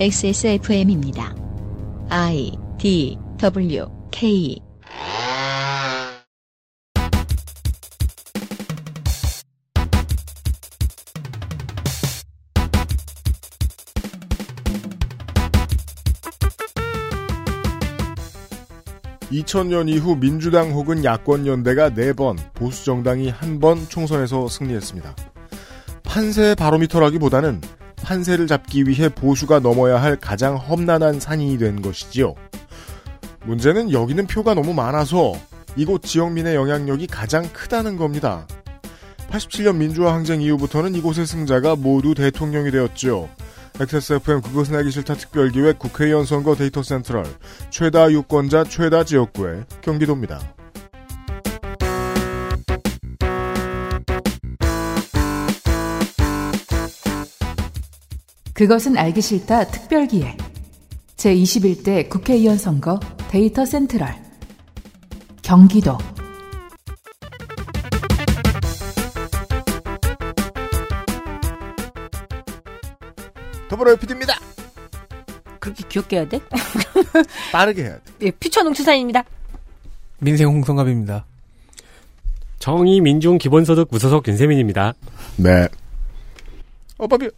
XSFM입니다. I D W K 2000년 이후 민주당 혹은 야권 연대가 4번, 보수 정당이 한 번 총선에서 승리했습니다. 판세 바로미터라기보다는 판세를 잡기 위해 보수가 넘어야 할 가장 험난한 산이 된 것이지요. 문제는 여기는 표가 너무 많아서 이곳 지역민의 영향력이 가장 크다는 겁니다. 87년 민주화 항쟁 이후부터는 이곳의 승자가 모두 대통령이 되었죠. XSFM 그것은 알기 싫다 특별기획 국회의원 선거 데이터 센트럴 최다 유권자 최다 지역구의 경기도입니다. 그것은 알기 싫다 특별기획 제21대 국회의원 선거 데이터 센트럴 경기도 더불어 PD입니다. 그렇게 귀엽게 해야 돼? 빠르게 해야 돼. 예, 퓨처 농축산입니다. 민생 홍성갑입니다. 정의 민중 기본소득 무소속 윤세민입니다. 네. 어, 밥이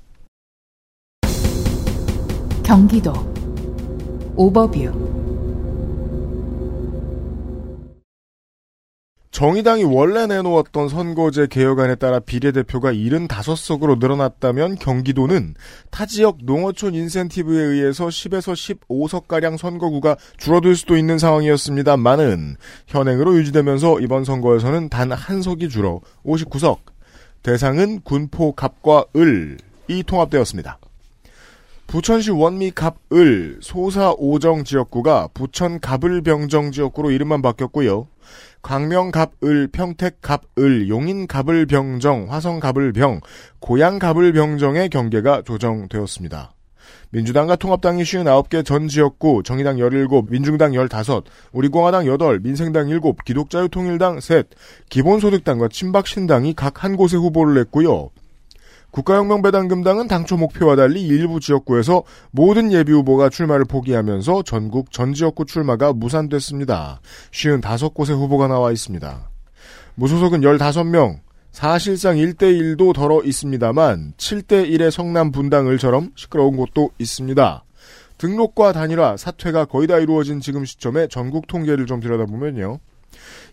경기도 오버뷰 정의당이 원래 내놓았던 선거제 개혁안에 따라 비례대표가 75석으로 늘어났다면 경기도는 타 지역 농어촌 인센티브에 의해서 10에서 15석가량 선거구가 줄어들 수도 있는 상황이었습니다만은 현행으로 유지되면서 이번 선거에서는 단 한 석이 줄어 59석. 대상은 군포 갑과 을이 통합되었습니다. 부천시 원미 갑을 소사 오정 지역구가 부천 갑을병정 지역구로 이름만 바뀌었고요. 광명갑을, 평택갑을, 용인갑을병정, 화성갑을병, 고양갑을병정의 경계가 조정되었습니다. 민주당과 통합당이 59개 전 지역구, 정의당 17, 민중당 15, 우리공화당 8, 민생당 7, 기독자유통일당 3, 기본소득당과 친박신당이 각 한 곳에 후보를 냈고요. 국가혁명배당금당은 당초 목표와 달리 일부 지역구에서 모든 예비 후보가 출마를 포기하면서 전국 전 지역구 출마가 무산됐습니다. 55곳의 후보가 나와 있습니다. 무소속은 15명, 사실상 1대1도 덜어 있습니다만 7대1의 성남 분당을처럼 시끄러운 곳도 있습니다. 등록과 단일화, 사퇴가 거의 다 이루어진 지금 시점에 전국 통계를 좀 들여다보면요.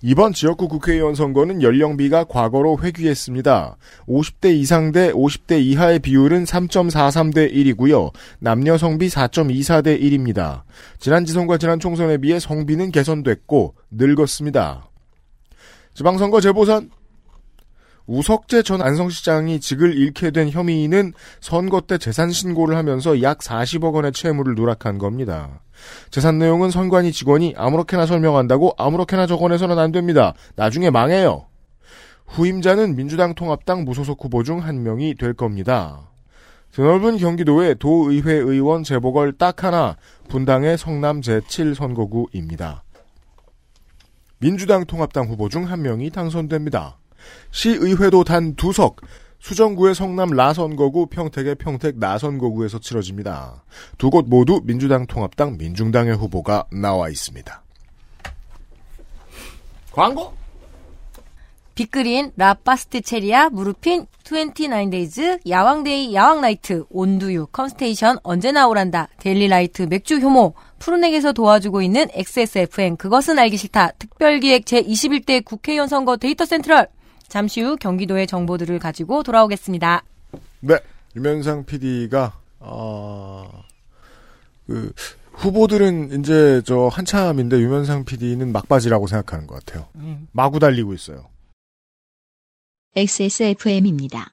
이번 지역구 국회의원 선거는 연령비가 과거로 회귀했습니다. 50대 이상 대 50대 이하의 비율은 3.43 대 1이고요. 남녀 성비 4.24 대 1입니다. 지난 지선과 지난 총선에 비해 성비는 개선됐고 늙었습니다. 지방선거 재보선 우석재 전 안성시장이 직을 잃게 된 혐의인은 선거 때 재산 신고를 하면서 약 40억 원의 채무를 누락한 겁니다. 재산 내용은 선관위 직원이 아무렇게나 설명한다고 아무렇게나 적어내서는 안 됩니다. 나중에 망해요. 후임자는 민주당 통합당 무소속 후보 중 한 명이 될 겁니다. 드넓은 경기도의 도의회 의원 재보궐 딱 하나, 분당의 성남 제7선거구입니다. 민주당 통합당 후보 중 한 명이 당선됩니다. 시의회도 단 두 석, 수정구의 성남 라선거구, 평택의 평택 나선거구에서 치러집니다. 두 곳 모두 민주당 통합당 민중당의 후보가 나와 있습니다. 광고? 빅그린, 라 파스티체리아, 무르핀, 29데이즈, 야왕데이, 야왕나이트, 온두유, 컴스테이션, 언제나 오란다, 데일리라이트, 맥주 효모, 푸른액에서 도와주고 있는 XSFM, 그것은 알기 싫다, 특별기획 제21대 국회의원 선거 데이터 센트럴, 잠시 후 경기도의 정보들을 가지고 돌아오겠습니다. 네. 유면상 PD가, 어, 그, 후보들은 이제 저 한참인데 유면상 PD는 막바지라고 생각하는 것 같아요. 음. 마구 달리고 있어요. XSFM입니다.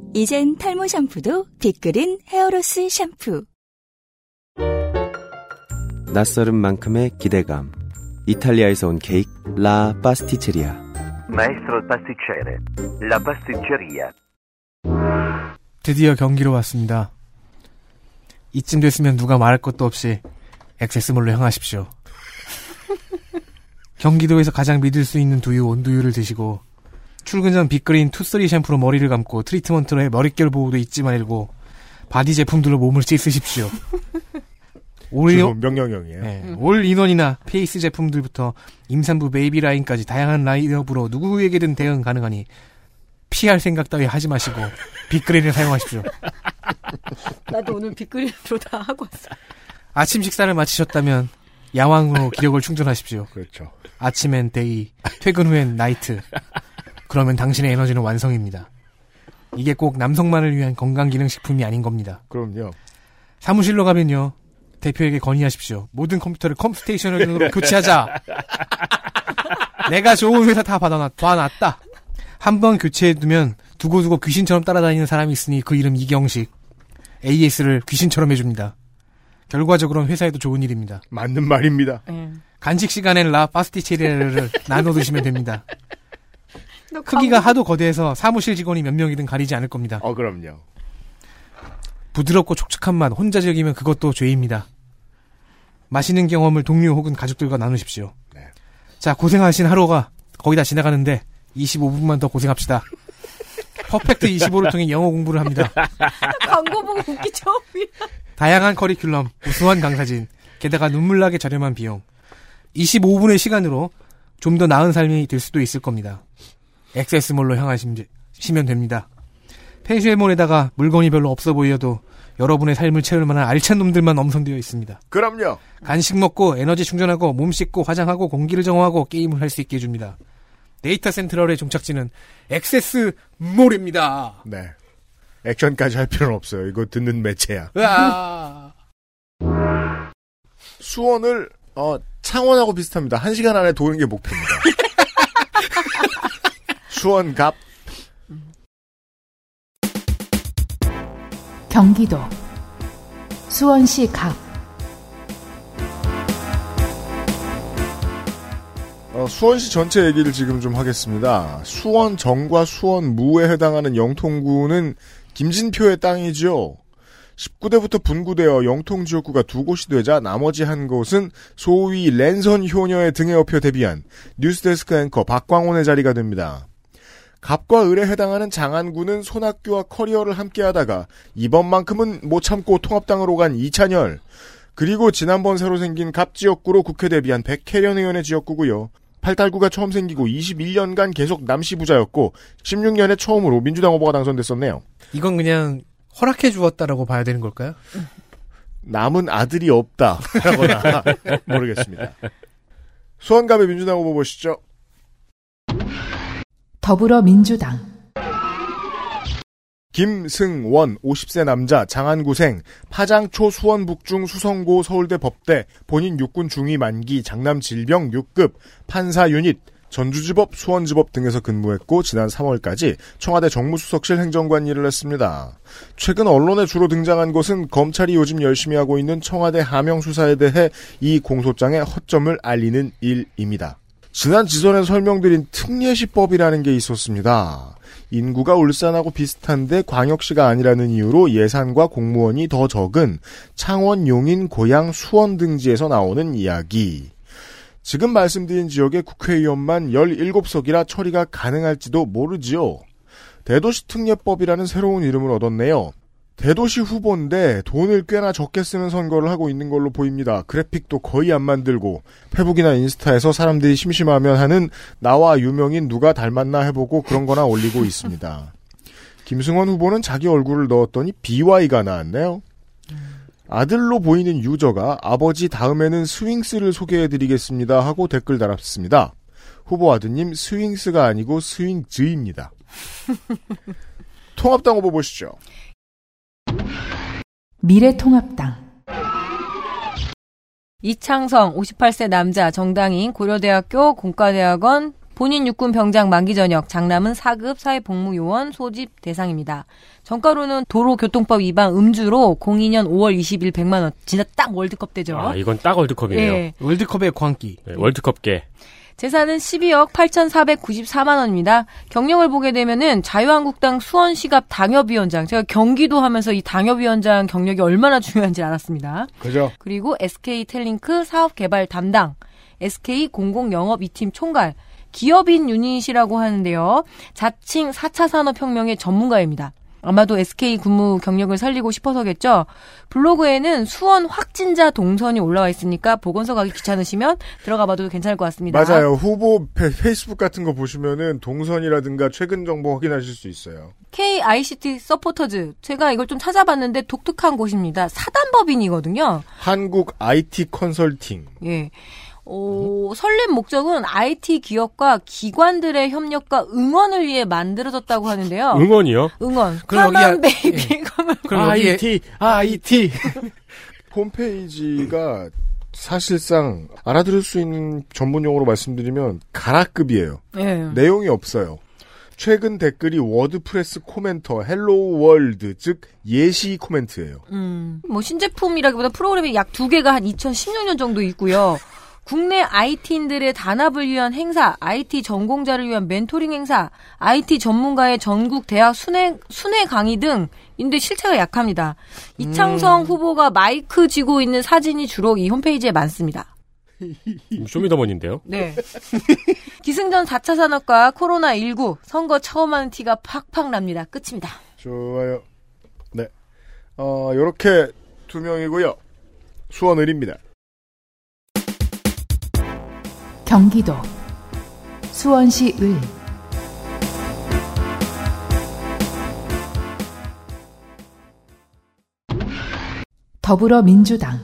이젠 탈모 샴푸도 빅그린 hair loss 샴푸. 낯설은 만큼의 기대감. 이탈리아에서 온 케이크 라 파스티체리아. Maestro pasticcere, la pasticceria. 드디어 경기로 왔습니다. 이쯤 됐으면 누가 말할 것도 없이 XS몰로 향하십시오. 경기도에서 가장 믿을 수 있는 두유 온두유를 드시고 출근 전 빅그린 two three 샴푸로 머리를 감고 트리트먼트로 해 머릿결 보호도 잊지 말고 바디 제품들로 몸을 씻으십시오. all, 주로 명령형이에요. 네, all in one이나 페이스 제품들부터 임산부 베이비 라인까지 다양한 라인업으로 누구에게든 대응 가능하니 피할 생각 따위 하지 마시고 빅그린을 사용하십시오. 나도 오늘 빅그린으로 다 하고 왔어. 아침 식사를 마치셨다면 야왕으로 기력을 충전하십시오. 그렇죠. 아침엔 day, 퇴근 후엔 night. 그러면 당신의 에너지는 완성입니다. 이게 꼭 남성만을 위한 건강기능식품이 아닌 겁니다. 그럼요. 사무실로 가면요. 대표에게 건의하십시오. 모든 컴퓨터를 컴스테이션으로 교체하자. 내가 좋은 회사 다 받아놨, 다 한번 교체해두면 두고두고 귀신처럼 따라다니는 사람이 있으니 그 이름 이경식. AS를 귀신처럼 해줍니다. 결과적으로는 회사에도 좋은 일입니다. 맞는 말입니다. 간식 시간엔 라 파스티체리를 나눠 드시면 됩니다. 크기가 하도 거대해서 사무실 직원이 몇 명이든 가리지 않을 겁니다. 어, 그럼요. 부드럽고 촉촉한 맛 혼자 즐기면 그것도 죄입니다. 맛있는 경험을 동료 혹은 가족들과 나누십시오. 자, 고생하신 하루가 거의 다 지나가는데 25분만 더 고생합시다. 퍼펙트 25를 통해 영어 공부를 합니다. 광고 보고 웃기 처음이야. 다양한 커리큘럼, 우수한 강사진, 게다가 눈물나게 저렴한 비용. 25분의 시간으로 좀 더 나은 삶이 될 수도 있을 겁니다. 액세스몰로 향하시면 됩니다. 펜슈에몰에다가 물건이 별로 없어 보여도 여러분의 삶을 채울 만한 알찬 놈들만 엄선되어 있습니다. 그럼요. 간식 먹고 에너지 충전하고 몸 씻고 화장하고 공기를 정화하고 게임을 할 수 있게 해줍니다. 데이터 센트럴의 종착지는 액세스 몰입니다. 네. 액션까지 할 필요는 없어요. 이거 듣는 매체야. 수원을 어, 창원하고 비슷합니다. 한 시간 안에 도는 게 목표입니다. 수원 갑 경기도 수원시 갑 어, 수원시 전체 얘기를 지금 좀 하겠습니다. 수원 정과 수원 무에 해당하는 영통구는 김진표의 땅이지요. 19대부터 분구되어 영통 지역구가 두 곳이 되자 나머지 한 곳은 소위 랜선 효녀의 등에 업혀 데뷔한 뉴스데스크 앵커 박광원의 자리가 됩니다. 갑과 을에 해당하는 장안구는 손학규와 커리어를 함께하다가 이번만큼은 못 참고 통합당으로 간 이찬열 그리고 지난번 새로 생긴 갑 지역구로 국회 데뷔한 백혜련 의원의 지역구고요. 팔달구가 처음 생기고 21년간 계속 남시 부자였고 16년에 처음으로 민주당 후보가 당선됐었네요. 이건 그냥 허락해 주었다라고 봐야 되는 걸까요? 남은 아들이 없다라거나 모르겠습니다. 수원갑의 민주당 후보 보시죠. 더불어민주당 김승원 50세 남자 장안구생 파장초 수원북중 수성고 서울대 법대 본인 육군 중위 만기 장남 질병 6급 판사 유닛 전주지법 수원지법 등에서 근무했고 지난 3월까지 청와대 정무수석실 행정관 일을 했습니다. 최근 언론에 주로 등장한 것은 검찰이 요즘 열심히 하고 있는 청와대 하명 수사에 대해 이 공소장의 허점을 알리는 일입니다. 지난 지선에 설명드린 특례시법이라는 게 있었습니다. 인구가 울산하고 비슷한데 광역시가 아니라는 이유로 예산과 공무원이 더 적은 창원, 용인, 고양, 수원 등지에서 나오는 이야기. 지금 말씀드린 지역의 국회의원만 17석이라 처리가 가능할지도 모르지요. 대도시 특례법이라는 새로운 이름을 얻었네요. 대도시 후보인데 돈을 꽤나 적게 쓰는 선거를 하고 있는 걸로 보입니다. 그래픽도 거의 안 만들고 페북이나 인스타에서 사람들이 심심하면 하는 나와 유명인 누가 닮았나 해보고 그런 거나 올리고 있습니다. 김승원 후보는 자기 얼굴을 넣었더니 BewhY가 나왔네요. 아들로 보이는 유저가 아버지 다음에는 스윙스를 소개해드리겠습니다 하고 댓글 달았습니다. 후보 아드님 스윙스가 아니고 스윙즈입니다. 통합당 후보 보시죠. 미래통합당 이창성 58세 남자 정당인 고려대학교 공과대학원 본인 육군 병장 만기 전역, 장남은 4급 사회복무요원 소집 대상입니다. 정가로는 도로교통법 위반 음주로 02년 5월 20일 100만 원. 진짜 딱 월드컵 때죠. 아, 이건 딱 월드컵이네요. 예. 월드컵의 광기. 네, 월드컵계. 재산은 12억 8,494만 원입니다. 경력을 보게 되면은 자유한국당 수원시갑 당협위원장. 제가 경기도 하면서 이 당협위원장 경력이 얼마나 중요한지 알았습니다. 그죠? 그리고 SK텔링크 사업개발 담당, SK 공공영업 2팀 총괄, 기업인 유닛이라고 하는데요. 자칭 4차 산업혁명의 전문가입니다. 아마도 SK 근무 경력을 살리고 싶어서겠죠. 블로그에는 수원 확진자 동선이 올라와 있으니까 보건소 가기 귀찮으시면 들어가 봐도 괜찮을 것 같습니다. 맞아요. 후보 페, 페이스북 같은 거 보시면은 동선이라든가 최근 정보 확인하실 수 있어요. KICT 서포터즈. 제가 이걸 좀 찾아봤는데 독특한 곳입니다. 사단법인이거든요. 한국 IT 컨설팅. 예. 어, 설립 목적은 IT 기업과 기관들의 협력과 응원을 위해 만들어졌다고 하는데요. 응원이요? 응원. 그럼 come on 여기야- baby. 그럼 여기에 IT, IT. 홈페이지가 사실상 알아들을 수 있는 전문 용어로 말씀드리면 가라급이에요. 예. 내용이 없어요. 최근 댓글이 WordPress commenter Hello World 즉 예시 코멘트예요. 음, 뭐 신제품이라기보다 프로그램이 약 두 개가 한 2016년 정도 있고요. 국내 IT인들의 단합을 위한 행사, IT 전공자를 위한 멘토링 행사, IT 전문가의 전국 대학 순회, 순회 강의 등인데 실체가 약합니다. 이창성 후보가 마이크 쥐고 있는 사진이 주로 이 홈페이지에 많습니다. 음, 쇼미더머니인데요. 네. 기승전 4차 산업과 코로나19 선거 처음 하는 티가 팍팍 납니다. 끝입니다. 좋아요. 네. 어, 요렇게 두 명이고요. 수원을입니다. 경기도 수원시 을. 더불어민주당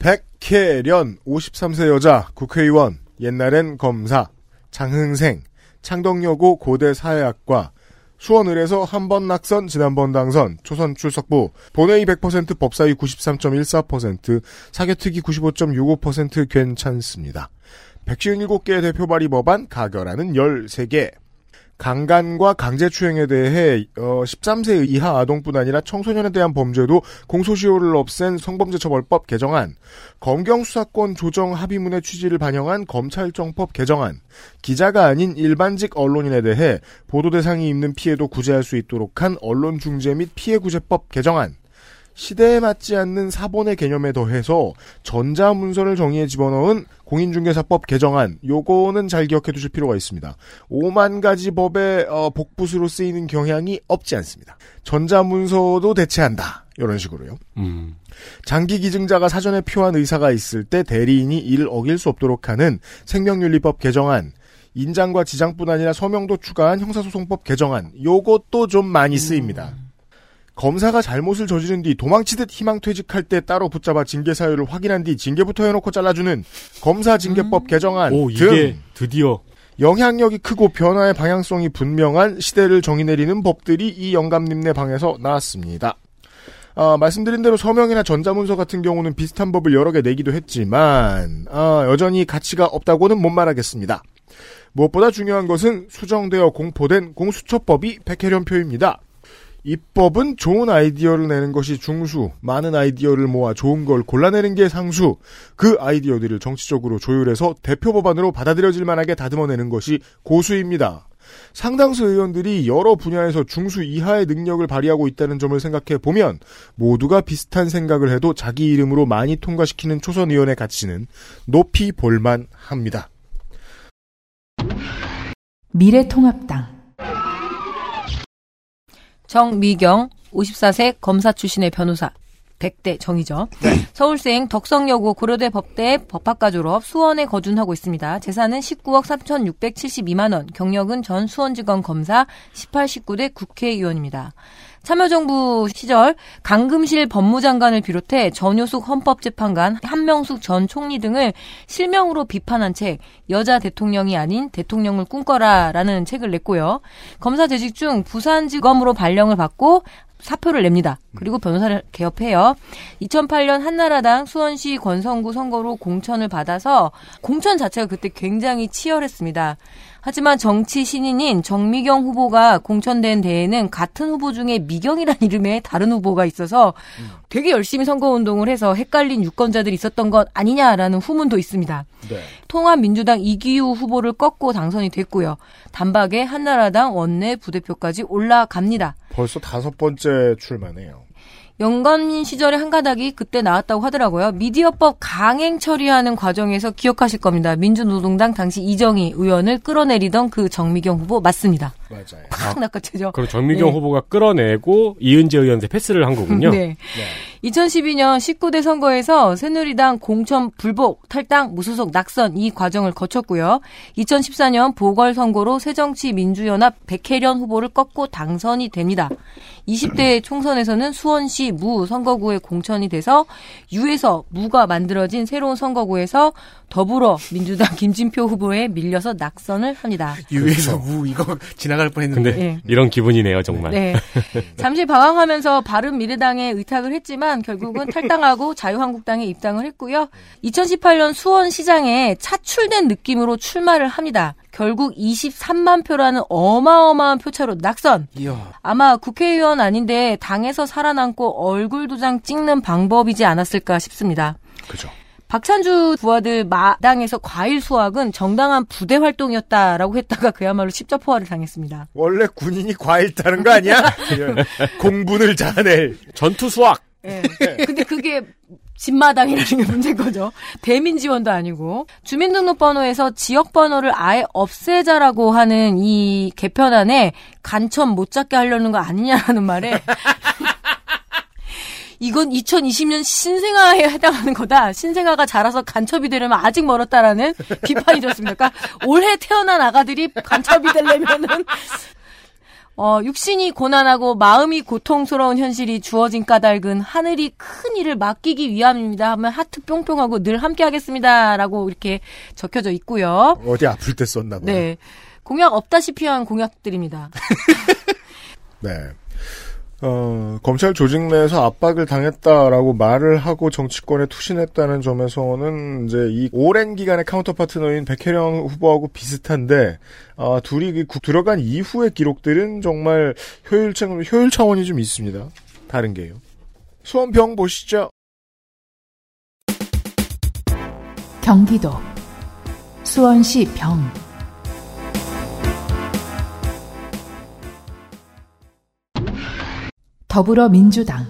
백혜련 53세 여자 국회의원 옛날엔 검사 장흥생 창덕여고 고대 사회학과 수원을에서 한 번 낙선 지난번 당선 초선 출석부 본회의 100% 법사위 93.14% 사개특위 95.65% 괜찮습니다. 157개의 대표 발의 법안 가결하는 13개 강간과 강제추행에 대해 어, 13세 이하 아동뿐 아니라 청소년에 대한 범죄도 공소시효를 없앤 성범죄처벌법 개정안, 검경수사권 조정 합의문의 취지를 반영한 검찰정법 개정안, 기자가 아닌 일반직 언론인에 대해 보도 대상이 입는 피해도 구제할 수 있도록 한 언론중재 및 피해구제법 개정안, 시대에 맞지 않는 사본의 개념에 더해서 전자문서를 정의에 집어넣은 공인중개사법 개정안 요거는 잘 기억해 두실 필요가 있습니다. 5만 가지 법의 어, 복붙으로 쓰이는 경향이 없지 않습니다. 전자문서도 대체한다. 이런 식으로요. 음. 장기 기증자가 사전에 표한 의사가 있을 때 대리인이 이를 어길 수 없도록 하는 생명윤리법 개정안 인장과 지장뿐 아니라 서명도 추가한 형사소송법 개정안 요것도 좀 많이 쓰입니다. 검사가 잘못을 저지른 뒤 도망치듯 희망퇴직할 때 따로 붙잡아 징계 사유를 확인한 뒤 징계부터 해놓고 잘라주는 검사 징계법 개정안 오, 등 이게 드디어 영향력이 크고 변화의 방향성이 분명한 시대를 정의 내리는 법들이 이 영감님네 방에서 나왔습니다. 아, 말씀드린 대로 서명이나 전자문서 같은 경우는 비슷한 법을 여러 개 내기도 했지만 아, 여전히 가치가 없다고는 못 말하겠습니다. 무엇보다 중요한 것은 수정되어 공포된 공수처법이 백혜련표입니다. 입법은 좋은 아이디어를 내는 것이 중수, 많은 아이디어를 모아 좋은 걸 골라내는 게 상수, 그 아이디어들을 정치적으로 조율해서 대표 법안으로 받아들여질 만하게 다듬어내는 것이 고수입니다. 상당수 의원들이 여러 분야에서 중수 이하의 능력을 발휘하고 있다는 점을 생각해 보면 모두가 비슷한 생각을 해도 자기 이름으로 많이 통과시키는 초선 의원의 가치는 높이 볼만 합니다. 미래통합당 정미경 54세 검사 출신의 변호사 100대 정이죠. 서울생 덕성여고 고려대 법대 법학과 졸업 수원에 거준하고 있습니다. 재산은 19억 3,672만 원, 경력은 전 수원지검 검사 18, 19대 국회의원입니다. 참여정부 시절 강금실 법무장관을 비롯해 전효숙 헌법재판관, 한명숙 전 총리 등을 실명으로 비판한 책 여자 대통령이 아닌 대통령을 꿈꿔라라는 책을 냈고요. 검사 재직 중 부산지검으로 발령을 받고 사표를 냅니다. 그리고 변호사를 개업해요. 2008년 한나라당 수원시 권성구 선거로 공천을 받아서 공천 자체가 그때 굉장히 치열했습니다. 하지만 정치 신인인 정미경 후보가 공천된 대회는 같은 후보 중에 미경이란 이름의 다른 후보가 있어서 되게 열심히 선거운동을 해서 헷갈린 유권자들이 있었던 것 아니냐라는 후문도 있습니다. 네. 통합민주당 이기우 후보를 꺾고 당선이 됐고요. 단박에 한나라당 원내 부대표까지 올라갑니다. 벌써 다섯 번째 출마네요. 영건 시절의 한 가닥이 그때 나왔다고 하더라고요. 미디어법 강행 처리하는 과정에서 기억하실 겁니다. 민주노동당 당시 이정희 의원을 끌어내리던 그 정미경 후보 맞습니다. 맞아요. 팍 낚아채죠. 그럼 정미경 네. 후보가 끌어내고 이은재 의원한테 패스를 한 거군요. 네. 2012년 19대 선거에서 새누리당 공천 불복, 탈당, 무소속 낙선 이 과정을 거쳤고요. 2014년 보궐선거로 새정치민주연합 백혜련 후보를 꺾고 당선이 됩니다. 20대 총선에서는 수원시 무 선거구에 공천이 돼서 유에서 무가 만들어진 새로운 선거구에서 더불어 민주당 김진표 후보에 밀려서 낙선을 합니다. 유에서 무 이거 지나 갈 뻔했는데. 근데 네. 이런 기분이네요, 정말. 네. 잠시 방황하면서 바른 미래당에 의탁을 했지만 결국은 탈당하고 자유한국당에 입당을 했고요. 2018년 수원시장에 차출된 느낌으로 출마를 합니다. 결국 23만 표라는 어마어마한 표차로 낙선. 이야. 아마 국회의원 아닌데 당에서 살아남고 얼굴 도장 찍는 방법이지 않았을까 싶습니다. 그죠. 박찬주 부하들 마당에서 과일 수확은 정당한 부대 활동이었다라고 했다가 그야말로 십자포화를 당했습니다. 원래 군인이 과일 따는 거 아니야? 이런 공분을 자아낼. 전투 수학! 예. 근데 그게 집마당이라는 게 문제인 거죠. 대민 지원도 아니고 주민등록번호에서 지역 번호를 아예 없애자라고 하는 이 개편안에 간첩 못 잡게 하려는 거 아니냐라는 말에 이건 2020년 신생아에 해당하는 거다. 신생아가 자라서 간첩이 되려면 아직 멀었다라는 비판이 졌습니다. 그러니까 올해 태어난 아가들이 간첩이 되려면은 어, 육신이 고난하고 마음이 고통스러운 현실이 주어진 까닭은 하늘이 큰 일을 맡기기 위함입니다. 하면 하트 뿅뿅하고 늘 함께 하겠습니다. 라고 이렇게 적혀져 있고요. 어디 아플 때 썼나 봐요. 네. 공약 없다시피 한 공약들입니다. 네. 어, 검찰 조직 내에서 압박을 당했다라고 말을 하고 정치권에 투신했다는 점에서는 이제 이 오랜 기간의 카운터 파트너인 백혜련 후보하고 비슷한데 아, 둘이 그 국- 들어간 이후의 기록들은 정말 효율 차 효율 차원이 좀 있습니다. 다른 게요. 수원병 보시죠. 경기도 수원시 병 더불어민주당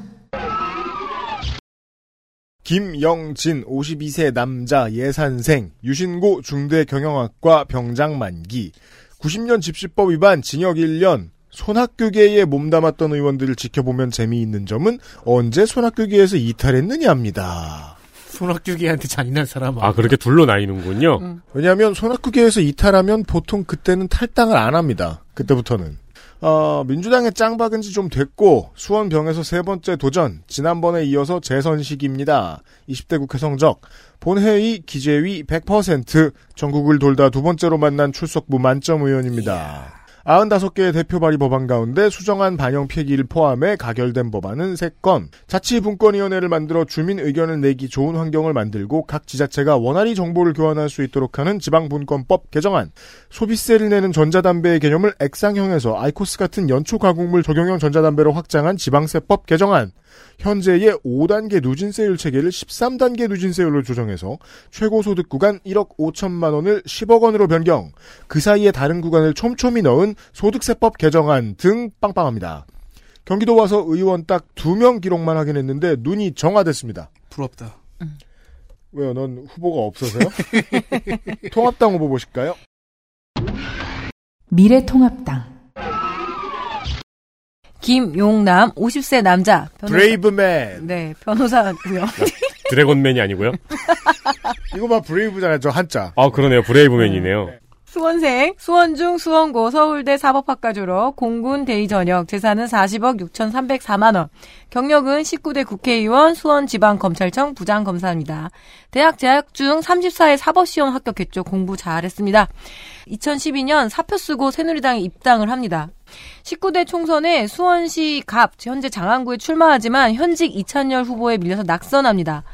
김영진 52세 남자 예산생 유신고 중대 경영학과 병장 만기 90년 집시법 위반 징역 1년 손학규계에 몸담았던 의원들을 지켜보면 재미있는 점은 언제 손학규계에서 이탈했느냐입니다. 손학규기한테 잔인한 사람. 아, 그렇게 둘로 나뉘는군요. 왜냐하면 손학규계에서 이탈하면 보통 그때는 탈당을 안 합니다. 그때부터는. 어, 민주당에 짱 박은 지 좀 됐고 수원병에서 세 번째 도전 지난번에 이어서 재선식입니다. 20대 국회 성적 본회의 기재위 100% 전국을 돌다 두 번째로 만난 출석부 만점 의원입니다. 95개의 대표 발의 법안 가운데 수정안 반영 폐기를 포함해 가결된 법안은 3건, 자치분권위원회를 만들어 주민 의견을 내기 좋은 환경을 만들고 각 지자체가 원활히 정보를 교환할 수 있도록 하는 지방분권법 개정안, 소비세를 내는 전자담배의 개념을 액상형에서 아이코스 같은 연초 가공물 적용형 전자담배로 확장한 지방세법 개정안, 현재의 5단계 누진 세율 체계를 13단계 누진 세율로 조정해서 최고 소득 구간 1억 5천만 원을 10억 원으로 변경, 그 사이에 다른 구간을 촘촘히 넣은 소득세법 개정안 등 빵빵합니다. 경기도 와서 의원 딱 두 명 기록만 확인했는데 눈이 정화됐습니다. 부럽다. 왜요? 넌 후보가 없어서요? 통합당 후보 보실까요? 미래통합당 김용남 50세 남자 변호사. 브레이브맨. 네, 변호사고요. 드래곤맨이 아니고요. 이거 봐 브레이브잖아요. 저 한자. 아, 그러네요. 브레이브맨이네요. 수원생, 수원중, 수원고, 서울대 사법학과 졸업, 공군 대의 전역, 재산은 40억 6,304만 원. 경력은 19대 국회의원, 수원지방검찰청 부장검사입니다. 대학 재학 중 34회 사법시험 합격했죠. 공부 잘했습니다. 2012년 사표 쓰고 새누리당에 입당을 합니다. 19대 총선에 수원시 갑 현재 장안구에 출마하지만 현직 이찬열 후보에 밀려서 낙선합니다.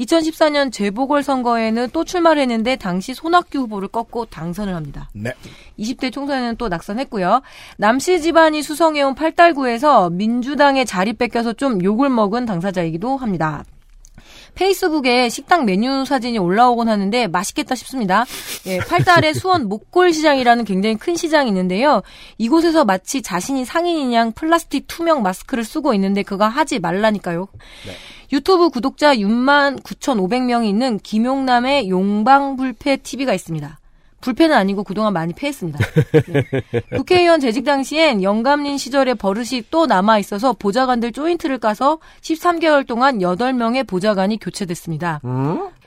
2014년 재보궐선거에는 또 출마를 했는데 당시 손학규 후보를 꺾고 당선을 합니다. 네. 20대 총선에는 또 낙선했고요. 남씨 집안이 수성해온 팔달구에서 민주당의 자리 뺏겨서 좀 욕을 먹은 당사자이기도 합니다. 페이스북에 식당 메뉴 사진이 올라오곤 하는데 맛있겠다 싶습니다. 예, 팔달의 수원 목골시장이라는 굉장히 큰 시장이 있는데요. 이곳에서 마치 자신이 상인인 양 플라스틱 투명 마스크를 쓰고 있는데 그거 하지 말라니까요. 유튜브 구독자 6만 9,500명이 있는 김용남의 용방불패 TV가 있습니다. 불패는 아니고 그동안 많이 패했습니다. 네. 국회의원 재직 당시엔 영감린 시절의 버릇이 또 남아 있어서 보좌관들 조인트를 까서 13개월 동안 8명의 보좌관이 교체됐습니다.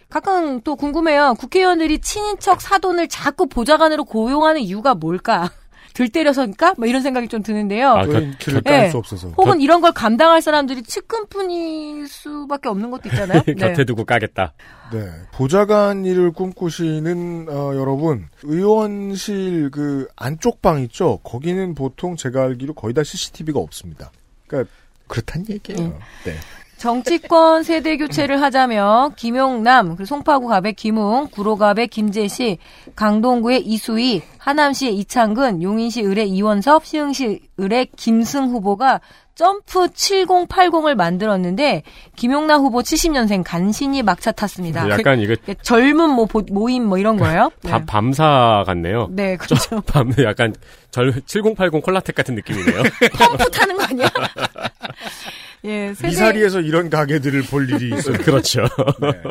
가끔 또 궁금해요. 국회의원들이 친인척 사돈을 자꾸 보좌관으로 고용하는 이유가 뭘까? 들 때려서니까? 뭐 이런 생각이 좀 드는데요. 아, 그- 조인트를 네. 깔수 없어서. 혹은 이런 걸 감당할 사람들이 측근뿐일 수밖에 없는 것도 있잖아요. 네. 곁에 두고 까겠다. 네. 보좌관 일을 꿈꾸시는 어, 여러분, 의원실 그 안쪽 방 있죠? 거기는 보통 제가 알기로 거의 다 CCTV가 없습니다. 그러니까 그렇단 얘기예요. 네. 정치권 세대 교체를 하자며 김용남, 그리고 송파구 갑의 김웅, 구로갑의 김재시, 강동구의 이수희, 하남시의 이창근, 용인시 을의 이원섭, 시흥시 을의 김승 후보가 점프 7080을 만들었는데 김용남 후보 70년생 간신히 막차 탔습니다. 약간 이거 그 젊은 모, 모임 뭐 이런 거예요? 네. 밤, 밤사 같네요. 네, 그렇죠. 밤 약간 절7080 콜라텍 같은 느낌이네요. 펌프 타는 거 아니야? 예, 세대 미사리에서 이런 가게들을 볼 일이 있어요. 그렇죠. 네.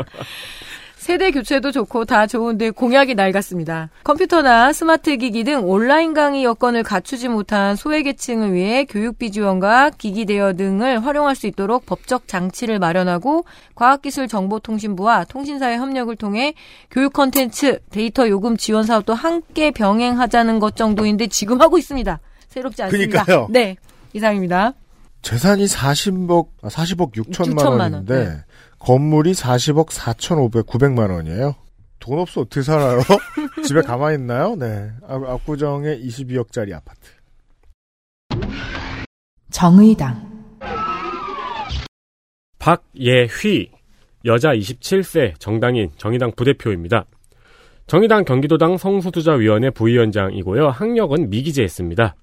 세대 교체도 좋고 다 좋은데 공약이 낡았습니다. 컴퓨터나 스마트 기기 등 온라인 강의 여건을 갖추지 못한 소외계층을 위해 교육비 지원과 기기 대여 등을 활용할 수 있도록 법적 장치를 마련하고 과학기술정보통신부와 통신사의 협력을 통해 교육 콘텐츠, 데이터 요금 지원 사업도 함께 병행하자는 것 정도인데 지금 하고 있습니다. 새롭지 않습니다. 그러니까요. 네. 이상입니다. 재산이 40억, 아, 40억 6천만 6천만 원, 원인데, 네. 건물이 40억 4,500, 900만 원이에요. 돈 없어 어떻게 살아요? 집에 가만히 있나요? 네. 아, 압구정의 22억짜리 아파트. 정의당, 박예휘 여자 27세 정당인 정의당 부대표입니다. 정의당 경기도당 성소투자위원회 부위원장이고요. 학력은 미기재했습니다.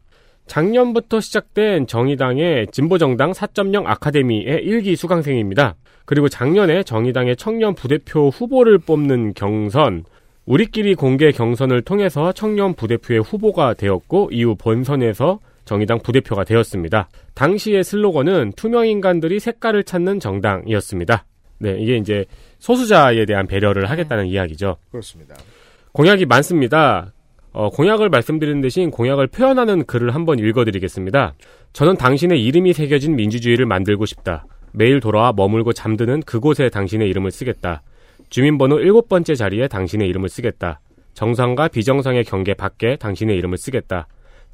작년부터 시작된 정의당의 진보정당 4.0 아카데미의 1기 수강생입니다. 그리고 작년에 정의당의 청년 부대표 후보를 뽑는 경선, 우리끼리 공개 경선을 통해서 청년 부대표의 후보가 되었고 이후 본선에서 정의당 부대표가 되었습니다. 당시의 슬로건은 투명 인간들이 색깔을 찾는 정당이었습니다. 네, 이게 이제 소수자에 대한 배려를 하겠다는 이야기죠. 그렇습니다. 공약이 많습니다. 어, 공약을 말씀드리는 대신 공약을 표현하는 글을 한번 읽어드리겠습니다. 저는 당신의 이름이 새겨진 민주주의를 만들고 싶다. 매일 돌아와 머물고 잠드는 그곳에 당신의 이름을 쓰겠다. 주민번호 일곱 번째 자리에 당신의 이름을 쓰겠다. 정상과 비정상의 경계 밖에 당신의 이름을 쓰겠다.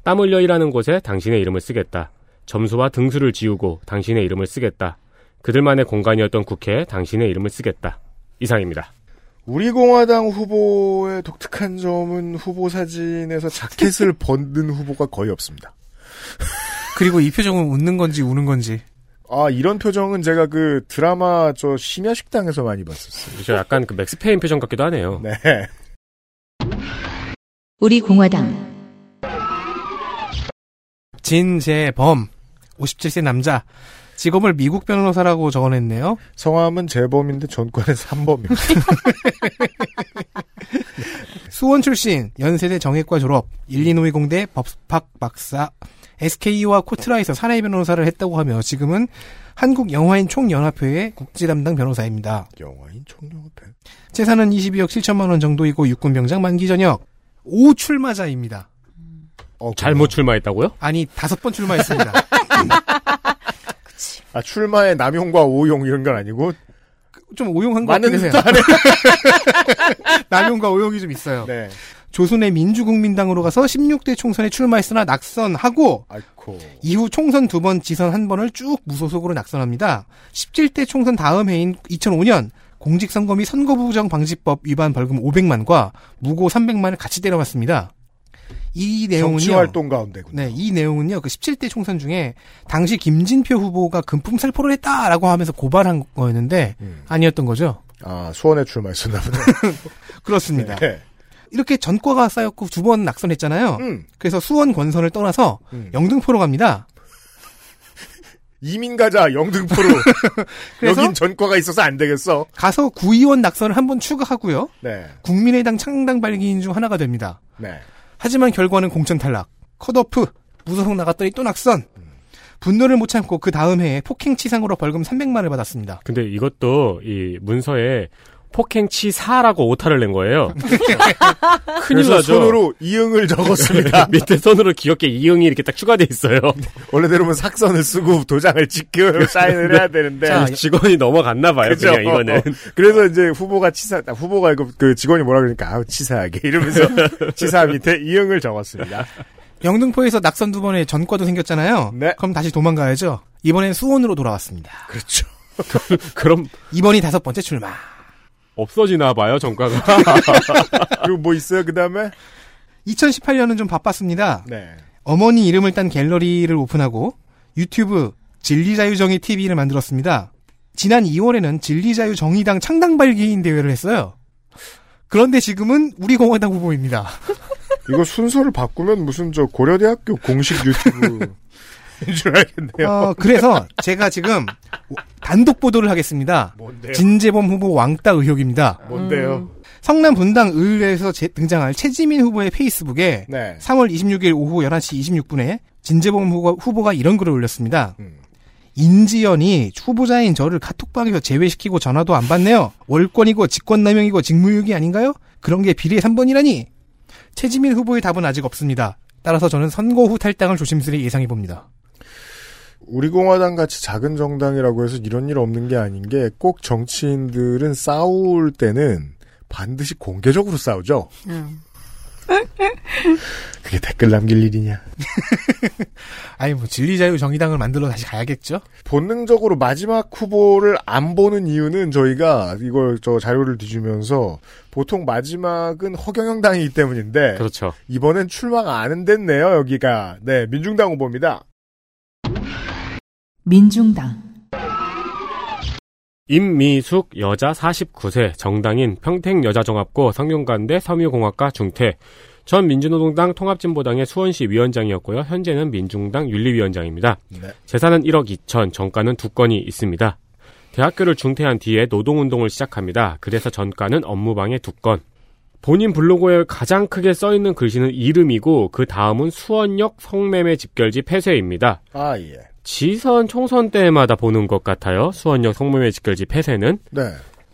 땀 흘려 일하는 곳에 당신의 이름을 쓰겠다. 점수와 등수를 지우고 당신의 이름을 쓰겠다. 그들만의 공간이었던 국회에 당신의 이름을 쓰겠다. 이상입니다. 우리공화당 후보의 독특한 점은 후보 사진에서 자켓을 벗는 후보가 거의 없습니다. 그리고 이 표정은 웃는 건지 우는 건지. 아, 이런 표정은 제가 그 드라마 저 심야식당에서 많이 봤었어요. 그죠? 약간 그 맥스페인 표정 같기도 하네요. 네. 우리 공화당 진재범 57세 남자 직업을 미국 변호사라고 적어냈네요. 성함은 재범인데 전과는 3범입니다. 수원 출신, 연세대 정외과 졸업, 일리노이 공대 법학 박사, SK와 코트라에서 사내 변호사를 했다고 하며 지금은 한국 영화인 총연합회의 국지 담당 변호사입니다. 영화인 총영업회. 재산은 22억 7천만 원 정도이고 육군병장 만기 전역. 오 출마자입니다. 어, 잘못 출마했다고요? 아니 다섯 번 출마했습니다. 아, 출마의 남용과 오용 이런 건 아니고 좀 오용한 것 많은 같긴 해요. 듯 하네. 남용과 오용이 좀 있어요. 네. 조선의 민주국민당으로 가서 16대 총선에 출마했으나 낙선하고 아이코. 이후 총선 두 번 지선 한 번을 쭉 무소속으로 낙선합니다. 17대 총선 다음 해인 2005년 공직선거 및 선거부정 방지법 위반 벌금 500만과 무고 300만을 같이 때려맞습니다. 이 내용은요. 정치 활동 가운데군요. 네, 이 내용은요. 그 17대 총선 중에 당시 김진표 후보가 금품 살포를 했다라고 하면서 고발한 거였는데 음. 아니었던 거죠. 아, 수원에 출마했었나 보네. 그렇습니다. 네. 이렇게 전과가 쌓였고 두 번 낙선했잖아요. 음. 그래서 수원 권선을 떠나서 음. 영등포로 갑니다. 이민 가자, 영등포로. 여긴 전과가 있어서 안 되겠어. 가서 구의원 낙선을 한 번 추가하고요. 네. 국민의당 창당 발기인 중 하나가 됩니다. 네. 하지만 결과는 공천 탈락, 컷오프, 무소속 나갔더니 또 낙선. 분노를 못 참고 그 다음 해에 폭행 치상으로 벌금 300만을 받았습니다. 근데 이것도 이 문서에 폭행치사라고 오타를 낸 거예요. 큰일 나죠. 손으로 이응을 적었습니다. 밑에 손으로 귀엽게 이응이 이렇게 딱 추가돼 있어요. 원래대로면 삭선을 쓰고 도장을 찍고 사인을 해야 되는데. 자, 직원이 넘어갔나 봐요. 그죠? 그냥 이거는. 그래서 이제 후보가 치사, 아, 후보가 그, 그 직원이 뭐라 그러니까, 아우, 치사하게. 이러면서 치사 밑에 이응을 적었습니다. 영등포에서 낙선 두 번에 전과도 생겼잖아요. 네. 그럼 다시 도망가야죠. 이번엔 수원으로 돌아왔습니다. 그렇죠. 그럼 이번이 다섯 번째 출마. 없어지나 봐요, 정가가. 그리고 뭐 있어요, 그 다음에? 2018년은 좀 바빴습니다. 네. 어머니 이름을 딴 갤러리를 오픈하고 유튜브 진리자유정의 TV를 만들었습니다. 지난 2월에는 진리자유정의당 창당 발기인 대회를 했어요. 그런데 지금은 우리 공화당 후보입니다. 이거 순서를 바꾸면 무슨 저 고려대학교 공식 유튜브. 인줄 알겠네요. 어, 그래서 제가 지금 단독 보도를 하겠습니다. 뭔데요? 진재범 후보 왕따 의혹입니다. 뭔데요? 성남 분당 의뢰에서 제- 등장할 최지민 후보의 페이스북에 네. 3월 26일 오후 11시 26분에 진재범 후보가, 후보가 이런 글을 올렸습니다. 음. 인지연이 후보자인 저를 카톡방에서 제외시키고 전화도 안 받네요. 월권이고 직권남용이고 직무유기 아닌가요? 그런 게 비례 3번이라니? 최지민 후보의 답은 아직 없습니다. 따라서 저는 선거 후 탈당을 조심스레 예상해 봅니다. 우리 공화당 같이 작은 정당이라고 해서 이런 일 없는 게 아닌 게 꼭 정치인들은 싸울 때는 반드시 공개적으로 싸우죠. 그게 댓글 남길 일이냐. 아니 뭐 진리자유 정의당을 만들러 다시 가야겠죠? 본능적으로 마지막 후보를 안 보는 이유는 저희가 이걸 저 자료를 뒤주면서 보통 마지막은 허경영 당이기 때문인데 그렇죠. 이번엔 출마가 안 됐네요 여기가 네 민중당 후보입니다. 민중당, 임미숙 여자 49세 정당인 평택여자종합고 성균관대 섬유공학과 중퇴 전 민주노동당 통합진보당의 수원시 위원장이었고요. 현재는 민중당 윤리위원장입니다. 네. 재산은 1억 2천, 정가는 두 건이 있습니다. 대학교를 중퇴한 뒤에 노동운동을 시작합니다. 그래서 전가는 업무방해 두 건. 본인 블로그에 가장 크게 써있는 글씨는 이름이고 그 다음은 수원역 성매매 집결지 폐쇄입니다. 아 예. 지선 총선 때마다 보는 것 같아요. 수원역 성매매 집결지 폐쇄는. 네.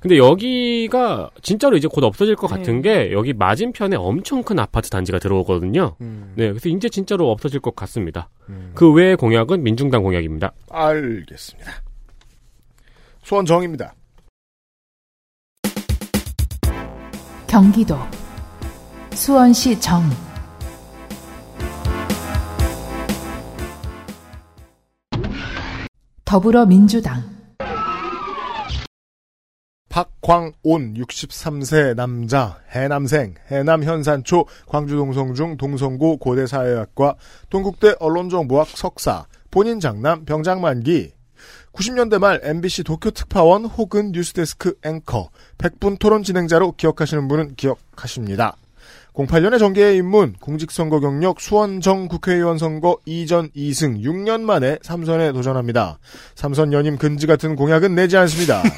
근데 여기가 진짜로 이제 곧 없어질 것 같은 게 여기 맞은편에 엄청 큰 아파트 단지가 들어오거든요. 음, 네, 그래서 이제 진짜로 없어질 것 같습니다. 그 외의 공약은 민중당 공약입니다. 알겠습니다. 수원정입니다. 경기도 수원시 정 더불어민주당 박광온 63세 남자 해남생 해남 현산초 광주 동성중 동성고 고대사회학과 동국대 언론정보학 석사 본인 장남 병장 만기 90년대 말 MBC 도쿄 특파원 혹은 뉴스데스크 앵커 100분 토론 진행자로 기억하시는 분은 기억하십니다. 08년에 정계의 입문, 공직선거 경력 수원정 국회의원 선거 2전 2승 6년 만에 3선에 도전합니다. 3선 연임 근지 같은 공약은 내지 않습니다.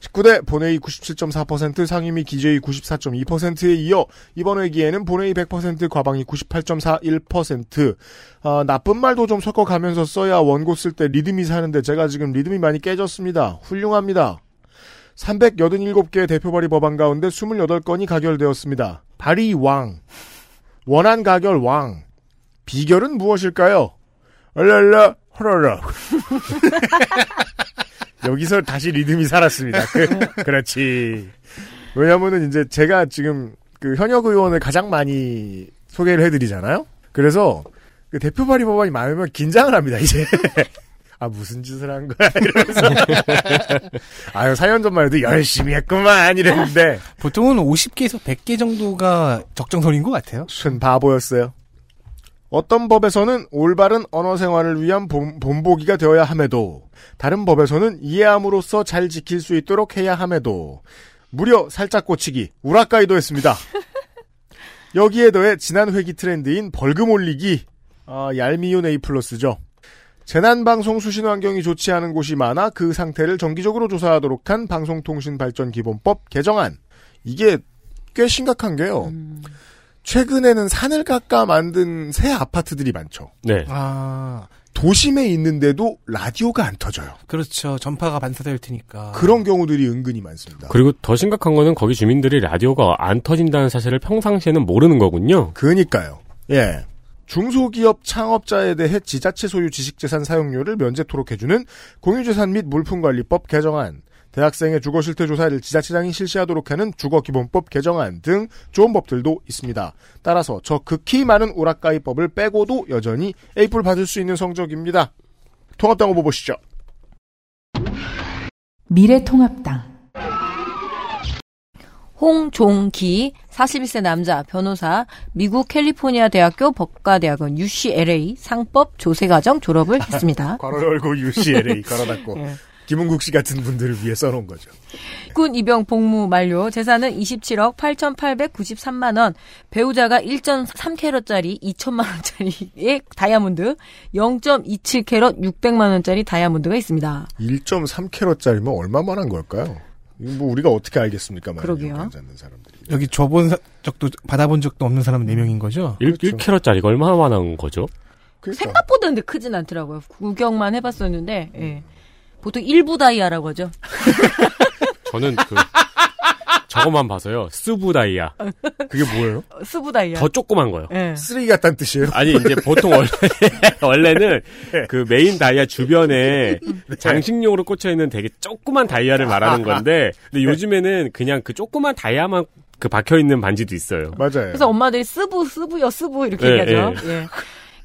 19대 본회의 97.4% 상임위 기재위 94.2%에 이어 이번 회기에는 본회의 100% 과방위 98.41% 아, 나쁜 말도 좀 섞어가면서 써야 원고 쓸 때 리듬이 사는데 제가 지금 리듬이 많이 깨졌습니다. 훌륭합니다. 387개 대표 발의 법안 가운데 28건이 가결되었습니다. 발의 왕. 원안 가결 왕. 비결은 무엇일까요? 얼랄라 허랄라. 여기서 다시 리듬이 살았습니다. 그, 그렇지. 왜냐면은 이제 제가 지금 그 현역 의원을 가장 많이 소개를 해드리잖아요. 그래서 그 대표 발의 법안이 많으면 긴장을 합니다. 이제 아 무슨 짓을 한 거야 이러면서 아유 4년 전만 해도 열심히 했구만 이랬는데 보통은 50개에서 100개 정도가 적정선인 것 같아요. 순 바보였어요. 어떤 법에서는 올바른 언어 생활을 위한 본, 본보기가 되어야 함에도 다른 법에서는 이해함으로써 잘 지킬 수 있도록 해야 함에도 무려 살짝 꽂히기 우라카이도 했습니다. 여기에 더해 지난 회기 트렌드인 벌금 올리기 아, 얄미운 A 플러스죠. 재난방송 수신 환경이 좋지 않은 곳이 많아 그 상태를 정기적으로 조사하도록 한 방송통신발전기본법 개정안. 이게 꽤 심각한 게요. 최근에는 산을 깎아 만든 새 아파트들이 많죠. 네. 아, 도심에 있는데도 라디오가 안 터져요. 그렇죠. 전파가 반사될 테니까. 그런 경우들이 은근히 많습니다. 그리고 더 심각한 거는 거기 주민들이 라디오가 안 터진다는 사실을 평상시에는 모르는 거군요. 그니까요. 예. 중소기업 창업자에 대해 지자체 소유 지식재산 사용료를 면제토록 해주는 공유재산 및 물품관리법 개정안, 대학생의 주거 실태 조사를 지자체장이 실시하도록 하는 주거기본법 개정안 등 좋은 법들도 있습니다. 따라서 저 극히 많은 오락가이 법을 빼고도 여전히 A뿔 받을 수 있는 성적입니다. 통합당 후보 보시죠. 미래통합당 홍종기 41세 남자 변호사 미국 캘리포니아 대학교 법과대학원 UCLA 상법 조세과정 졸업을 했습니다. 괄호 열고 UCLA 괄호 닫고 예. 김은국 씨 같은 분들을 위해 써놓은 거죠. 군 입영 복무 만료 재산은 27억 8,893만 원 배우자가 1.3캐럿짜리 2천만 원짜리의 다이아몬드 0.27캐럿 600만 원짜리 다이아몬드가 있습니다. 1.3캐럿짜리면 얼마만 한 걸까요? 이거 뭐 우리가 어떻게 알겠습니까? 그러게요. 여기 줘본 사- 적도 받아본 적도 없는 사람은 4명인 거죠? 1, 1캐럿짜리가 얼마나 많은 거죠? 그러니까 생각보다 근데 크진 않더라고요. 구경만 해봤었는데 예. 보통 스부 다이아라고 하죠. 저는 그 저것만 봐서요. 스부다이아. 그게 뭐예요? 어, 스부 다이아. 더 조그만 거요. 예. 쓰레기 같다는 뜻이에요? 아니 이제 보통 원래 원래는 그 메인 다이아 주변에 장식용으로 꽂혀 있는 되게 조그만 다이아를 말하는 건데 근데 요즘에는 그냥 그 조그만 다이아만 그 박혀 있는 반지도 있어요. 맞아요. 그래서 엄마들이 스부 스부요 스부 이렇게 네, 얘기하죠. 예.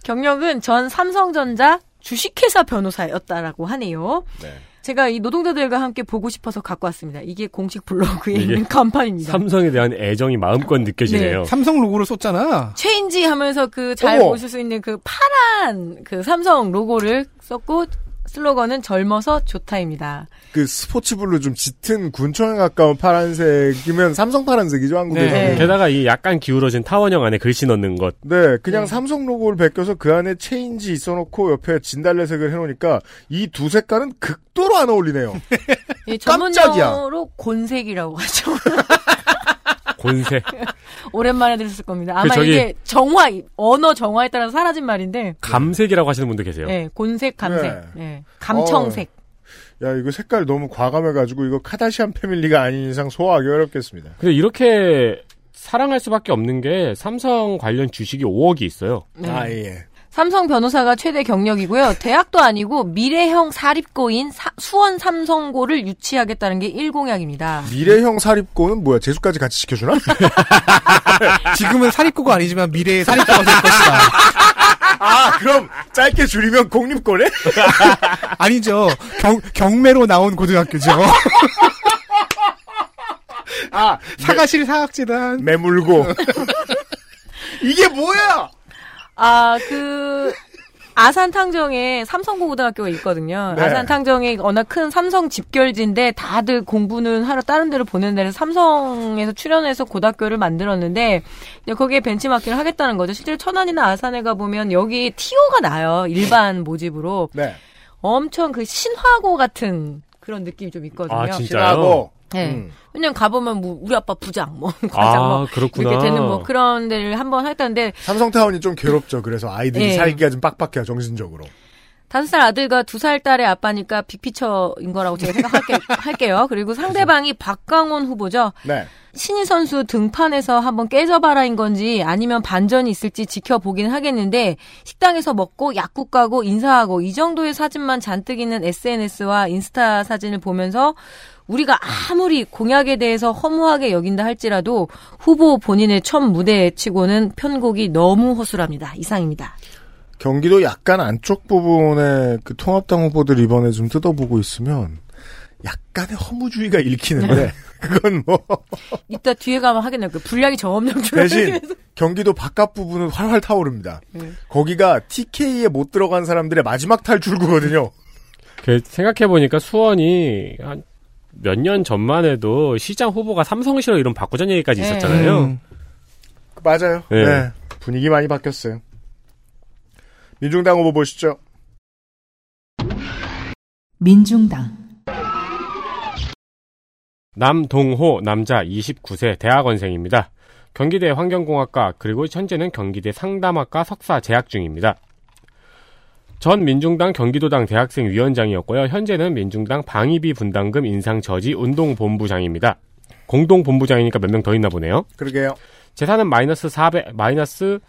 경력은 전 삼성전자 주식회사 변호사였다라고 하네요. 네. 제가 이 노동자들과 함께 보고 싶어서 갖고 왔습니다. 이게 공식 블로그에 이게 있는 간판입니다. 삼성에 대한 애정이 마음껏 느껴지네요. 삼성 로고를 썼잖아. change 하면서 그 잘. 보실 수 있는 그 파란 그 삼성 로고를 썼고 슬로건은 젊어서 좋다입니다. 그 sports blue 좀 짙은 군청에 가까운 파란색이면 삼성 파란색이죠 한국에서. 네. 네. 게다가 이 약간 기울어진 타원형 안에 글씨 넣는 것. 네, 그냥 네. 삼성 로고를 베껴서 그 안에 체인지 있어놓고 옆에 진달래색을 해놓으니까 이 두 색깔은 극도로 안 어울리네요. 이 깜짝이야. 전문용어로 곤색이라고 하죠. 곤색. 오랜만에 들었을 겁니다. 아마 그 저기- 이게 정화, 언어 정화에 따라서 사라진 말인데, 감색이라고 하시는 분도 계세요. 네, 곤색, 감색, 네. 네. 감청색. 야 이거 색깔 너무 과감해가지고 이거 카다시안 패밀리가 아닌 이상 소화하기 어렵겠습니다. 근데 이렇게 사랑할 수밖에 없는 게 삼성 관련 주식이 5억이 있어요. 네. 아 예. 삼성 변호사가 최대 경력이고요. 대학도 아니고 미래형 사립고인 사- 수원 삼성고를 유치하겠다는 게 1공약입니다. 미래형 사립고는 뭐야? 재수까지 같이 시켜주나? 지금은 사립고가 아니지만 미래의 사립고가 될 것이다. 아 그럼 짧게 줄이면 공립고네? 아니죠. 경, 경매로 나온 고등학교죠. 아 사가실 사학재단. 매물고. 이게 뭐야? 아, 그, 아산 탕정에 삼성고 고등학교가 있거든요. 네. 아산 탕정에 워낙 큰 삼성 집결지인데 다들 공부는 하러 다른 데를 보낸 데를 삼성에서 출연해서 고등학교를 만들었는데 거기에 벤치마킹을 하겠다는 거죠. 실제로 천안이나 아산에 가 보면 여기 티오가 나요. 일반 모집으로 네. 엄청 그 신화고 같은 그런 느낌이 좀 있거든요. 아, 진짜요? 신하고. 네. 음. 왜냐면 가보면 뭐 우리 아빠 부장, 뭐 과장, 아, 뭐 그렇구나. 이렇게 되는 뭐 그런 데를 한번 했다는데 삼성타운이 좀 괴롭죠. 그래서 아이들이 네. 살기가 좀 빡빡해요. 정신적으로. 다섯 살 아들과 두 살 딸의 아빠니까 빅피처인 거라고 제가 생각할게, 할게 요. 그리고 상대방이 박강원 후보죠. 네. 신인 선수 등판에서 한번 깨져봐라인 건지 아니면 반전이 있을지 지켜보긴 하겠는데 식당에서 먹고 약국 가고 인사하고 이 정도의 사진만 잔뜩 있는 SNS와 인스타 사진을 보면서 우리가 아무리 공약에 대해서 허무하게 여긴다 할지라도 후보 본인의 첫 무대 치고는 편곡이 너무 허술합니다. 이상입니다. 경기도 약간 안쪽 부분에 그 통합당 후보들 이번에 좀 뜯어보고 있으면 약간의 허무주의가 읽히는데 그건 뭐 이따 뒤에 가면 하겠네요. 그 분량이 정엄령 대신 경기도 바깥 부분은 활활 타오릅니다. 네. 거기가 TK에 못 들어간 사람들의 마지막 탈출구거든요. 그 생각해 보니까 수원이 한 몇 년 전만 해도 시장 후보가 삼성시로 이름 바꾸자는 얘기까지 네. 있었잖아요. 음. 맞아요. 네. 네. 분위기 많이 바뀌었어요. 민중당 후보 보시죠. 민중당 남동호 남자 29세 대학원생입니다. 경기대 환경공학과 그리고 현재는 경기대 상담학과 석사 재학 중입니다. 전 민중당 경기도당 대학생 위원장이었고요. 현재는 민중당 방위비 분담금 인상 저지 운동본부장입니다. 공동본부장이니까 몇 명 더 있나 보네요. 그러게요. 재산은 마이너스 400 마이너스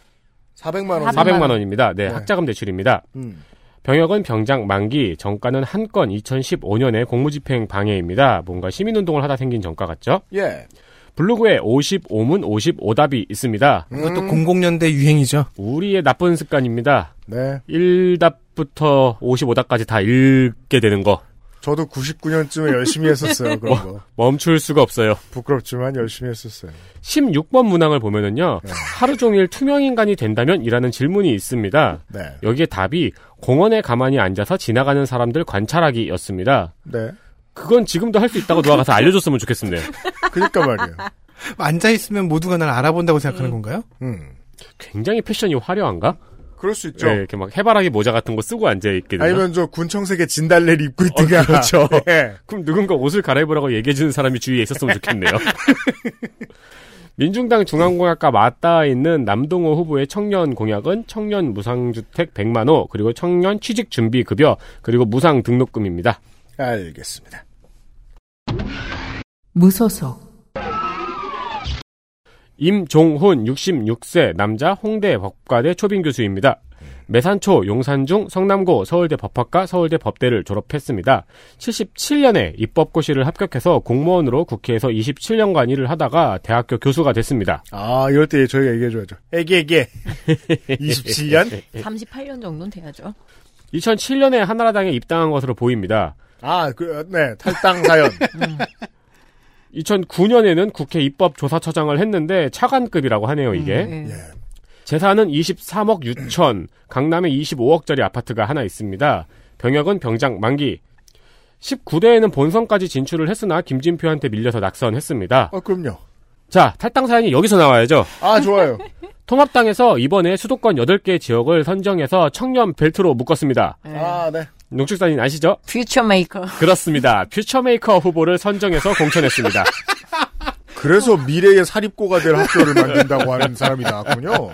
400만 원. 400만 원입니다. 네, 네. 학자금 대출입니다. 음. 병역은 병장 만기, 정가는 한 건 2015년에 공무집행 방해입니다. 뭔가 시민운동을 하다 생긴 정가 같죠? 예. 블로그에 55문 55답이 있습니다. 이것도 음. 00년대 유행이죠. 우리의 나쁜 습관입니다. 네. 1답부터 55답까지 다 읽게 되는 거. 저도 99년쯤에 열심히 했었어요. 그런 거. 멈출 수가 없어요. 부끄럽지만 열심히 했었어요. 16번 문항을 보면은요. 네. 하루 종일 투명 인간이 된다면? 이라는 질문이 있습니다. 네. 여기에 답이 공원에 가만히 앉아서 지나가는 사람들 관찰하기였습니다. 네. 그건 지금도 할 수 있다고 누가 가서 알려줬으면 좋겠습니다. 그니까 말이에요. 앉아 있으면 모두가 날 알아본다고 생각하는 건가요? 음. 굉장히 패션이 화려한가? 그럴 수 있죠. 네, 이렇게 막 해바라기 모자 같은 거 쓰고 앉아 있게 되나? 아니면 저 군청색의 진달래를 입고 있든가. 어, 그렇죠. 예. 그럼 누군가 옷을 갈아입으라고 얘기해 주는 사람이 주위에 있었으면 좋겠네요. 민중당 중앙공약과 맞닿아 있는 남동호 후보의 청년 공약은 청년 무상주택 100만 호, 그리고 청년 취직 준비 급여, 그리고 무상 등록금입니다. 알겠습니다. 무소속 임종훈 66세 남자 홍대 법과대 초빙 교수입니다. 매산초, 용산중, 성남고, 서울대 법학과, 서울대 법대를 졸업했습니다. 77년에 입법고시를 합격해서 공무원으로 국회에서 27년간 일을 하다가 대학교 교수가 됐습니다. 아, 이럴 때 저희가 얘기해줘야죠. 애기, 애기. 27년? 38년 정도는 돼야죠. 2007년에 한나라당에 입당한 것으로 보입니다. 아, 그, 네. 탈당 사연. 2009년에는 국회 입법조사처장을 했는데 차관급이라고 하네요, 이게. 네. 예. 재산은 23억 6천, 강남에 25억짜리 아파트가 하나 있습니다. 병역은 병장 만기. 19대에는 본선까지 진출을 했으나 김진표한테 밀려서 낙선했습니다. 어, 그럼요. 자, 탈당 사연이 여기서 나와야죠. 아, 좋아요. 통합당에서 이번에 수도권 8개 지역을 선정해서 청년 벨트로 묶었습니다. 아, 네. 농축산인 아시죠? future maker. 그렇습니다. future maker 후보를 선정해서 공천했습니다. 그래서 미래의 사립고가 될 학교를 만든다고 하는 사람이 나왔군요.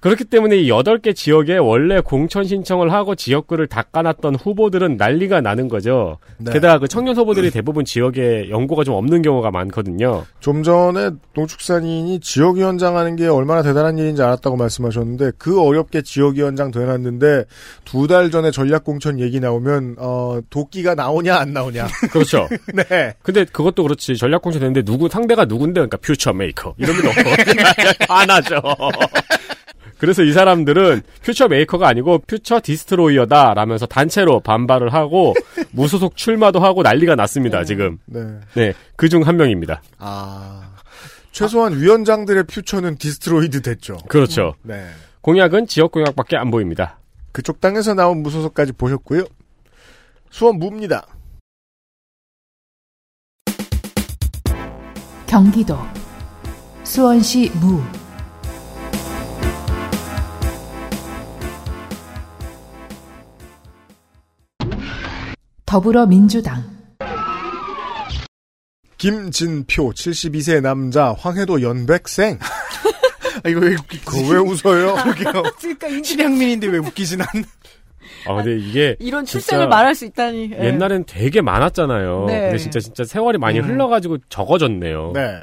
그렇기 때문에 이 8개 지역에 원래 공천 신청을 하고 지역구를 닦아놨던 후보들은 난리가 나는 거죠. 네. 게다가 그 청년 후보들이 대부분 지역에 연고가 좀 없는 경우가 많거든요. 좀 전에 농축산인이 지역위원장 하는 게 얼마나 대단한 일인지 알았다고 말씀하셨는데 그 어렵게 지역위원장 돼놨는데 두 달 전에 전략공천 얘기 나오면 어 도끼가 나오냐 안 나오냐. 그렇죠. 네. 근데 그것도 그렇지. 전략 공천 됐는데 누구 상대가 누군데 그러니까 future maker 이러면 너무 화나죠. 그래서 이 사람들은 퓨처 메이커가 아니고 future destroyer다 라면서 단체로 반발을 하고 무소속 출마도 하고 난리가 났습니다, 지금. 네. 네. 그중 한 명입니다. 아 최소한 위원장들의 future는 destroyed 됐죠. 그렇죠. 네. 공약은 지역 공약밖에 안 보입니다. 그쪽 땅에서 나온 무소속까지 보셨고요. 수원 무입니다. 경기도 수원시 무 더불어민주당 김진표 72세 남자 황해도 연백생. 아, 이거 왜 왜 웃어요? 그러니까 실향민인데 왜 웃기진 않? 아, 근데 이게 이런 출생을 말할 수 있다니. 예. 옛날엔 되게 많았잖아요. 네. 근데 진짜 진짜 세월이 많이 흘러가지고 적어졌네요. 네.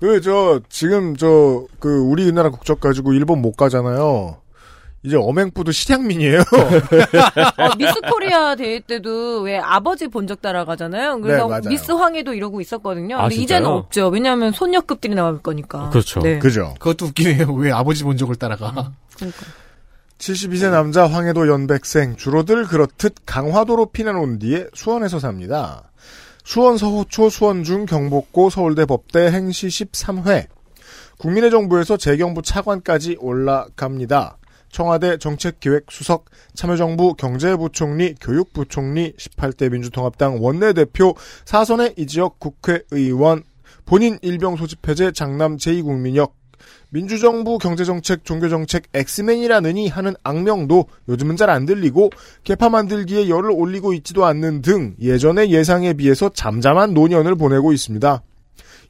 그, 저, 지금, 저, 그, 우리나라 국적 가지고 일본 못 가잖아요. 이제 어맹부도 실향민이에요. 어, 미스 코리아 대회 때도 왜 아버지 본적 따라가잖아요. 그래서 네. 미스 황해도 이러고 있었거든요. 아, 근데 진짜요? 이제는 없죠. 왜냐하면 손녀급들이 나올 거니까. 그렇죠. 네. 그죠. 그것도 웃기네요. 왜 아버지 본적을 따라가. 72세 남자 황해도 연백생 주로들 그렇듯 강화도로 피난 온 뒤에 수원에서 삽니다. 수원 서호초 수원중 경복고 서울대 법대 행시 13회 국민의 정부에서 재경부 차관까지 올라갑니다. 청와대 정책기획수석, 참여정부 경제부총리, 교육부총리, 18대 민주통합당 원내대표, 사선의 이지역 국회의원, 본인 일병 소집 해제 장남 제2국민역, 민주정부 경제정책, 종교정책 엑스맨이라느니 하는 악명도 요즘은 잘 안 들리고 개파 만들기에 열을 올리고 있지도 않는 등 예전의 예상에 비해서 잠잠한 노년을 보내고 있습니다.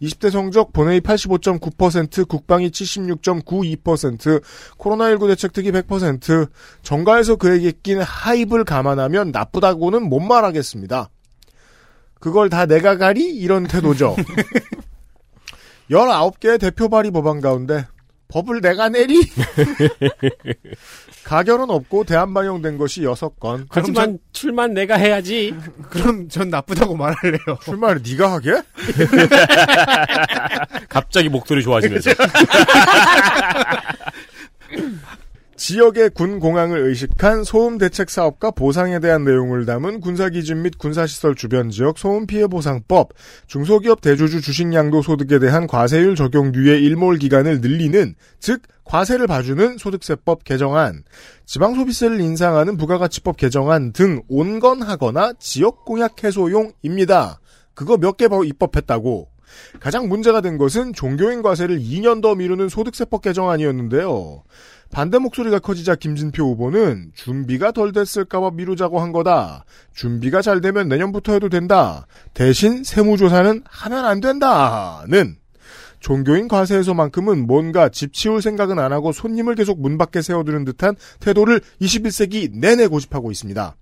20대 성적 본회의 85.9%, 국방위 76.92%, 코로나19 대책 특위 100%, 정가에서 그에게 낀 하입을 감안하면 나쁘다고는 못 말하겠습니다. 그걸 다 내가 가리? 이런 태도죠. 19개의 대표 발의 법안 가운데 법을 내가 내리? 가결은 없고 대안 반영된 것이 6건. 하지만 출만 내가 해야지. 그럼 전 나쁘다고 말할래요. 출마를 네가 하게? 갑자기 목소리 좋아지면서. 지역의 군 공항을 의식한 소음 대책 사업과 보상에 대한 내용을 담은 군사 기준 및 군사 시설 주변 지역 소음 피해 보상법, 중소기업 대주주 주식 양도 소득에 대한 과세율 적용류의 일몰 기간을 늘리는 즉 과세를 봐주는 소득세법 개정안, 지방 소비세를 인상하는 부가가치법 개정안 등 온건하거나 지역 공약 해소용입니다. 그거 몇 개 입법했다고. 가장 문제가 된 것은 종교인 과세를 2년 더 미루는 소득세법 개정안이었는데요. 반대 목소리가 커지자 김진표 후보는 준비가 덜 됐을까봐 미루자고 한 거다. 준비가 잘 되면 내년부터 해도 된다. 대신 세무조사는 하면 안 된다는 종교인 과세에서만큼은 뭔가 집 치울 생각은 안 하고 손님을 계속 문 밖에 세워두는 듯한 태도를 21세기 내내 고집하고 있습니다.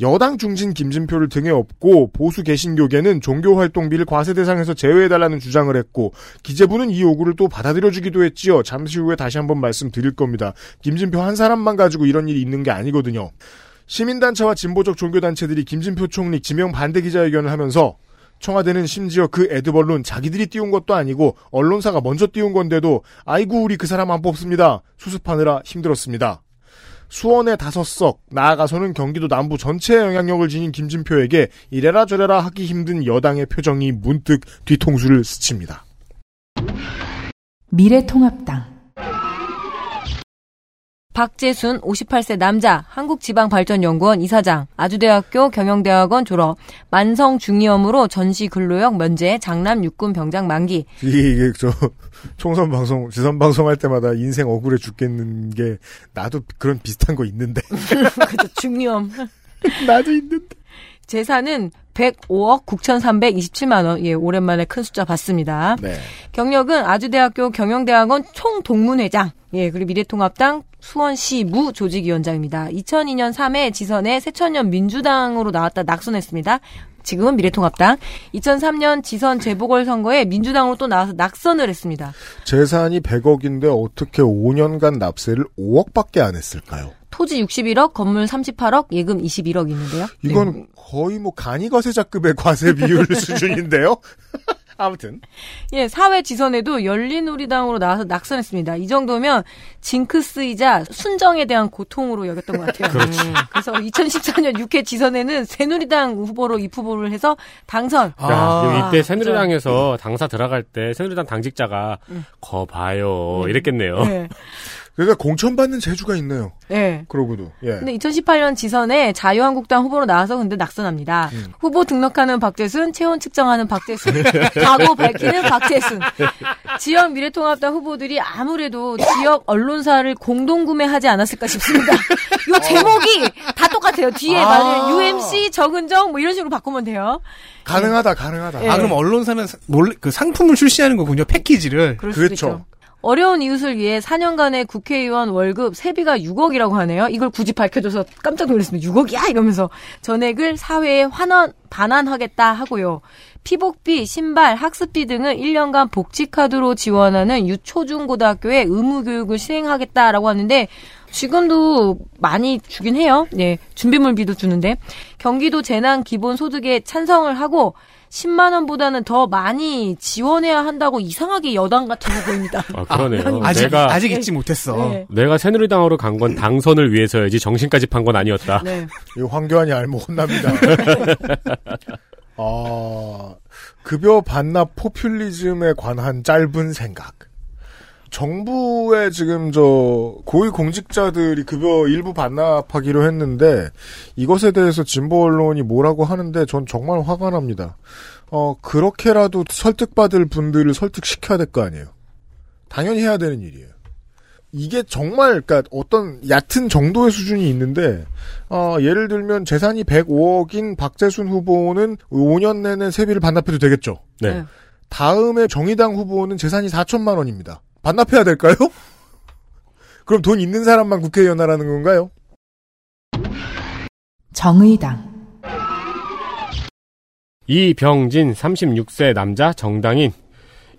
여당 중진 김진표를 등에 업고 보수 개신교계는 종교활동비를 과세 대상에서 제외해달라는 주장을 했고 기재부는 이 요구를 또 받아들여주기도 했지요. 잠시 후에 다시 한번 말씀드릴 겁니다. 김진표 한 사람만 가지고 이런 일이 있는 게 아니거든요. 시민단체와 진보적 종교단체들이 김진표 총리 지명 반대 기자회견을 하면서 청와대는 심지어 그 에드벌룬 자기들이 띄운 것도 아니고 언론사가 먼저 띄운 건데도 아이고 우리 그 사람 안 뽑습니다. 수습하느라 힘들었습니다. 수원의 다섯 석, 나아가서는 경기도 남부 전체에 영향력을 지닌 김진표에게 이래라 저래라 하기 힘든 여당의 표정이 문득 뒤통수를 스칩니다. 미래통합당 박재순 58세 남자 한국지방발전연구원 이사장 아주대학교 경영대학원 졸업 만성 중이염으로 전시 근로역 면제 장남 육군 병장 만기. 이게, 이게 저 총선 방송 지선 방송 할 때마다 인생 억울해 죽겠는 게 나도 그런 비슷한 거 있는데. 그죠 중이염. 나도 있는데. 재산은 105억 9,327만 원. 예, 오랜만에 큰 숫자 봤습니다. 네. 경력은 아주대학교 경영대학원 총동문회장. 예, 그리고 미래통합당 수원시 무 조직위원장입니다. 2002년 3회 지선에 새천년 민주당으로 나왔다 낙선했습니다. 지금은 미래통합당. 2003년 지선 재보궐선거에 민주당으로 또 나와서 낙선을 했습니다. 재산이 100억인데 어떻게 5년간 납세를 5억밖에 안 했을까요? 토지 61억, 건물 38억, 예금 21억 있는데요. 이건 네. 거의 뭐 간이과세자급의 과세 비율 수준인데요. 아무튼 예, 사회 지선에도 열린우리당으로 나와서 낙선했습니다. 이 정도면 징크스이자 순정에 대한 고통으로 여겼던 것 같아요. 그렇지. 음, 그래서 2014년 6회 지선에는 새누리당 후보로 입후보를 해서 당선. 야, 아, 이때 새누리당에서 당사 들어갈 때 새누리당 당직자가 음. 거 봐요 이랬겠네요. 네. 그러니까 공천받는 재주가 있네요. 네. 그러고도 예. 근데 2018년 지선에 자유한국당 후보로 나와서 근데 낙선합니다. 음. 후보 등록하는 박재순, 체온 측정하는 박재순, 각오 밝히는 박재순. 지역 미래통합당 후보들이 아무래도 지역 언론사를 공동 구매하지 않았을까 싶습니다. 이 제목이 다 똑같아요. 뒤에 아. 만약 UMC, 정은정 뭐 이런 식으로 바꾸면 돼요. 가능하다, 가능하다. 예. 아, 그럼 언론사는 사- 몰래 그 상품을 출시하는 거군요. 패키지를. 그렇죠. 어려운 이웃을 위해 4년간의 국회의원 월급 세비가 6억이라고 하네요. 이걸 굳이 밝혀줘서 깜짝 놀랐습니다. 6억이야 이러면서 전액을 사회에 환원 반환하겠다 하고요. 피복비, 신발, 학습비 등을 1년간 복지카드로 지원하는 유초중고등학교에 의무교육을 시행하겠다라고 하는데 지금도 많이 주긴 해요. 네, 준비물비도 주는데 경기도 재난 기본 소득에 찬성을 하고 10만 원보다는 더 많이 지원해야 한다고 이상하게 여당 같은 거 보입니다. 아, 그러네요. 아 직 내가 아직 잊지 못했어. 네. 내가 새누리당으로 간 건 당선을 위해서야지 정신까지 판 건 아니었다. 네. 이 황교안이 알면 혼납니다. 아, 급여 반납 포퓰리즘에 관한 짧은 생각. 정부의 지금 저 고위 공직자들이 급여 일부 반납하기로 했는데 이것에 대해서 진보 언론이 뭐라고 하는데 전 정말 화가 납니다. 어 그렇게라도 설득받을 분들을 설득시켜야 될 거 아니에요. 당연히 해야 되는 일이에요. 이게 정말 그러니까 어떤 얕은 정도의 수준이 있는데 어, 예를 들면 재산이 105억인 박재순 후보는 5년 내내 세비를 반납해도 되겠죠. 네. 네. 다음에 정의당 후보는 재산이 4천만 원입니다. 반납해야 될까요? 그럼 돈 있는 사람만 국회의원 하라는 건가요? 정의당 이병진 36세 남자 정당인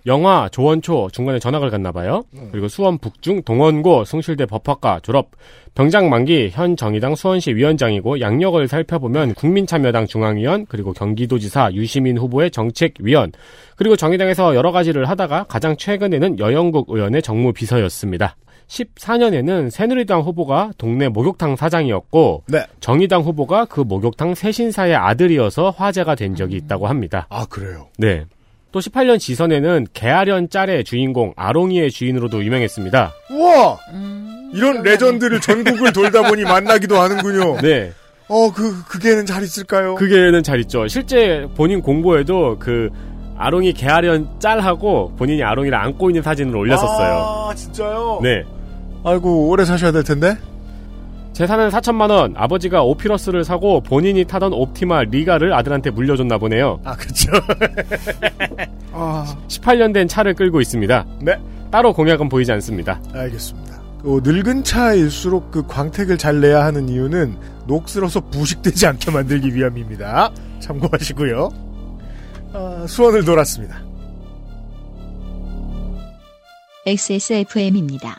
영화 조원초 중간에 전학을 갔나 봐요. 그리고 수원 북중 동원고 숭실대 법학과 졸업. 병장 만기 현 정의당 수원시 위원장이고 양력을 살펴보면 국민참여당 중앙위원 그리고 경기도지사 유시민 후보의 정책위원 그리고 정의당에서 여러 가지를 하다가 가장 최근에는 여영국 의원의 정무비서였습니다. 14년에는 새누리당 후보가 동네 목욕탕 사장이었고 네. 정의당 후보가 그 목욕탕 새신사의 아들이어서 화제가 된 적이 있다고 합니다. 아 그래요. 네. 또 18년 지선에는 개아련 짤의 주인공 아롱이의 주인으로도 유명했습니다. 우와 음, 이런 레전드를 전국을 돌다 보니 만나기도 하는군요. 네. 어 그 그게는 잘 있을까요? 그게는 잘 있죠. 실제 본인 공보에도 그 아롱이 개아련 짤하고 본인이 아롱이를 안고 있는 사진을 올렸었어요. 아 진짜요? 네. 아이고 오래 사셔야 될 텐데. 재산은 4천만 원. 아버지가 오피러스를 사고 본인이 타던 옵티마 리가를 아들한테 물려줬나 보네요. 아 그렇죠. 아, 18년 된 차를 끌고 있습니다. 네. 따로 공약은 보이지 않습니다. 알겠습니다. 어, 늙은 차일수록 그 광택을 잘 내야 하는 이유는 녹슬어서 부식되지 않게 만들기 위함입니다. 참고하시고요. 아, 수원을 돌았습니다. XSFM입니다.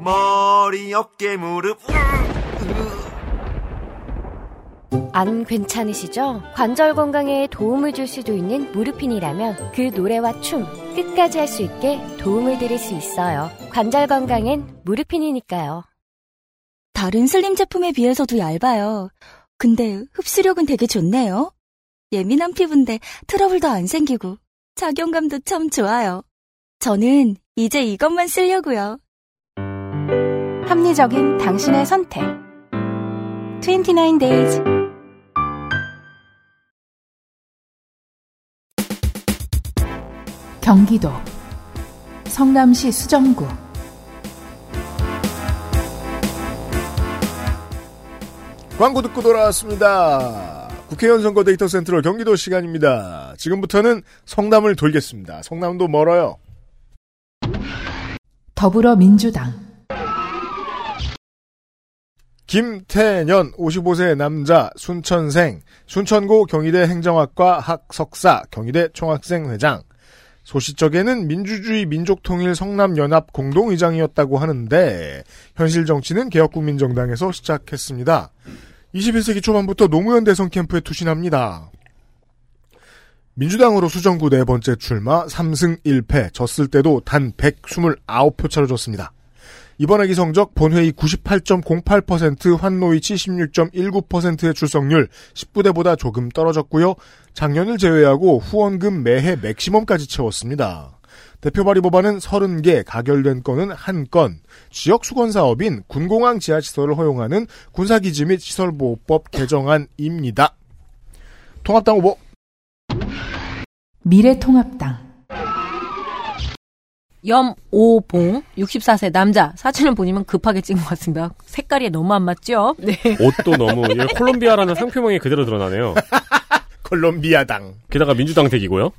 머리, 어깨, 무릎. 안 괜찮으시죠? 관절 건강에 도움을 줄 수도 있는 무르핀이라면 그 노래와 춤 끝까지 할 수 있게 도움을 드릴 수 있어요. 관절 건강엔 무르핀이니까요. 다른 슬림 제품에 비해서도 얇아요. 근데 흡수력은 되게 좋네요. 예민한 피부인데 트러블도 안 생기고 작용감도 참 좋아요. 저는 이제 이것만 쓰려고요. 합리적인 당신의 선택. 29 days. 경기도 성남시 수정구 광고 듣고 돌아왔습니다. 국회의원 선거 데이터 센트럴 경기도 시간입니다. 지금부터는 성남을 돌겠습니다. 성남도 멀어요. 더불어민주당 김태년 55세 남자 순천생 순천고 경희대 행정학과 학석사 경희대 총학생회장 소시적에는 민주주의 민족통일 성남연합 공동의장이었다고 하는데 현실 정치는 개혁국민정당에서 시작했습니다. 21세기 초반부터 노무현 대선 캠프에 투신합니다. 민주당으로 수정구 네 번째 출마 3승 1패 졌을 때도 단 129표 차로 졌습니다. 이번 회기 성적 본회의 98.08% 환노위 76.19%의 출석률 10부대보다 조금 떨어졌고요. 작년을 제외하고 후원금 매해 맥시멈까지 채웠습니다. 대표 발의 법안은 30개, 가결된 건은 1건, 지역 수건 사업인 군공항 지하시설을 허용하는 군사기지 및 시설보호법 개정안입니다. 통합당 후보 미래통합당 염오봉 64세 남자 사진을 보니면 급하게 찍은 것 같습니다. 색깔이 너무 안 맞죠? 네. 옷도 너무 예, 콜롬비아라는 상표명이 그대로 드러나네요. 콜롬비아당. 게다가 민주당 댁이고요.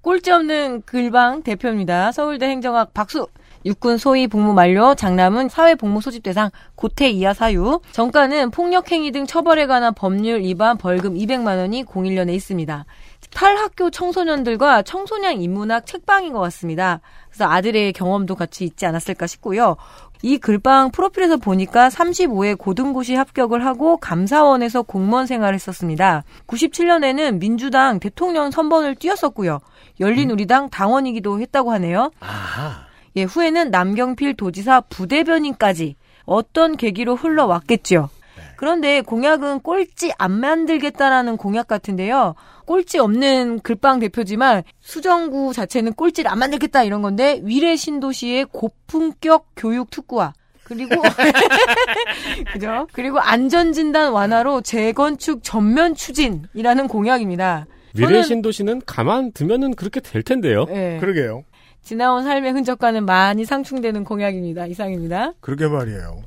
꼴찌 없는 글방 대표입니다. 서울대 행정학 박수 육군 소위 복무 만료, 장남은 사회 복무 소집 대상, 고태 이하 사유. 정가는 폭력 행위 등 처벌에 관한 법률 위반 벌금 200만 원이 01년에 있습니다. 탈학교 청소년들과 청소년 인문학 책방인 것 같습니다. 그래서 아들의 경험도 같이 있지 않았을까 싶고요. 이 글방 프로필에서 보니까 35회 고등고시 합격을 하고 감사원에서 공무원 생활을 했었습니다. 97년에는 민주당 대통령 선번을 뛰었었고요. 열린우리당 당원이기도 했다고 하네요. 예, 후에는 남경필 도지사 부대변인까지 어떤 계기로 흘러왔겠죠. 그런데 공약은 꼴찌 안 만들겠다라는 공약 같은데요. 꼴찌 없는 글방 대표지만 수정구 자체는 꼴찌를 안 만들겠다 이런 건데 위례 신도시의 고품격 교육 특구화 그리고 그죠? 그리고 안전 진단 완화로 재건축 전면 추진이라는 공약입니다. 미래 신도시는 가만 두면은 그렇게 될 텐데요. 예. 그러게요. 지나온 삶의 흔적과는 많이 상충되는 공약입니다. 이상입니다. 그러게 말이에요.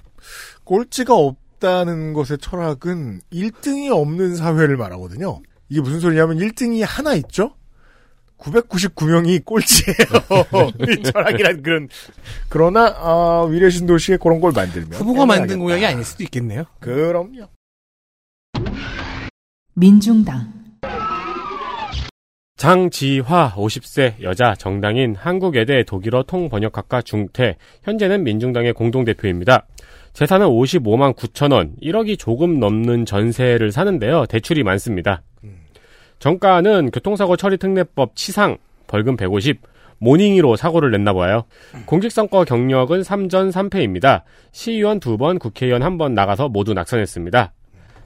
꼴찌가 없 다는 것의 철학은 1등이 없는 사회를 말하거든요. 이게 무슨 소리냐면 1등이 하나 있죠? 999명이 꼴찌예요. 이 철학이란 그런. 그러나 아, 위례 신 도시에 그런 걸 만들면 후보가 만든. 공약이 아닐 수도 있겠네요. 그럼요. 민중당 장지화 50세 여자 정당인 한국외대 독일어 통번역학과 중퇴 현재는 민중당의 공동대표입니다. 재산은 55만 9천 원 1억이 조금 넘는 전세를 사는데요. 대출이 많습니다. 정가는 교통사고 처리 특례법 치상 벌금 150 모닝이로 사고를 냈나 봐요. 공직선거 경력은 3전 3패입니다. 시의원 2번, 국회의원 1번 나가서 모두 낙선했습니다.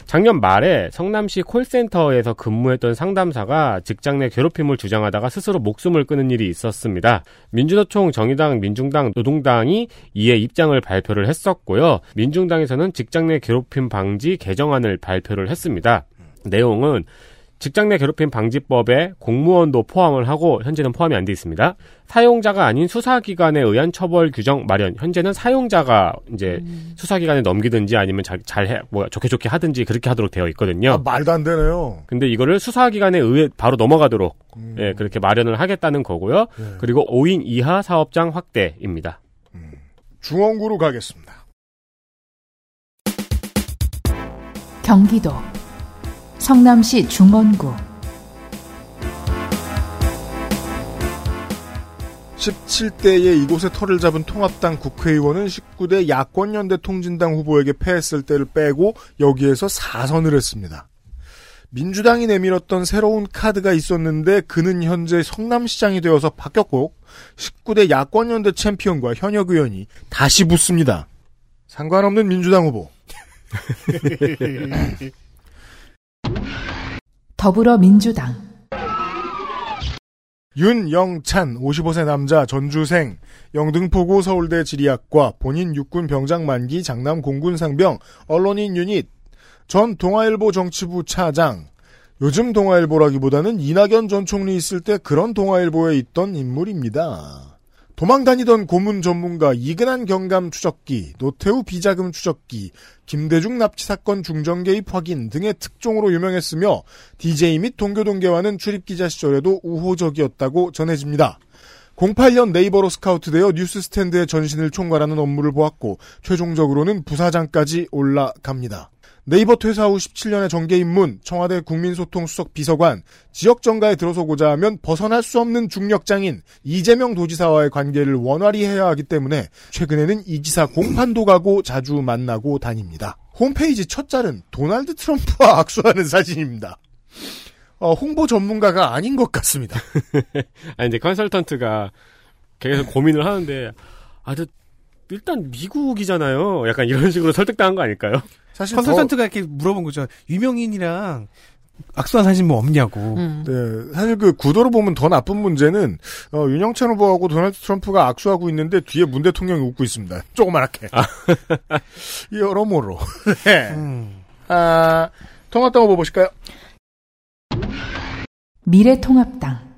작년 말에 성남시 콜센터에서 근무했던 상담사가 직장 내 괴롭힘을 주장하다가 스스로 목숨을 끊은 일이 있었습니다. 민주노총, 정의당, 민중당, 노동당이 이에 입장을 발표를 했었고요. 민중당에서는 직장 내 괴롭힘 방지 개정안을 발표를 했습니다. 내용은 직장 내 괴롭힘 방지법에 공무원도 포함을 하고 현재는 포함이 안 돼 있습니다. 사용자가 아닌 수사기관에 의한 처벌 규정 마련. 현재는 사용자가 이제 수사기관에 넘기든지 아니면 잘, 잘 해, 뭐 좋게 좋게 하든지 그렇게 하도록 되어 있거든요. 아, 말도 안 되네요. 근데 이거를 수사기관에 의해 바로 넘어가도록 음. 예, 그렇게 마련을 하겠다는 거고요. 네. 그리고 5인 이하 사업장 확대입니다. 중원구로 가겠습니다. 경기도 성남시 중원구 17대에 이곳에 털을 잡은 통합당 국회의원은 19대 야권연대 통진당 후보에게 패했을 때를 빼고 여기에서 4선을 했습니다. 민주당이 내밀었던 새로운 카드가 있었는데 그는 현재 성남시장이 되어서 바뀌었고 19대 야권연대 챔피언과 현역 의원이 다시 붙습니다. 상관없는 민주당 후보. 더불어민주당. 윤영찬 55세 남자 전주생. 영등포구 서울대 지리학과 본인 육군 병장 만기 장남 공군 상병 언론인 유닛. 전 동아일보 정치부 차장. 요즘 동아일보라기보다는 이낙연 전 총리 있을 때 그런 동아일보에 있던 인물입니다. 도망 다니던 고문 전문가 이근한 경감 추적기, 노태우 비자금 추적기, 김대중 납치 사건 중정 개입 확인 등의 특종으로 유명했으며 DJ 및 동교 동계와는 출입 기자 시절에도 우호적이었다고 전해집니다. 08년 네이버로 스카우트되어 뉴스 스탠드의 전신을 총괄하는 업무를 보았고 최종적으로는 부사장까지 올라갑니다. 네이버 퇴사 후 17년의 정계 입문, 청와대 국민소통수석 비서관, 지역 정가에 들어서고자 하면 벗어날 수 없는 중력장인 이재명 도지사와의 관계를 원활히 해야 하기 때문에 최근에는 이 지사 공판도 가고 자주 만나고 다닙니다. 홈페이지 첫 자는 도널드 트럼프와 악수하는 사진입니다. 어, 홍보 전문가가 아닌 것 같습니다. 아니 이제 컨설턴트가 계속 고민을 하는데 아, 저 일단 미국이잖아요. 약간 이런 식으로 설득당한 거 아닐까요? 사실 컨설턴트가 이렇게 물어본 거죠. 유명인이랑 악수한 사진 뭐 없냐고. 네, 사실 그 구도로 보면 더 나쁜 문제는 어, 윤영찬 후보하고 도널드 트럼프가 악수하고 있는데 뒤에 문 대통령이 웃고 있습니다. 조그맣게. 여러모로. 네. 아, 통합당 후보 보실까요? 미래통합당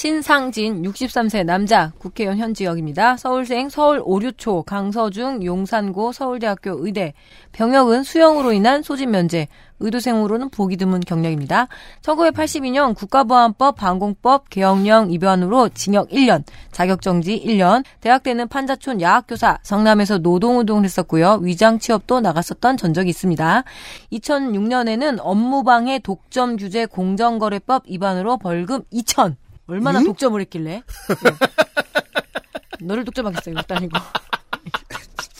신상진 63세 남자 국회의원 현 지역입니다. 서울생 서울 오류초 강서중 용산고 서울대학교 의대 병역은 수영으로 인한 소집 면제 의도생으로는 보기 드문 경력입니다. 1982년 국가보안법 방공법 개혁령 위반으로 징역 1년, 자격정지 1년, 대학 때는 판자촌 야학교사, 성남에서 노동운동을 했었고요. 위장 취업도 나갔었던 전적이 있습니다. 2006년에는 업무방해 독점 규제 공정거래법 위반으로 벌금 2천. 얼마나 독점을 했길래? 네. 너를 독점하겠어요, 이것도 아니고.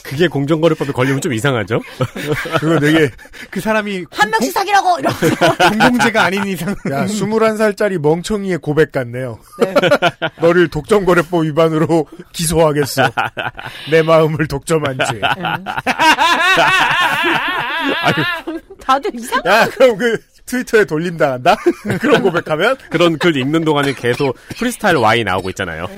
그게 공정거래법에 걸리면 좀 이상하죠? 그거 되게 그 사람이 한 명씩 사기라고! 이러면서. 공공재가 아닌 이상. 야, 21살짜리 멍청이의 고백 같네요. 너를 독점거래법 위반으로 기소하겠어. 내 마음을 독점한 죄. 다들 이상해. 야, 그럼 그 트위터에 돌림 당한다? 그런 고백하면? 그런 글 읽는 동안에 계속 프리스타일 Y 나오고 있잖아요.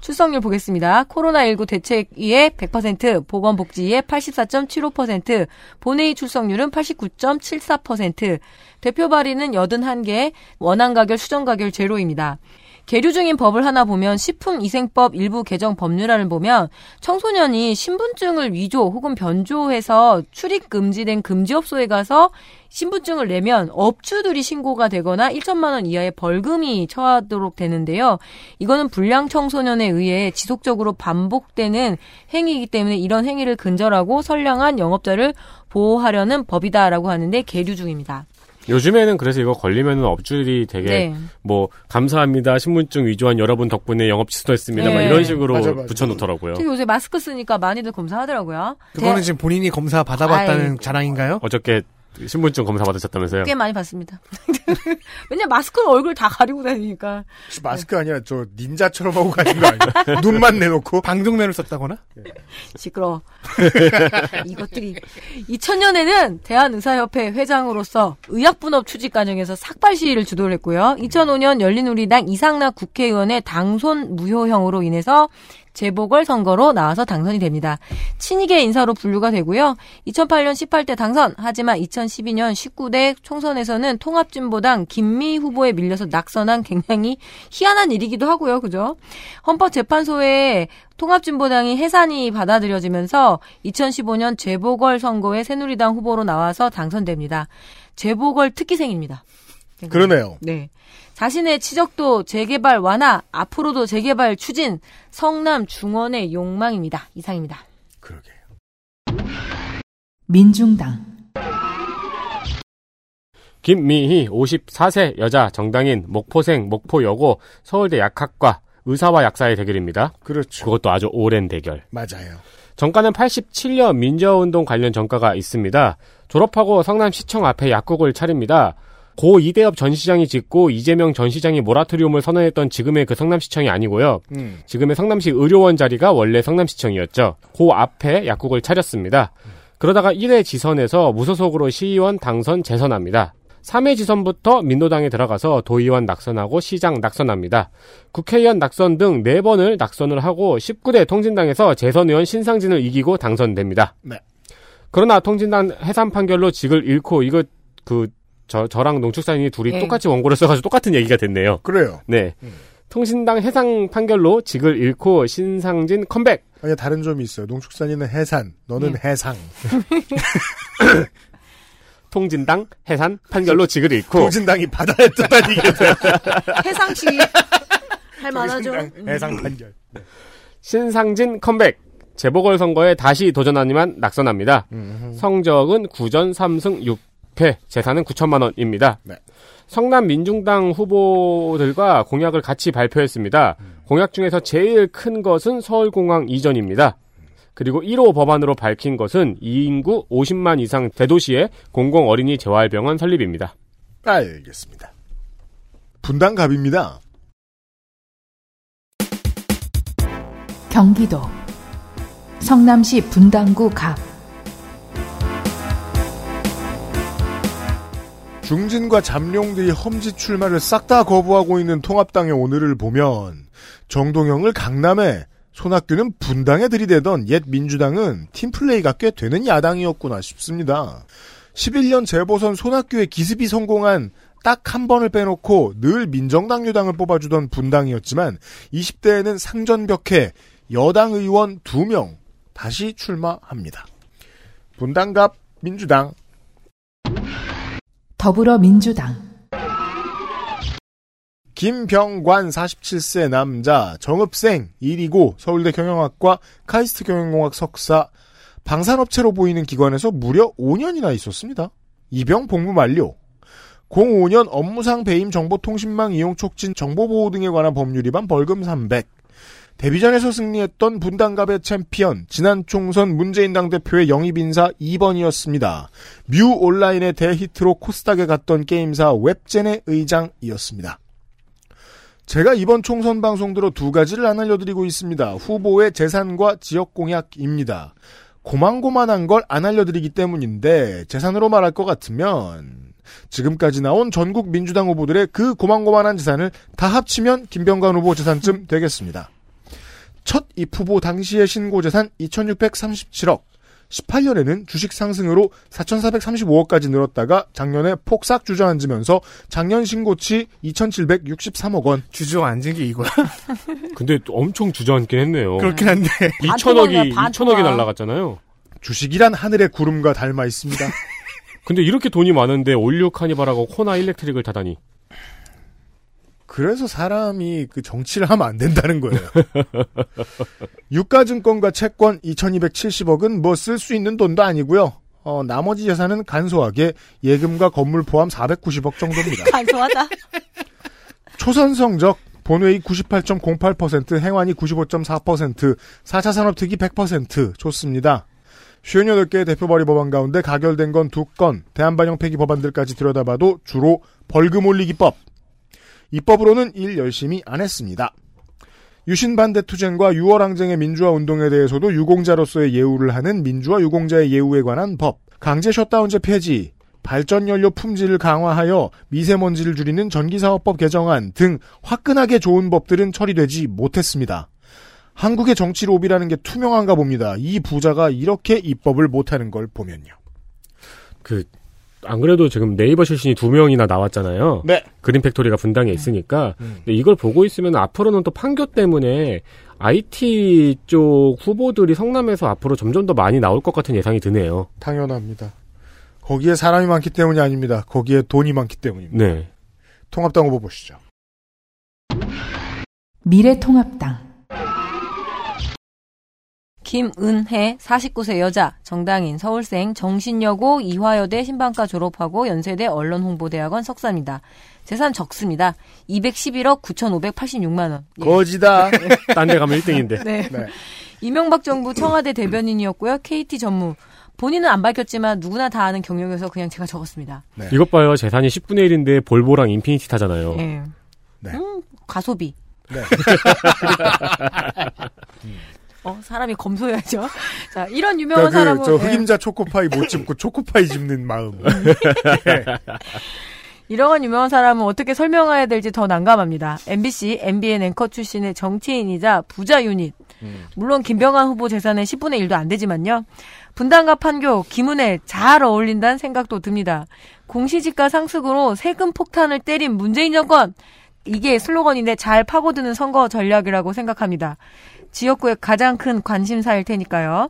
출석률 보겠습니다. 코로나19 대책위의 100%, 보건복지위의 84.75%, 본회의 출석률은 89.74%, 대표 발의는 81개, 원안 가결, 수정 가결 제로입니다. 계류 중인 법을 하나 보면 식품위생법 일부 개정 법률안을 보면 청소년이 신분증을 위조 혹은 변조해서 출입 금지된 금지업소에 가서 신분증을 내면 업주들이 신고가 되거나 1천만 원 이하의 벌금이 처하도록 되는데요. 이거는 불량 청소년에 의해 지속적으로 반복되는 행위이기 때문에 이런 행위를 근절하고 선량한 영업자를 보호하려는 법이다라고 하는데 계류 중입니다. 요즘에는 그래서 이거 걸리면 업주들이 되게 네. 뭐 감사합니다 신분증 위조한 여러분 덕분에 영업 취소했습니다 막 네. 이런 식으로 맞아, 맞아. 붙여놓더라고요. 특히 요새 마스크 쓰니까 많이들 검사하더라고요. 그거는 제- 지금 본인이 검사 받아봤다는 아이. 자랑인가요? 어저께 신분증 검사 받으셨다면서요? 꽤 많이 받습니다. 왜냐 마스크는 얼굴 다 가리고 다니니까. 혹시 마스크 아니야? 저 닌자처럼 하고 가신 거 아니야? 눈만 내놓고? 방독면을 썼다거나? 시끄러. 이것들이 2000년에는 대한의사협회 회장으로서 의약분업 추직 과정에서 삭발 시위를 주도를 했고요. 2005년 열린우리당 이상락 국회의원의 당손 무효형으로 인해서 재보궐 선거로 나와서 당선이 됩니다. 친이계 인사로 분류가 되고요. 2008년 18대 당선, 하지만 2012년 19대 총선에서는 통합진보당 김미 후보에 밀려서 낙선한 굉장히 희한한 일이기도 하고요. 그죠? 헌법재판소에 통합진보당이 해산이 받아들여지면서 2015년 재보궐 선거에 새누리당 후보로 나와서 당선됩니다. 재보궐 특기생입니다. 그러네요. 네. 자신의 치적도 재개발 완화, 앞으로도 재개발 추진, 성남 중원의 욕망입니다. 이상입니다. 민중당 김미희 54세 여자 정당인 목포생 목포여고 서울대 약학과 의사와 약사의 대결입니다. 그렇죠. 그것도 아주 오랜 대결. 맞아요. 정가는 87년 민주화운동 관련 정가가 있습니다. 졸업하고 성남시청 앞에 약국을 차립니다. 고 이대엽 전 시장이 짓고 이재명 전 시장이 모라토리움을 선언했던 지금의 그 성남시청이 아니고요. 음. 지금의 성남시 의료원 자리가 원래 성남시청이었죠. 그 앞에 약국을 차렸습니다. 그러다가 1회 지선에서 무소속으로 시의원 당선 재선합니다. 3회 지선부터 민노당에 들어가서 도의원 낙선하고 시장 낙선합니다. 국회의원 낙선 등 4번을 낙선을 하고 19대 통진당에서 재선의원 신상진을 이기고 당선됩니다. 네. 그러나 통진당 해산 판결로 직을 잃고 이거 그 저, 저랑 농축산인이 둘이 예. 똑같이 원고를 써가지고 똑같은 얘기가 됐네요. 그래요. 네. 통신당 해상 판결로 직을 잃고 신상진 컴백. 아니 다른 점이 있어요. 농축산인은 해산, 너는 네. 해상. 통진당 해산 판결로 직을 잃고 통진당이 받아야 뜻한 돼. 해상시 할 만하죠. 음. 해상 판결. 신상진 컴백. 재보궐 선거에 다시 도전하지만 낙선합니다. 성적은 9전 3승 6 패, 재산은 9천만 원입니다. 네. 성남 민중당 후보들과 공약을 같이 발표했습니다. 공약 중에서 제일 큰 것은 서울공항 이전입니다. 그리고 1호 법안으로 밝힌 것은 2인구 50만 이상 대도시의 공공 어린이 재활병원 설립입니다. 알겠습니다. 분당갑입니다. 경기도 성남시 분당구 갑 중진과 잠룡들이 험지 출마를 싹 다 거부하고 있는 통합당의 오늘을 보면 정동영을 강남에 손학규는 분당에 들이대던 옛 민주당은 팀플레이가 꽤 되는 야당이었구나 싶습니다. 11년 재보선 손학규의 기습이 성공한 딱 한 번을 빼놓고 늘 민정당 유당을 뽑아주던 분당이었지만 20대에는 상전벽해 여당 의원 2명 다시 출마합니다. 분당갑 민주당 더불어민주당. 김병관 47세 남자 정읍생 1이고 서울대 경영학과 카이스트 경영공학 석사 방산업체로 보이는 기관에서 무려 5년이나 있었습니다. 입영 복무 만료. 05년 업무상 배임 정보통신망 이용 촉진 정보보호 등에 관한 법률 위반 벌금 300 데뷔전에서 승리했던 분당갑의 챔피언 지난 총선 문재인 당 대표의 영입 인사 2번이었습니다. 뮤 온라인의 대히트로 코스닥에 갔던 게임사 웹젠의 의장이었습니다. 제가 이번 총선 방송 들어 두 가지를 안 알려드리고 있습니다. 후보의 재산과 지역 공약입니다. 고만고만한 걸 안 알려드리기 때문인데 재산으로 말할 것 같으면 지금까지 나온 전국 민주당 후보들의 그 고만고만한 재산을 다 합치면 김병관 후보 재산쯤 되겠습니다. 첫 입후보 당시의 신고 재산 2637억, 18년에는 주식 상승으로 4,435억까지 늘었다가 작년에 폭삭 주저앉으면서 작년 신고치 2,763억 원. 주저앉은 게 이거야? 근데 엄청 주저앉긴 했네요. 그렇긴 한데. 2천억이 2천억이 날라갔잖아요. 주식이란 하늘의 구름과 닮아 있습니다. 근데 이렇게 돈이 많은데 All New 카니발하고 코나 Electric을 타다니. 그래서 사람이 그 정치를 하면 안 된다는 거예요. 유가증권과 채권 2270억은 뭐 쓸 수 있는 돈도 아니고요. 어, 나머지 재산은 간소하게 예금과 건물 포함 490억 정도입니다. 간소하다. 초선 성적 본회의 98.08%, 행안위 95.4%, 4차 산업특위 100% 좋습니다. 58개의 대표 발의 법안 가운데 가결된 건 두 건, 대한반영 폐기 법안들까지 들여다봐도 주로 벌금 올리기법. 입법으로는 일 열심히 안 했습니다. 유신 반대 투쟁과 유월항쟁의 민주화 운동에 대해서도 유공자로서의 예우를 하는 민주화 유공자의 예우에 관한 법, 강제 셧다운제 폐지, 발전연료 품질을 강화하여 미세먼지를 줄이는 전기사업법 개정안 등 화끈하게 좋은 법들은 처리되지 못했습니다. 한국의 정치 로비라는 게 투명한가 봅니다. 이 부자가 이렇게 입법을 못하는 걸 보면요. 그, 안 그래도 지금 네이버 출신이 두 명이나 나왔잖아요. 네. Green Factory가 분당에 있으니까. 음. 근데 이걸 보고 있으면 앞으로는 또 판교 때문에 IT 쪽 후보들이 성남에서 앞으로 점점 더 많이 나올 것 같은 예상이 드네요. 당연합니다. 거기에 사람이 많기 때문이 아닙니다. 거기에 돈이 많기 때문입니다. 네. 통합당 후보 보시죠. 미래통합당 김은혜 49세 여자 정당인 서울생 정신여고 이화여대 신방과 졸업하고 연세대 언론홍보대학원 석사입니다. 재산 적습니다. 211억 9,586만 원. 예. 거지다. 딴 데 가면 1등인데. 네. 이명박 정부 청와대 대변인이었고요. KT 전무. 본인은 안 밝혔지만 누구나 다 아는 경력이어서 그냥 제가 적었습니다. 네. 이것 봐요. 재산이 10분의 1인데 볼보랑 인피니티 타잖아요. 예. 네. 음, 과소비. 네. 어, 사람이 검소해야죠. 자, 이런 유명한 그러니까 사람은 그, 저 예. 흑임자 초코파이 못 집고 초코파이 집는 마음. 네. 이런 유명한 사람은 어떻게 설명해야 될지 더 난감합니다. MBC, MBN 앵커 출신의 정치인이자 부자 유닛. 물론 김병환 후보 재산의 10분의 1도 안 되지만요. 분당과 판교, 김은혜 잘 어울린다는 생각도 듭니다. 공시지가 상승으로 세금 폭탄을 때린 문재인 정권. 이게 슬로건인데 잘 파고드는 선거 전략이라고 생각합니다. 지역구의 가장 큰 관심사일 테니까요.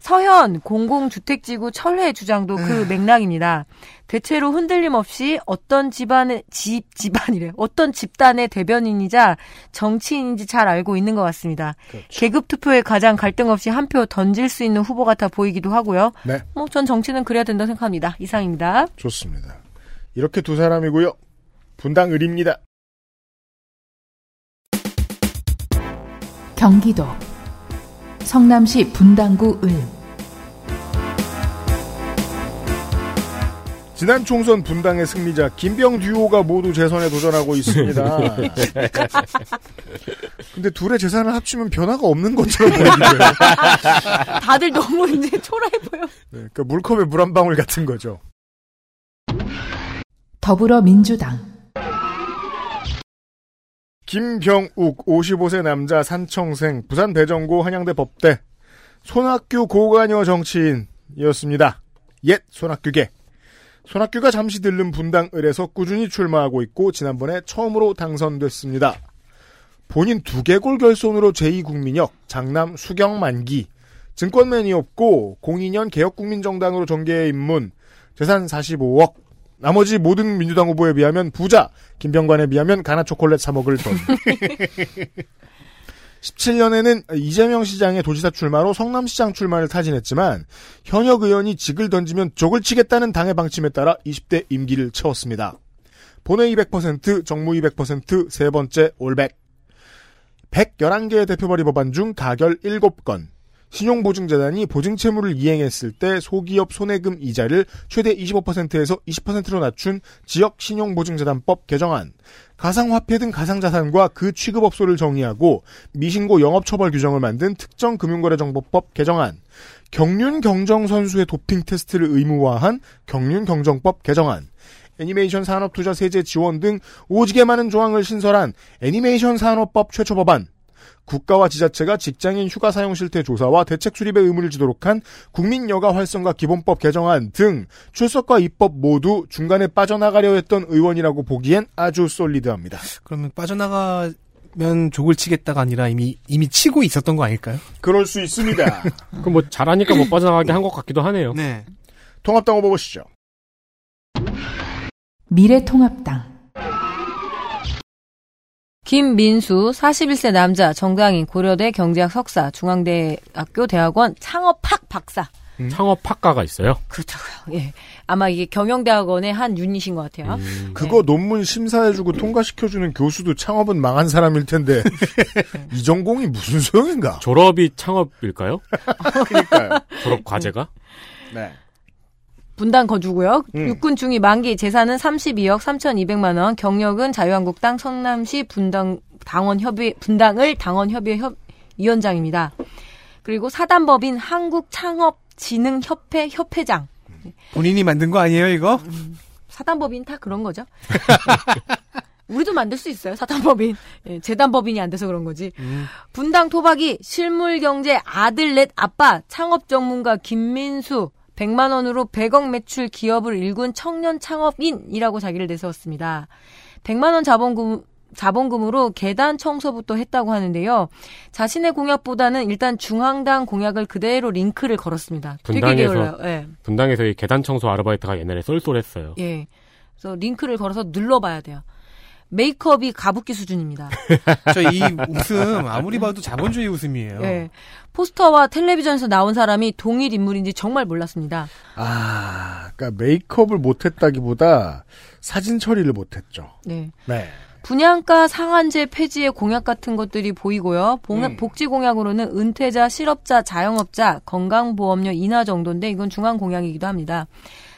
서현 공공주택지구 철회 주장도 그 맥락입니다. 대체로 흔들림 없이 어떤 집안의 집 집안이래 어떤 집단의 대변인이자 정치인인지 잘 알고 있는 것 같습니다. 계급 투표에 가장 갈등 없이 한 표 던질 수 있는 후보 같아 보이기도 하고요. 네. 뭐 전 정치는 그래야 된다고 생각합니다. 이상입니다. 좋습니다. 이렇게 두 사람이고요. 분당 을입니다. 경기도 성남시 분당구 을 지난 총선 분당의 승리자 김병 듀오가 모두 재선에 도전하고 있습니다. 근데 둘의 재산을 합치면 변화가 없는 것처럼 보이고요. 다들 너무 이제 초라해 보여. 네, 그러니까 물컵에 물 한 방울 같은 거죠. 더불어민주당 김병욱 55세 남자 산청생 부산 배정고 한양대 법대 손학규 고관여 정치인이었습니다. 옛 손학규계 손학규가 잠시 들른 분당 을에서 꾸준히 출마하고 있고 지난번에 처음으로 당선됐습니다. 본인 두개골 결손으로 제2국민역, 장남 수경 만기, 증권맨이었고 02년 개혁국민정당으로 정계에 입문, 재산 45억, 나머지 모든 민주당 후보에 비하면 부자, 김병관에 비하면 가나 초콜릿 사 먹을 돈. 17년에는 이재명 시장의 도지사 출마로 성남시장 출마를 타진했지만 현역 의원이 직을 던지면 족을 치겠다는 당의 방침에 따라 20대 임기를 채웠습니다. 본회 200%, 정무 200%, 세 번째 올백. 111개의 대표발의 법안 중 가결 7건. 신용보증재단이 보증채무를 이행했을 때 소기업 손해금 이자를 최대 25%에서 20%로 낮춘 지역 신용보증재단법 개정안, 가상화폐 등 가상자산과 그 취급업소를 정의하고 미신고 영업처벌 규정을 만든 특정금융거래정보법 개정안, 경륜 경정 선수의 도핑 테스트를 의무화한 경륜 경정법 개정안, 애니메이션 산업 투자 세제 지원 등 오지게 많은 조항을 신설한 애니메이션 산업법 최초 법안, 국가와 지자체가 직장인 휴가 사용 실태 조사와 대책 수립의 의무를 지도록 한 국민여가 활성화 기본법 개정안 등 출석과 입법 모두 중간에 빠져나가려 했던 의원이라고 보기엔 아주 솔리드합니다. 그러면 빠져나가 면 족을 치겠다가 아니라 이미 이미 치고 있었던 거 아닐까요? 그럴 수 있습니다. 그럼 뭐 잘하니까 못 빠져나가게 한 것 같기도 하네요. 네. 통합당 후보 보시죠. 미래통합당 김민수 41세 남자 정당인 고려대 경제학 석사 중앙대학교 대학원 창업학 박사 창업학과가 있어요. 그렇다고요. 예. 아마 이게 경영대학원의 한 유닛인 것 같아요. 그거 논문 심사해주고 통과시켜주는 교수도 창업은 망한 사람일 텐데 이 전공이 무슨 소용인가? 졸업이 창업일까요? 그러니까요. 졸업 과제가? 네. 분당 거주고요. 음. 육군 중위 만기 재산은 32억 3,200만 원. 경력은 자유한국당 성남시 분당 당원 협의 분당을 당원 협의 협 위원장입니다. 그리고 사단법인 한국창업진흥협회 협회장. 본인이 만든 거 아니에요, 이거? 사단법인 다 그런 거죠. 우리도 만들 수 있어요. 사단법인. 예, 재단법인이 안 돼서 그런 거지. 분당 토박이 실물경제 아들 넷 아빠 창업 전문가 김민수 100만 원으로 100억 매출 기업을 일군 청년 창업인이라고 자기를 내세웠습니다. 100만 원 자본금 자본금으로 계단 청소부터 했다고 하는데요. 자신의 공약보다는 일단 중앙당 공약을 그대로 링크를 걸었습니다. 분당에서. 예. 분당에서 이 계단 청소 아르바이트가 옛날에 쏠쏠했어요. 예. 그래서 링크를 걸어서 눌러봐야 돼요. 메이크업이 가부키 수준입니다. 저 이 웃음 아무리 봐도 자본주의 웃음이에요. 예. 포스터와 텔레비전에서 나온 사람이 동일 인물인지 정말 몰랐습니다. 아, 그러니까 메이크업을 못했다기보다 사진 처리를 못했죠. 네. 네. 분양가 상한제 폐지의 공약 같은 것들이 보이고요. 봉- 음. 복지 공약으로는 은퇴자, 실업자, 자영업자, 건강보험료 인하 정도인데 이건 중앙 공약이기도 합니다.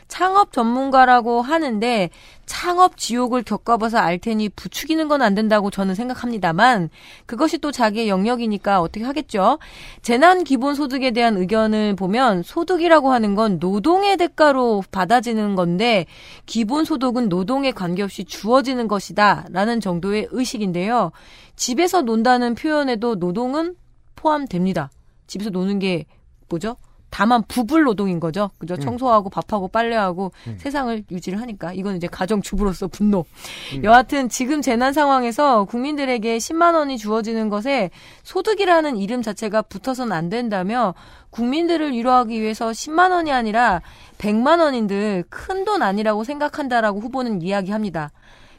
창업 전문가라고 하는데 창업 지옥을 겪어봐서 알 테니 부추기는 건 안 된다고 저는 생각합니다만 그것이 또 자기의 영역이니까 어떻게 하겠죠. 재난 기본 소득에 대한 의견을 보면 소득이라고 하는 건 노동의 대가로 받아지는 건데 기본 소득은 노동에 관계없이 주어지는 것이다라는 정도의 의식인데요. 집에서 논다는 표현에도 노동은 포함됩니다. 집에서 노는 게 뭐죠? 다만 부불 노동인 거죠. 그죠? 음. 청소하고 밥하고 빨래하고 세상을 유지를 하니까 이건 이제 가정 주부로서 분노. 음. 여하튼 지금 재난 상황에서 국민들에게 10만 원이 주어지는 것에 소득이라는 이름 자체가 붙어서는 안 된다며 국민들을 위로하기 위해서 10만 원이 아니라 100만 원인들 큰돈 아니라고 생각한다라고 후보는 이야기합니다.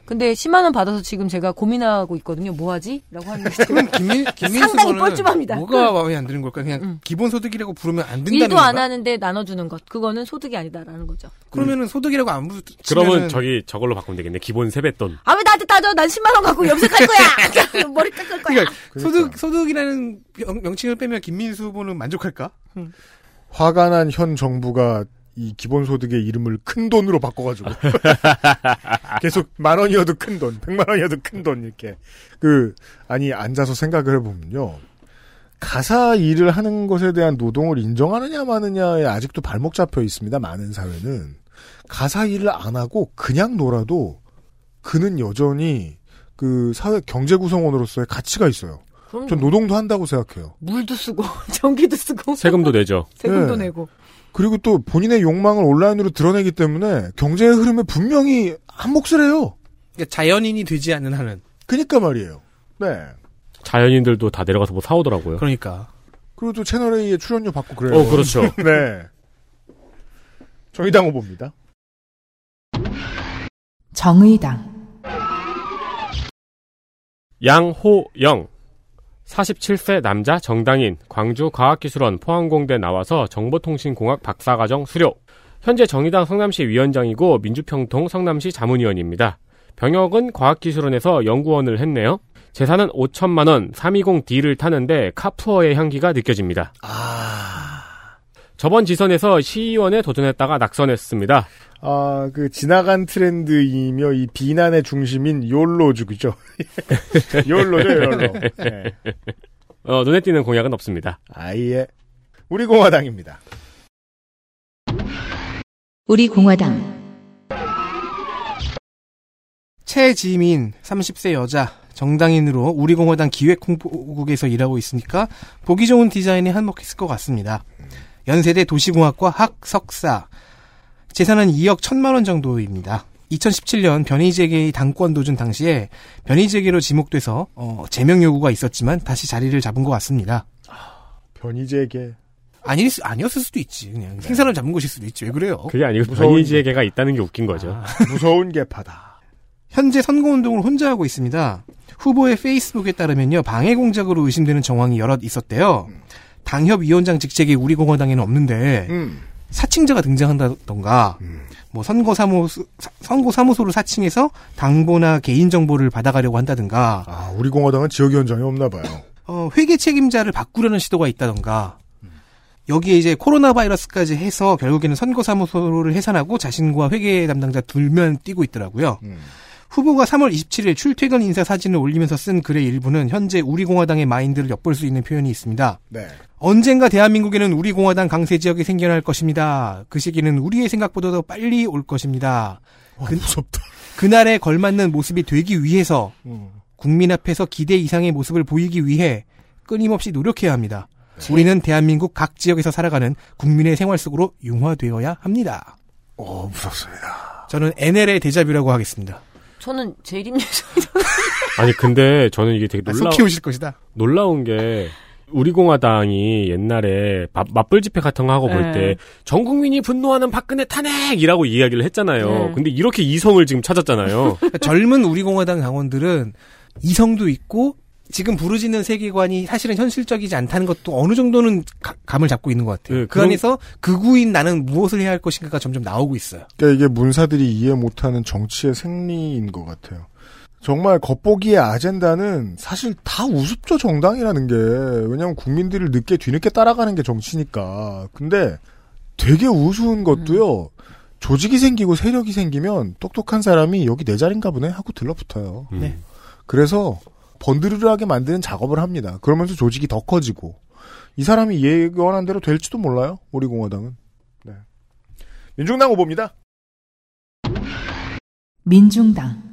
근데 10만 원 받아서 지금 제가 고민하고 있거든요. 뭐 하지? 라고 하는데 그럼 김민, 김민수 상당히 뻘쭘합니다. 뭐가 마음에 안 드는 걸까? 그냥 기본 소득이라고 부르면 안 된다는 일도 안 건가? 하는데 나눠주는 것. 그거는 소득이 아니다라는 거죠. 그러면은 소득이라고 안 붙. 그러면 저기 저걸로 바꾸면 되겠네. 기본 세뱃돈. 아 왜 나한테 따져? 난 10만 원 갖고 염색할 거야. 머리 깎을 거야. 그러니까 소득 소득이라는 명, 명칭을 빼면 김민수 후보는 만족할까? 화가 난 현 정부가 이 기본소득의 이름을 큰 돈으로 바꿔가지고 계속 만 원이어도 큰 돈, 백만 원이어도 큰 돈 이렇게 그 아니 앉아서 생각을 해보면요 가사 일을 하는 것에 대한 노동을 인정하느냐 마느냐에 아직도 발목 잡혀 있습니다. 많은 사회는 가사 일을 안 하고 그냥 놀아도 그는 여전히 그 사회 경제 구성원으로서의 가치가 있어요. 그럼요. 전 노동도 한다고 생각해요. 물도 쓰고 전기도 쓰고 세금도 내죠. 세금도 네. 내고. 그리고 또 본인의 욕망을 온라인으로 드러내기 때문에 경제의 흐름에 분명히 한 몫을 해요. 그러니까 자연인이 되지 않는 한은. 그니까 말이에요. 네. 자연인들도 다 내려가서 뭐 사오더라고요. 그러니까. 그리고 또 채널A에 출연료 받고 그래요. 어, 그렇죠. 네. 정의당 후보입니다. 정의당 양호영 47세 남자 정당인 광주과학기술원 포항공대 나와서 정보통신공학 박사과정 수료 현재 정의당 성남시 위원장이고 민주평통 성남시 자문위원입니다. 병역은 과학기술원에서 연구원을 했네요. 재산은 5천만 원 320D를 타는데 카푸어의 향기가 느껴집니다. 저번 지선에서 시의원에 도전했다가 낙선했습니다. 아, 그 지나간 트렌드이며 이 비난의 중심인 욜로족이죠. 욜로죠, 욜로. 네. 어, 눈에 띄는 공약은 없습니다. 아예 우리 공화당입니다. 우리 공화당 최지민 30세 여자 정당인으로 우리 공화당 기획 홍보국에서 일하고 있으니까 보기 좋은 디자인에 한몫했을 것 같습니다. 연세대 도시공학과 학석사 재산은 2억 1천만 원 정도입니다. 2017년 변희재계의 당권 도전 당시에 변희재계로 지목돼서 어, 제명 요구가 있었지만 다시 자리를 잡은 것 같습니다. 변희재계 아니 아니었을 수도 있지 그냥 생사를 잡은 것일 수도 있지 왜 그래요? 그게 아니고 무서운 변희지에게가 있다는 게 웃긴 거죠. 무서운 개파다. 현재 선거 운동을 혼자 하고 있습니다. 후보의 페이스북에 따르면요 방해 공작으로 의심되는 정황이 여럿 있었대요. 당협위원장 직책이 우리 공화당에는 없는데 음. 사칭자가 등장한다던가 뭐 선거 사무소 사- 선거 사무소를 사칭해서 당보나 개인 정보를 받아가려고 한다든가 아, 우리 공화당은 지역위원장이 없나 봐요. 어, 회계 책임자를 바꾸려는 시도가 있다던가 여기에 이제 코로나 바이러스까지 해서 결국에는 선거 사무소를 해산하고 자신과 회계 담당자 둘만 뛰고 있더라고요. 후보가 3월 27일 출퇴근 인사 사진을 올리면서 쓴 글의 일부는 현재 우리 공화당의 마인드를 엿볼 수 있는 표현이 있습니다. 네. 언젠가 대한민국에는 우리 공화당 강세 지역이 생겨날 것입니다. 그 시기는 우리의 생각보다 더 빨리 올 것입니다. 그, 무섭다. 그날에 걸맞는 모습이 되기 위해서 음. 국민 앞에서 기대 이상의 모습을 보이기 위해 끊임없이 노력해야 합니다. 우리는 대한민국 각 지역에서 살아가는 국민의 생활 속으로 융화되어야 합니다. 오, 무섭습니다. 저는 NL의 대자뷰라고 하겠습니다. 저는 제이림뉴스 아니 근데 저는 이게 되게 아, 놀라 속 키우실 것이다. 놀라운 게 우리 공화당이 옛날에 맞, 맞불 집회 같은 거 하고 볼 네. 때전 국민이 분노하는 박근혜 탄핵이라고 이야기를 했잖아요. 네. 근데 이렇게 이성을 지금 찾았잖아요. 그러니까 젊은 우리 공화당 당원들은 이성도 있고 지금 부르짖는 세계관이 사실은 현실적이지 않다는 것도 어느 정도는 가- 감을 잡고 있는 것 같아요. 네, 그 안에서 극우인 나는 무엇을 해야 할 것인가가 점점 나오고 있어요. 그러니까 이게 문사들이 이해 못하는 정치의 생리인 것 같아요. 정말 겉보기의 아젠다는 사실 다 우습죠 정당이라는 게 왜냐하면 국민들을 늦게 뒤늦게 따라가는 게 정치니까. 근데 되게 우스운 것도요. 조직이 생기고 세력이 생기면 똑똑한 사람이 여기 내 자리인가 보네 하고 들러붙어요. 음. 네. 그래서 번드르르하게 만드는 작업을 합니다. 그러면서 조직이 더 커지고 이 사람이 예견한 대로 될지도 몰라요. 우리 공화당은. 네. 민중당 후보입니다. 민중당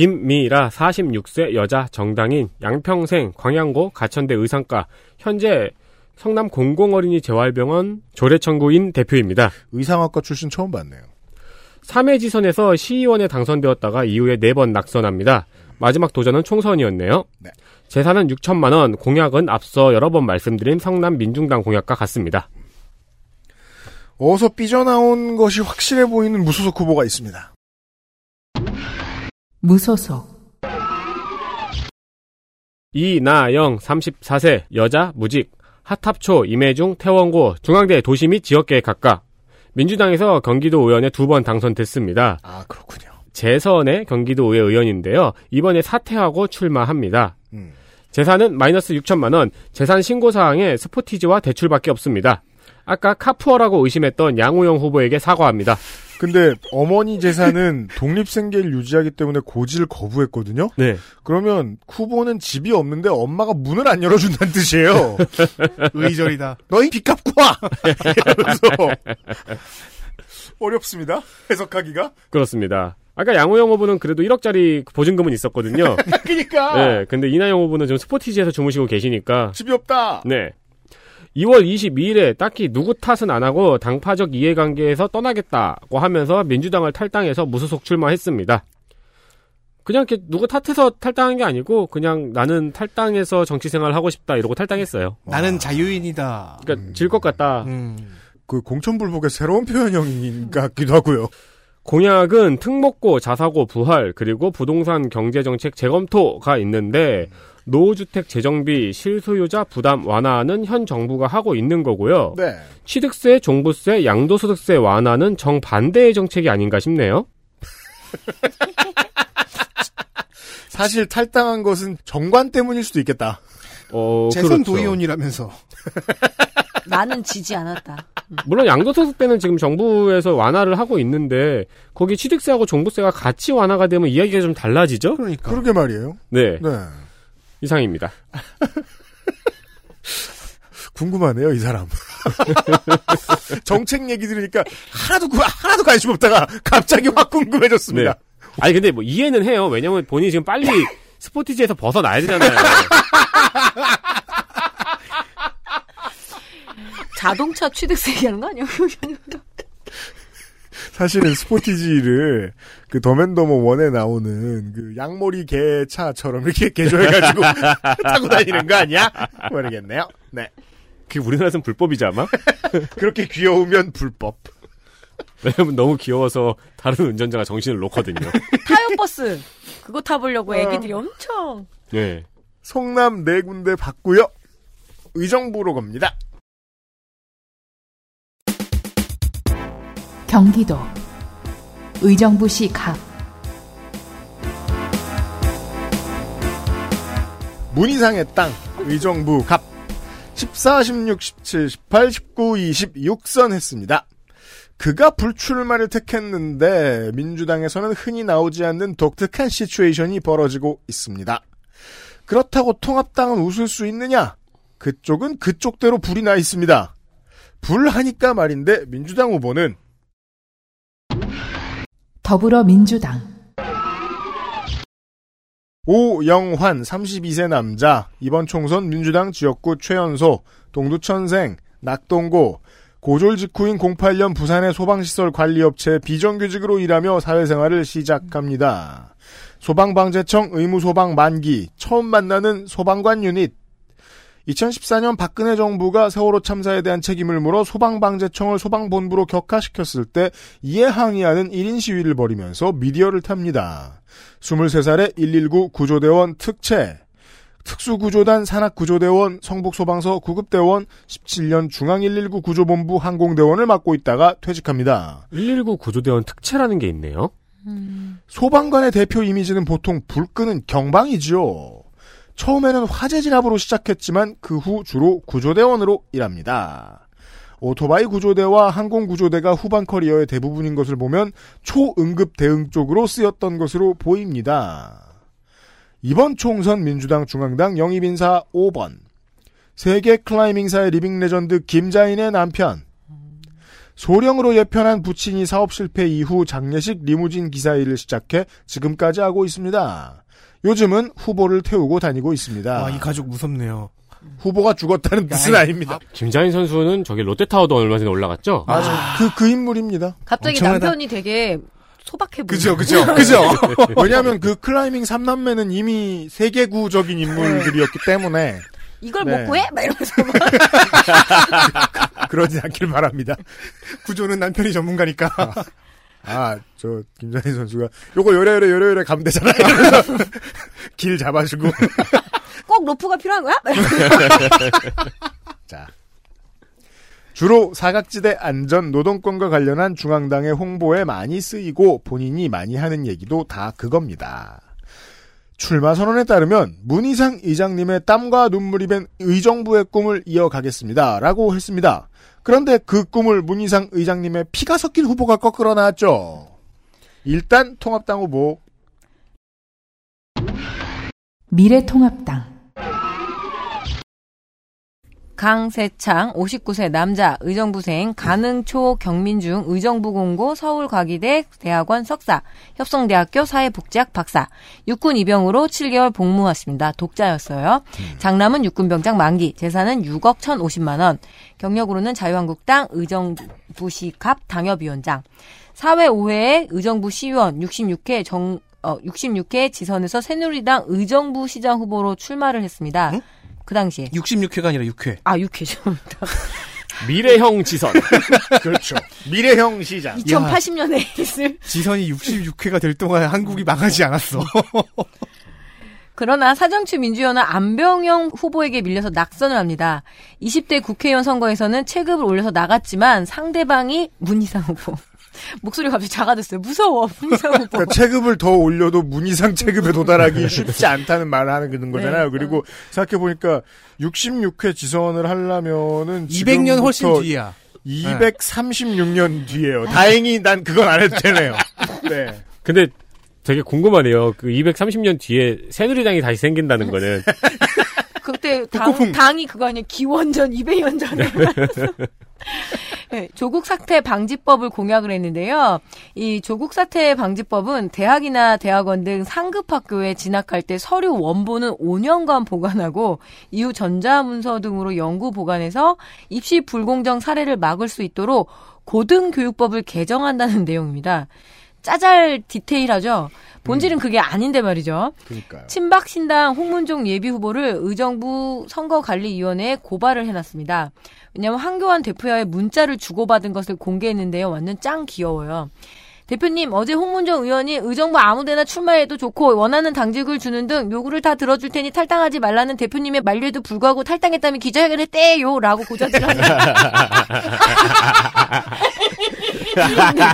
김미라 46세 여자 정당인 양평생 광양고 가천대 의상과 현재 성남 공공어린이 재활병원 조례청구인 대표입니다. 의상학과 출신 처음 봤네요. 3회 지선에서 시의원에 당선되었다가 이후에 4번 낙선합니다. 마지막 도전은 총선이었네요. 재산은 6천만 원, 공약은 앞서 여러 번 말씀드린 성남 민중당 공약과 같습니다. 어서 삐져나온 것이 확실해 보이는 무소속 후보가 있습니다. 무소속 이나영 34세 여자 무직 하탑초 임해중 태원고 중앙대 도시 및 지역계획학과 민주당에서 경기도 의원에 두 번 당선됐습니다. 아 그렇군요. 재선의 경기도 의회 의원인데요. 이번에 사퇴하고 출마합니다. 음. 재산은 마이너스 6천만 원, 재산 신고 사항에 스포티지와 대출밖에 없습니다. 아까 카푸어라고 의심했던 양우영 후보에게 사과합니다. 근데 어머니 재산은 독립생계를 유지하기 때문에 고지를 거부했거든요. 네. 그러면 후보는 집이 없는데 엄마가 문을 안 열어준다는 뜻이에요. 의절이다. 너희 빚 갚고 와. 이러면서 어렵습니다. 해석하기가. 그렇습니다. 아까 양우영 후보는 그래도 1억짜리 보증금은 있었거든요. 그러니까 네, 근데 이나영 후보는 지금 스포티지에서 주무시고 계시니까 집이 없다. 네. 2월 22일에 딱히 누구 탓은 안 하고 당파적 이해관계에서 떠나겠다고 하면서 민주당을 탈당해서 무소속 출마했습니다. 그냥 이렇게 누구 탓해서 탈당한 게 아니고 그냥 나는 탈당해서 정치 생활 하고 싶다 이러고 탈당했어요. 나는 자유인이다. 그러니까 질것 같다. 그 공천불복의 새로운 표현형 같기도 하고요. 공약은 특목고, 자사고, 부활, 그리고 부동산 경제정책 재검토가 있는데, 노후주택 재정비, 실소유자 부담 완화는 현 정부가 하고 있는 거고요. 네. 취득세, 종부세, 양도소득세 완화는 정반대의 정책이 아닌가 싶네요. 사실 탈당한 것은 정관 때문일 수도 있겠다. 어, 재선 그렇죠. 도의원이라면서. 나는 지지 않았다. 물론 양도소득세는 지금 정부에서 완화를 하고 있는데, 거기 취득세하고 종부세가 같이 완화가 되면 이야기가 좀 달라지죠? 그러니까. 그러게 말이에요. 네. 네. 이상입니다. 궁금하네요, 이 사람. 정책 얘기 들으니까 하나도, 구- 하나도 관심 없다가 갑자기 확 궁금해졌습니다. 네. 아니 근데 뭐 이해는 해요. 왜냐면 본인이 지금 빨리 스포티지에서 벗어나야 되잖아요. 자동차 취득세 얘기하는 거 아니야? 사실은 스포티지를 그 더맨더머 원에 나오는 그 양머리 개 차처럼 이렇게 개조해가지고 타고 다니는 거 아니야? 모르겠네요. 네. 그게 우리나라에서는 불법이지 아마? 그렇게 귀여우면 불법. 왜냐면 너무 귀여워서 다른 운전자가 정신을 놓거든요. 타요버스 그거 타보려고 어. 애기들이 엄청 네. 성남 네 군데 받고요. 의정부로 갑니다. 경기도 의정부시 갑 문희상의 땅, 의정부 갑. 14, 16, 17, 18, 19, 20, 6선 했습니다. 그가 불출마를 택했는데 민주당에서는 흔히 나오지 않는 독특한 시츄에이션이 벌어지고 있습니다. 그렇다고 통합당은 웃을 수 있느냐? 그쪽은 그쪽대로 불이 나 있습니다. 불하니까 말인데 민주당 후보는 더불어민주당. 오영환 32세 남자. 이번 총선 민주당 지역구 최연소 동두천생 낙동고. 고졸 직후인 08년 부산의 소방시설 관리업체 비정규직으로 일하며 사회생활을 시작합니다. 소방방재청 의무소방 만기 처음 만나는 소방관 유닛 2014년 박근혜 정부가 세월호 참사에 대한 책임을 물어 소방방재청을 소방본부로 격하시켰을 때 이에 항의하는 1인 시위를 벌이면서 미디어를 탑니다. 23살의 119 구조대원 특채, 특수구조단 산악구조대원, 성북소방서 구급대원, 17년 중앙119 구조본부 항공대원을 맡고 있다가 퇴직합니다. 119 구조대원 특채라는 게 있네요. 소방관의 대표 이미지는 보통 불 끄는 경방이지요. 처음에는 화재 진압으로 시작했지만 그 후 주로 구조대원으로 일합니다. 오토바이 구조대와 항공 구조대가 후반 커리어의 대부분인 것을 보면 초응급 대응 쪽으로 쓰였던 것으로 보입니다. 이번 총선 민주당 중앙당 영입 인사 5번. 세계 클라이밍사의 living legend 김자인의 남편. 소령으로 예편한 부친이 사업 실패 이후 장례식 리무진 기사 일을 시작해 지금까지 하고 있습니다. 요즘은 후보를 태우고 다니고 있습니다. 와, 이 가족 무섭네요. 후보가 죽었다는 뜻은 아니, 아닙니다. 김자인 선수는 저기 롯데타워도 얼마 전에 올라갔죠? 맞아. 그, 그 인물입니다. 갑자기 엄청나다. 남편이 되게 소박해 보여. 그죠, 그죠, 그죠. 왜냐하면 그 클라이밍 3남매는 이미 세계구적인 인물들이었기 때문에 이걸 네. 먹고 해? 막 이러면서 막. 그러지 않길 바랍니다. 구조는 남편이 전문가니까. 아, 저 김자희 선수가 요거 요래요래 요래요래 가면 되잖아요. 길 잡아주고. 꼭 로프가 필요한 거야? 자. 주로 사각지대 안전 노동권과 관련한 중앙당의 홍보에 많이 쓰이고 본인이 많이 하는 얘기도 다 그겁니다. 출마 선언에 따르면 문희상 의장님의 땀과 눈물이 밴 의정부의 꿈을 이어가겠습니다. 라고 했습니다. 그런데 그 꿈을 문희상 의장님의 피가 섞인 후보가 거꾸로 나왔죠. 일단 통합당 후보 미래통합당 강세창 59세 남자 의정부생 가능초 경민중 의정부 공고 서울과기대 대학원 석사 협성대학교 사회복지학 박사 육군 입영으로 7개월 복무했습니다. 독자였어요. 장남은 육군병장 만기 재산은 6억 1,050만 원 경력으로는 자유한국당 의정부시 갑 당협위원장 사회 5회의 의정부 시의원 66회 정 어, 66회 지선에서 새누리당 의정부 시장 후보로 출마를 했습니다. 그 당시에 66회가 아니라 6회. 아 6회죠. 미래형 지선. 그렇죠. 미래형 시장. 2080년에 있을 지선이 66회가 될 동안 한국이 망하지 않았어. 그러나 사정추 민주연합 안병영 후보에게 밀려서 낙선을 합니다. 20대 국회의원 선거에서는 체급을 올려서 나갔지만 상대방이 문희상 후보. 목소리가 갑자기 작아졌어요. 무서워. 문희상 후보. 그러니까 체급을 더 올려도 문이상 체급에 도달하기 쉽지 않다는 말을 하는 그런 거잖아요. 네. 그리고 생각해보니까 66회 지선을 하려면은 200년 훨씬 뒤야. 236년 뒤에요. 다행히 난 그건 안 해도 되네요. 네. 근데 되게 궁금하네요. 그 230년 뒤에 새누리당이 다시 생긴다는 거는 그때 당, 당이 그거 아니에요. 기원전 200년 전에. 네, 조국 사태 방지법을 공약을 했는데요. 이 조국 사태 방지법은 대학이나 대학원 등 상급 학교에 진학할 때 서류 원본은 5년간 보관하고 이후 전자문서 등으로 영구 보관해서 입시 불공정 사례를 막을 수 있도록 고등교육법을 개정한다는 내용입니다. 짜잘 디테일하죠. 본질은 그게 아닌데 말이죠. 그러니까요. 친박 신당 홍문종 예비 후보를 의정부 선거관리위원회에 고발을 해놨습니다. 왜냐하면 황교안 대표와의 문자를 주고받은 것을 공개했는데요. 완전 짱 귀여워요. 대표님, 어제 홍문정 의원이 의정부 아무데나 출마해도 좋고 원하는 당직을 주는 등 요구를 다 들어줄 테니 탈당하지 말라는 대표님의 만류에도 불구하고 탈당했다며 기자회견을 했대요. 라고 고자질 하네요. 근데,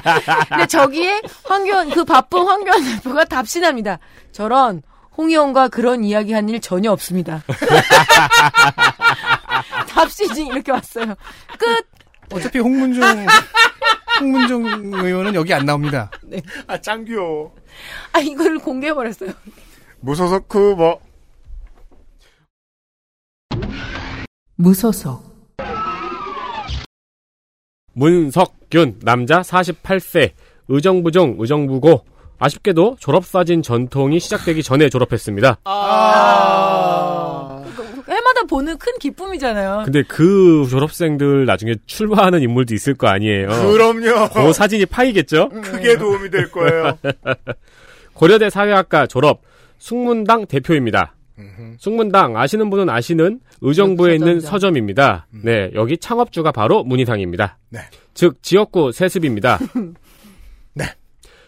근데 저기에 황교안, 그 바쁜 황교안 대표가 답신합니다. 저런 홍 의원과 그런 이야기 한 일 전혀 없습니다. 답신이 이렇게 왔어요. 끝! 어차피 홍문종 홍문종 의원은 여기 안 나옵니다. 네. 아, 짱 귀여워. 아, 이걸 공개해 버렸어요. 무소속 후보. 무소속 문석균 남자 48세 의정부종 의정부고 아쉽게도 졸업사진 전통이 시작되기 전에 졸업했습니다. 아. 해마다 보는 큰 기쁨이잖아요. 근데 그 졸업생들 나중에 출마하는 인물도 있을 거 아니에요. 그럼요. 그 사진이 파이겠죠? 크게 도움이 될 거예요. 고려대 사회학과 졸업 숙문당 대표입니다. 숙문당 아시는 분은 아시는 의정부에 있는 서점입니다. 네, 여기 창업주가 바로 문희상입니다. 네. 즉 지역구 세습입니다.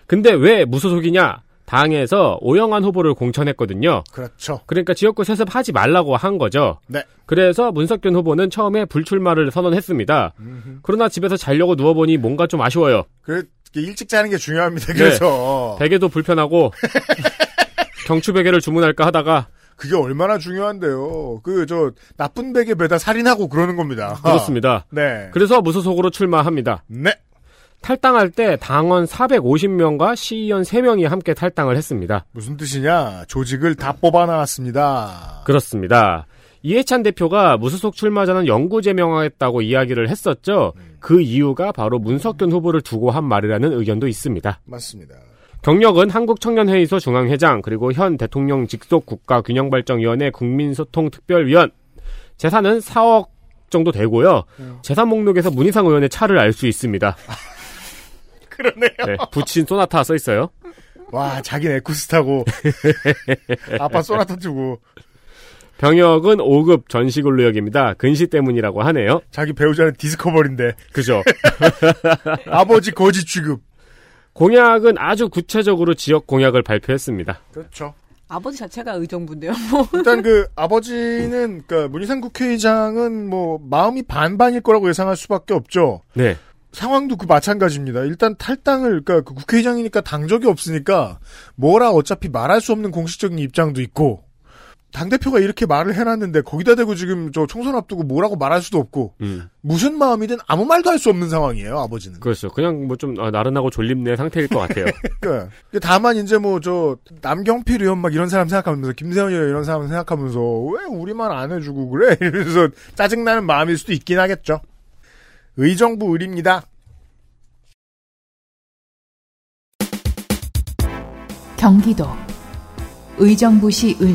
네. 근데 왜 무소속이냐? 당에서 오영환 후보를 공천했거든요. 그렇죠. 그러니까 지역구 세습하지 말라고 한 거죠. 네. 그래서 문석균 후보는 처음에 불출마를 선언했습니다. 그러나 집에서 자려고 누워보니 뭔가 좀 아쉬워요. 그 일찍 자는 게 중요합니다. 그래서 네. 베개도 불편하고 경추 베개를 주문할까 하다가 그게 얼마나 중요한데요. 그 저 나쁜 베개 매다 살인하고 그러는 겁니다. 그렇습니다. 네. 그래서 무소속으로 출마합니다. 네. 탈당할 때 당원 450명과 시의원 3명이 함께 탈당을 했습니다. 무슨 뜻이냐? 조직을 다 뽑아놨습니다. 그렇습니다. 이해찬 대표가 무소속 출마자는 영구 제명하겠다고 이야기를 했었죠. 그 이유가 바로 문석균 후보를 두고 한 말이라는 의견도 있습니다. 맞습니다. 경력은 한국청년회의소 중앙회장 그리고 현 대통령 직속 국가균형발전위원회 국민소통특별위원 재산은 4억 정도 되고요. 재산 목록에서 문희상 의원의 차를 알 수 있습니다. 그러네요. 네, 붙인 소나타 써 있어요. 와, 자기는 에쿠스 타고 아빠 소나타 주고 병역은 5급 전시근로역입니다. 근시 때문이라고 하네요. 자기 배우자는 디스커버리인데. 그죠. 아버지 거지 취급. 공약은 아주 구체적으로 지역 공약을 발표했습니다. 그렇죠. 아버지 자체가 의정부인데요. 뭐. 일단 그 아버지는 그러니까 문희상 국회의장은 뭐 마음이 반반일 거라고 예상할 수밖에 없죠. 네. 상황도 그 마찬가지입니다. 일단 탈당을 그러니까 그 국회의장이니까 당적이 없으니까 뭐라 어차피 말할 수 없는 공식적인 입장도 있고 당 대표가 이렇게 말을 해놨는데 거기다 대고 지금 저 총선 앞두고 뭐라고 말할 수도 없고 음. 무슨 마음이든 아무 말도 할 수 없는 상황이에요 아버지는. 그렇죠. 그냥 뭐 좀 나른하고 졸립네 상태일 것 같아요. 그러니까 다만 이제 뭐 저 남경필 의원 막 이런 사람 생각하면서 김세현 의원 이런 사람 생각하면서 왜 우리 말안 해주고 그래 이러면서 짜증 나는 마음일 수도 있긴 하겠죠. 의정부 의리입니다. 경기도 의정부시 을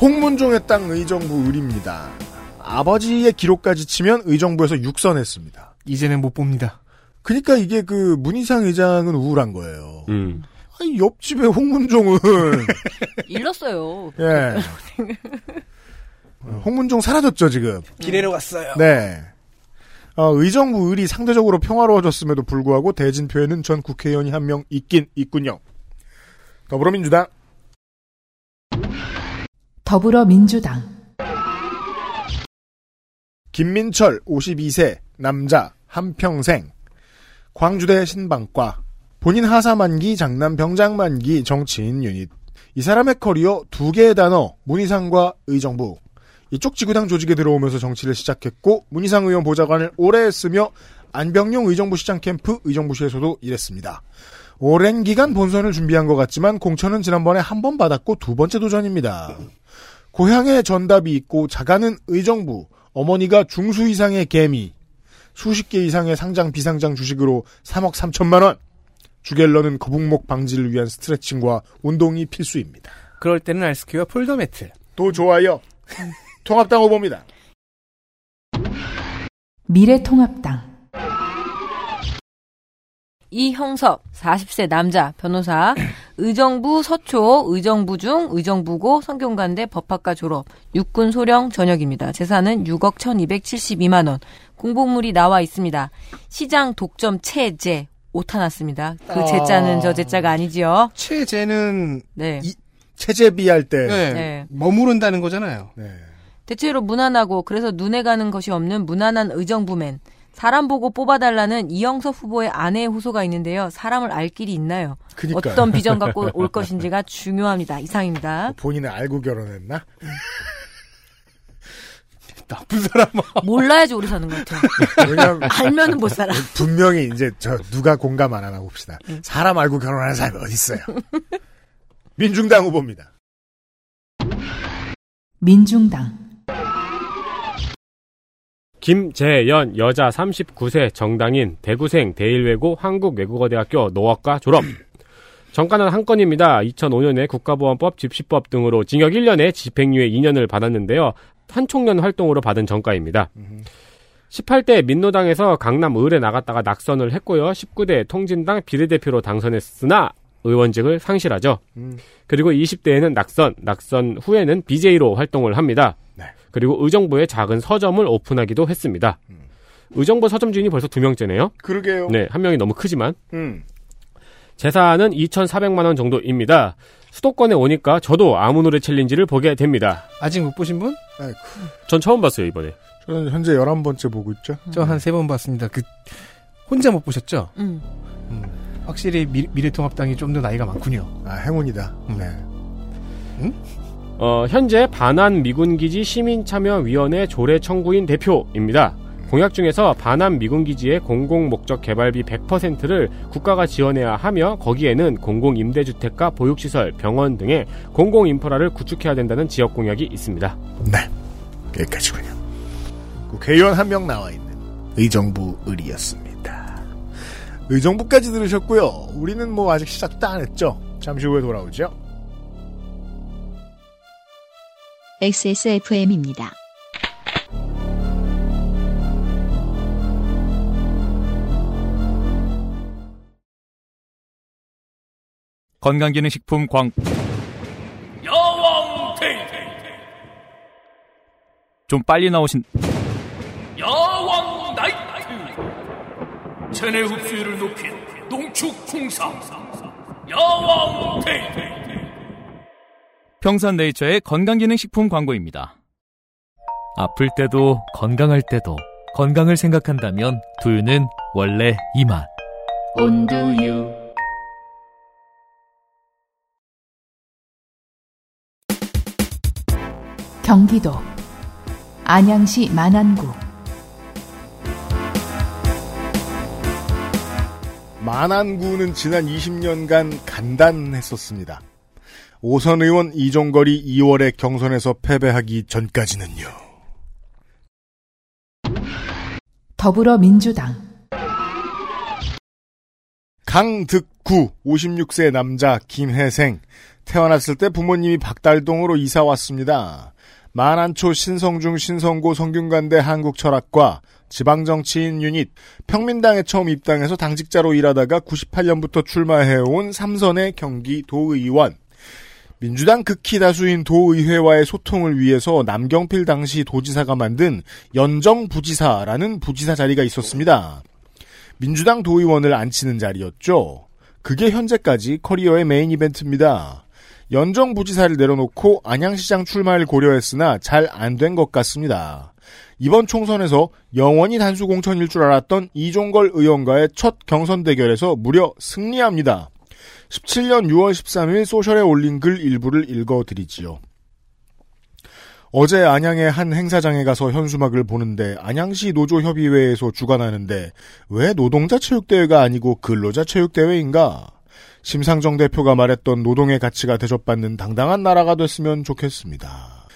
홍문종의 땅 의정부 을입니다. 아버지의 기록까지 치면 의정부에서 육선했습니다. 이제는 못 봅니다. 그러니까 이게 그 문희상 의장은 우울한 거예요. 음. 아니 옆집에 홍문종은 잃었어요. 예. 홍문종 사라졌죠 지금. 기내로 갔어요. 네. 어, 의정부 을이 상대적으로 평화로워졌음에도 불구하고 대진표에는 전 국회의원이 한 명 있긴 있군요. 더불어민주당 더불어민주당 김민철 52세 남자 한평생 광주대 신방과 본인 하사 만기 장남 병장 만기 정치인 유닛 이 사람의 커리어 두 개의 단어 문희상과 의정부 이쪽 지구당 조직에 들어오면서 정치를 시작했고 문희상 의원 보좌관을 오래 했으며 안병용 의정부 시장 캠프 의정부시에서도 일했습니다. 오랜 기간 본선을 준비한 것 같지만 공천은 지난번에 한 번 받았고 두 번째 도전입니다. 고향에 전답이 있고 자가는 의정부, 어머니가 중수 이상의 개미, 수십 개 이상의 상장 비상장 주식으로 3억 3천만 원. 주갤러는 거북목 방지를 위한 스트레칭과 운동이 필수입니다. 그럴 때는 알스키와 폴더 매트. 또 좋아요. 통합당 후보입니다. 미래통합당 이형섭 40세 남자 변호사 의정부 서초 의정부 중 의정부고 성균관대 법학과 졸업 육군 소령 전역입니다. 재산은 6억 1272만 원 공복물이 나와 있습니다. 시장 독점 체제 오타 났습니다. 그 아. 제자는 저 제자가 아니지요. 체제는 네. 체제비 할 때. 네. 네. 머무른다는 거잖아요. 대체로 무난하고 그래서 눈에 가는 것이 없는 무난한 의정부맨. 사람 보고 뽑아달라는 이영섭 후보의 아내의 호소가 있는데요. 사람을 알 길이 있나요? 그니까요. 어떤 비전 갖고 올 것인지가 중요합니다. 이상입니다. 본인은 알고 결혼했나? 나쁜 사람아. 몰라야지 오래 사는 것 같아요. 왜냐면 알면은 못 살아. 분명히 이제 저 누가 공감 안 하나 봅시다. 사람 알고 결혼하는 사람이 어디 있어요? 민중당 후보입니다. 민중당 김재연 여자 39세 정당인 대구생 대일외고 한국외국어대학교 노학과 졸업. 정가는 한 건입니다. 2005년에 국가보안법, 집시법 등으로 징역 1년에 집행유예 2년을 받았는데요. 한 총련 활동으로 받은 정가입니다. 18대 민노당에서 강남 을에 나갔다가 낙선을 했고요. 19대 통진당 비례대표로 당선했으나 의원직을 상실하죠. 그리고 20대에는 낙선, 낙선 후에는 BJ로 활동을 합니다. 그리고 의정부에 작은 서점을 오픈하기도 했습니다. 의정부 서점 주인이 벌써 두 명째네요. 그러게요. 네, 한 명이 너무 크지만. 음. 재산은 2,400만 원 정도입니다. 수도권에 오니까 저도 아무 노래 챌린지를 보게 됩니다. 아직 못 보신 분? 아이고. 전 처음 봤어요, 이번에. 저는 현재 11번째 보고 있죠. 저한 세 번 봤습니다. 그 혼자 못 보셨죠? 음. 음, 확실히 미, 미래통합당이 좀 더 나이가 많군요. 아, 행운이다. 네. 어, 현재 반환 미군기지 시민참여위원회 조례 청구인 대표입니다. 공약 중에서 반환 미군기지의 공공목적 개발비 100%를 국가가 지원해야 하며 거기에는 공공임대주택과 보육시설, 병원 등의 공공인프라를 구축해야 된다는 지역 공약이 있습니다. 네. 여기까지군요. 국회의원 한 명 나와 있는 의정부 의리였습니다. 의정부까지 들으셨고요. 우리는 뭐 아직 시작도 안 했죠. 잠시 후에 돌아오죠. XSFM입니다. 건강기능식품 광 야왕 테이 좀 빨리 나오신 야왕 나이트! 체내 흡수율을 높인 농축 홍삼! 야왕 테이 평산네이처의 건강기능식품 광고입니다. 아플 때도 건강할 때도 건강을 생각한다면 두유는 원래 이 맛. 온두유. 경기도 안양시 만안구 만안구는 지난 20년간 간단했었습니다. 오선 의원 이종걸이 2월에 경선에서 패배하기 전까지는요. 더불어민주당 강득구 56세 남자 김혜생 태어났을 때 부모님이 박달동으로 이사 왔습니다. 만안초 신성중 신성고 성균관대 한국철학과 지방정치인 유닛 평민당에 처음 입당해서 당직자로 일하다가 98년부터 출마해온 삼선의 경기도의원 민주당 극히 다수인 도의회와의 소통을 위해서 남경필 당시 도지사가 만든 연정부지사라는 부지사 자리가 있었습니다. 민주당 도의원을 앉히는 자리였죠. 그게 현재까지 커리어의 메인 이벤트입니다. 연정부지사를 내려놓고 안양시장 출마를 고려했으나 잘 안 된 것 같습니다. 이번 총선에서 영원히 단수 공천일 줄 알았던 이종걸 의원과의 첫 경선 대결에서 무려 승리합니다. 17년 6월 13일 social에 올린 글 일부를 읽어드리지요. 어제 안양의 한 행사장에 가서 현수막을 보는데 안양시 노조협의회에서 주관하는데 왜 노동자 체육대회가 아니고 근로자 체육대회인가? 심상정 대표가 말했던 노동의 가치가 대접받는 당당한 나라가 됐으면 좋겠습니다.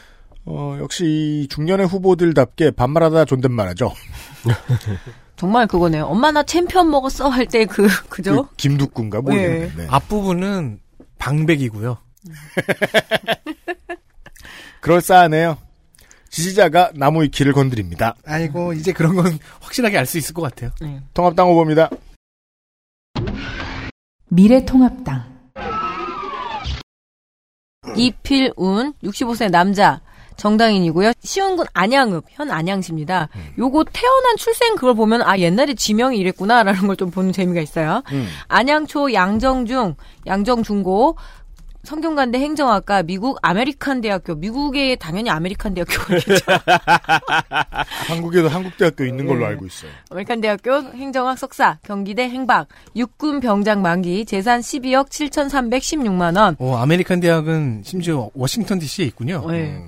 어, 역시 이 중년의 후보들답게 반말하다 존댓말하죠. 정말 그거네요. 엄마 나 챔피언 먹었어 할 때 그 그죠? 그 김두꾼가 뭐 네. 네. 앞부분은 방백이고요. 그럴싸하네요. 지지자가 나무 위키를 건드립니다. 아이고 이제 그런 건 확실하게 알 수 있을 것 같아요. 통합당 후보입니다. 미래통합당 이필운 65세 남자 정당인이고요. 시흥군 안양읍 현 안양시입니다. 요거 태어난 출생 그걸 보면 아 옛날에 지명이 이랬구나라는 걸 좀 보는 재미가 있어요. 음. 안양초 양정중 양정중고 성균관대 행정학과 미국 아메리칸 대학교 미국에 당연히 아메리칸 대학교겠죠. 한국에도 한국 대학교 있는 걸로 네. 알고 있어요. 아메리칸 대학교 행정학 석사 경기대 행박 육군 병장 만기 재산 12억 7,316만 원. 어, 아메리칸 대학은 심지어 워싱턴 DC에 있군요. 네.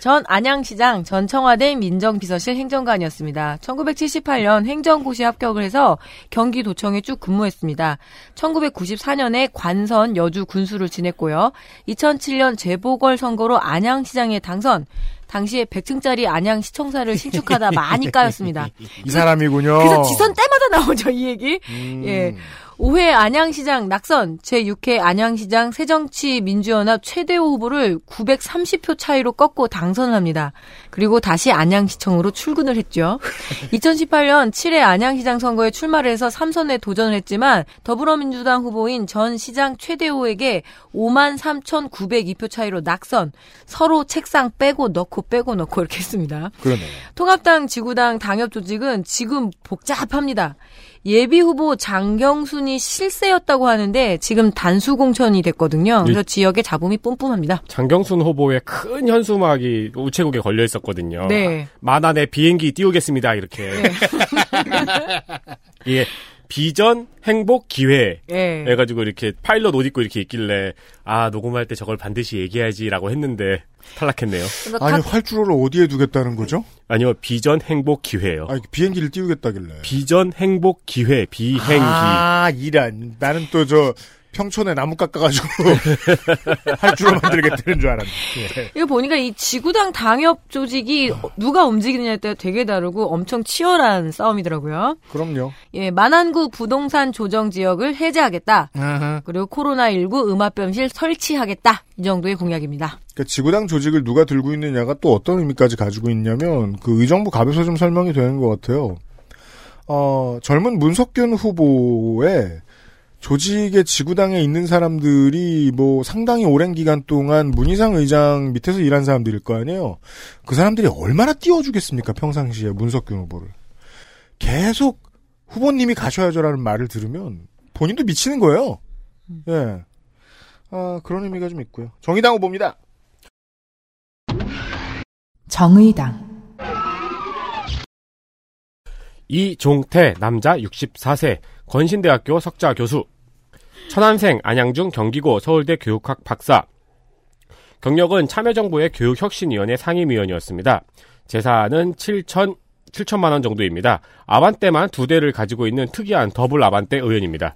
전 안양시장, 전 청와대 민정비서실 행정관이었습니다. 1978년 행정고시 합격을 해서 경기도청에 쭉 근무했습니다. 1994년에 관선 여주 군수를 지냈고요. 2007년 재보궐선거로 안양시장에 당선. 당시에 100층짜리 안양 시청사를 신축하다 많이 까였습니다. 이 사람이군요. 그래서 지선 때마다 나오죠, 이 얘기. 음. 예. 5회 안양시장 낙선, 제6회 안양시장 새정치민주연합 최대호 후보를 930표 차이로 꺾고 당선을 합니다. 그리고 다시 안양시청으로 출근을 했죠. 2018년 7회 안양시장 선거에 출마를 해서 3선에 도전을 했지만 더불어민주당 후보인 전 시장 최대호에게 5만 3,902표 차이로 낙선, 서로 책상 빼고 넣고 빼고 넣고 이렇게 했습니다. 그러네요. 통합당 지구당 당협 조직은 지금 복잡합니다. 예비 후보 장경순이 실세였다고 하는데 지금 단수 공천이 됐거든요. 그래서 이- 지역에 잡음이 뿜뿜합니다. 장경순 후보의 큰 현수막이 우체국에 걸려 있었거든요. 네. 만안에 비행기 띄우겠습니다. 이렇게. 예. 비전, 행복, 기회. 예. 해가지고 이렇게 파일럿 옷 입고 이렇게 있길래, 아, 녹음할 때 저걸 반드시 얘기해야지라고 했는데, 탈락했네요. 아니 활주로를 어디에 두겠다는 거죠? 아니요, 비전, 행복, 기회예요 아니 비행기를 띄우겠다길래. 비전, 행복, 기회, 비행기. 아 이란. 나는 또 저 평촌에 나무 깎아가지고 활주로 만들겠다는 줄 알았네. 예. 이거 보니까 이 지구당 당협 조직이 누가 움직이느냐에 따라 되게 다르고 엄청 치열한 싸움이더라고요. 그럼요. 예, 만안구 부동산 조정 지역을 해제하겠다. 아하. 그리고 코로나19 음압병실 설치하겠다. 이 정도의 공약입니다. 그러니까 지구당 조직을 누가 들고 있느냐가 또 어떤 의미까지 가지고 있냐면 그 의정부 갑에서 좀 설명이 되는 것 같아요. 어, 젊은 문석균 후보의 조직의 지구당에 있는 사람들이 뭐 상당히 오랜 기간 동안 문희상 의장 밑에서 일한 사람들일 거 아니에요. 그 사람들이 얼마나 띄워주겠습니까 평상시에 문석균 후보를. 계속 후보님이 가셔야죠라는 말을 들으면 본인도 미치는 거예요. 예. 아, 그런 의미가 좀 있고요. 정의당 후보입니다. 정의당 이종태, 남자 64세, 건신대학교 석자 교수. 천안생, 안양중 경기고 서울대 교육학 박사. 경력은 참여정부의 교육혁신위원회 상임위원이었습니다. 재산은 7천 7천만 원 정도입니다. 아반떼만 두 대를 가지고 있는 특이한 더블 아반떼 의원입니다.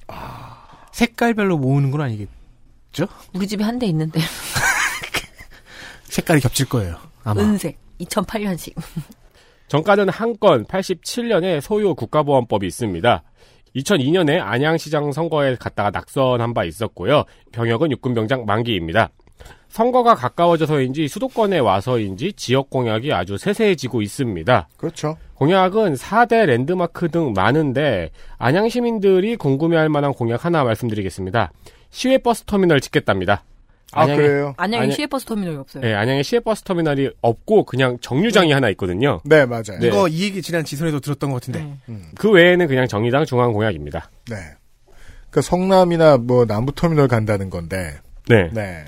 색깔별로 모으는 건 아니겠죠? 우리 집에 한 대 있는데. 색깔이 겹칠 거예요. 아마. 은색. 2008년식. 정가는 한 건 87년에 소요 국가보안법이 있습니다. 2002년에 안양시장 선거에 갔다가 낙선한 바 있었고요. 병역은 육군병장 만기입니다. 선거가 가까워져서인지 수도권에 와서인지 지역 공약이 아주 세세해지고 있습니다. 그렇죠. 공약은 4대 랜드마크 등 많은데 안양 시민들이 궁금해할 만한 공약 하나 말씀드리겠습니다. 시외버스 터미널 짓겠답니다. 아, 그래요? 안양에 안양- 시외버스 터미널이 없어요. 네, 안양에 시외버스 터미널이 없고 그냥 정류장이 하나 있거든요. 네, 맞아요. 네. 이거 이 얘기 지난 지선에도 들었던 것 같은데. 그 외에는 그냥 정의당 중앙 공약입니다. 네. 그 성남이나 뭐 남부 터미널 간다는 건데. 네. 네.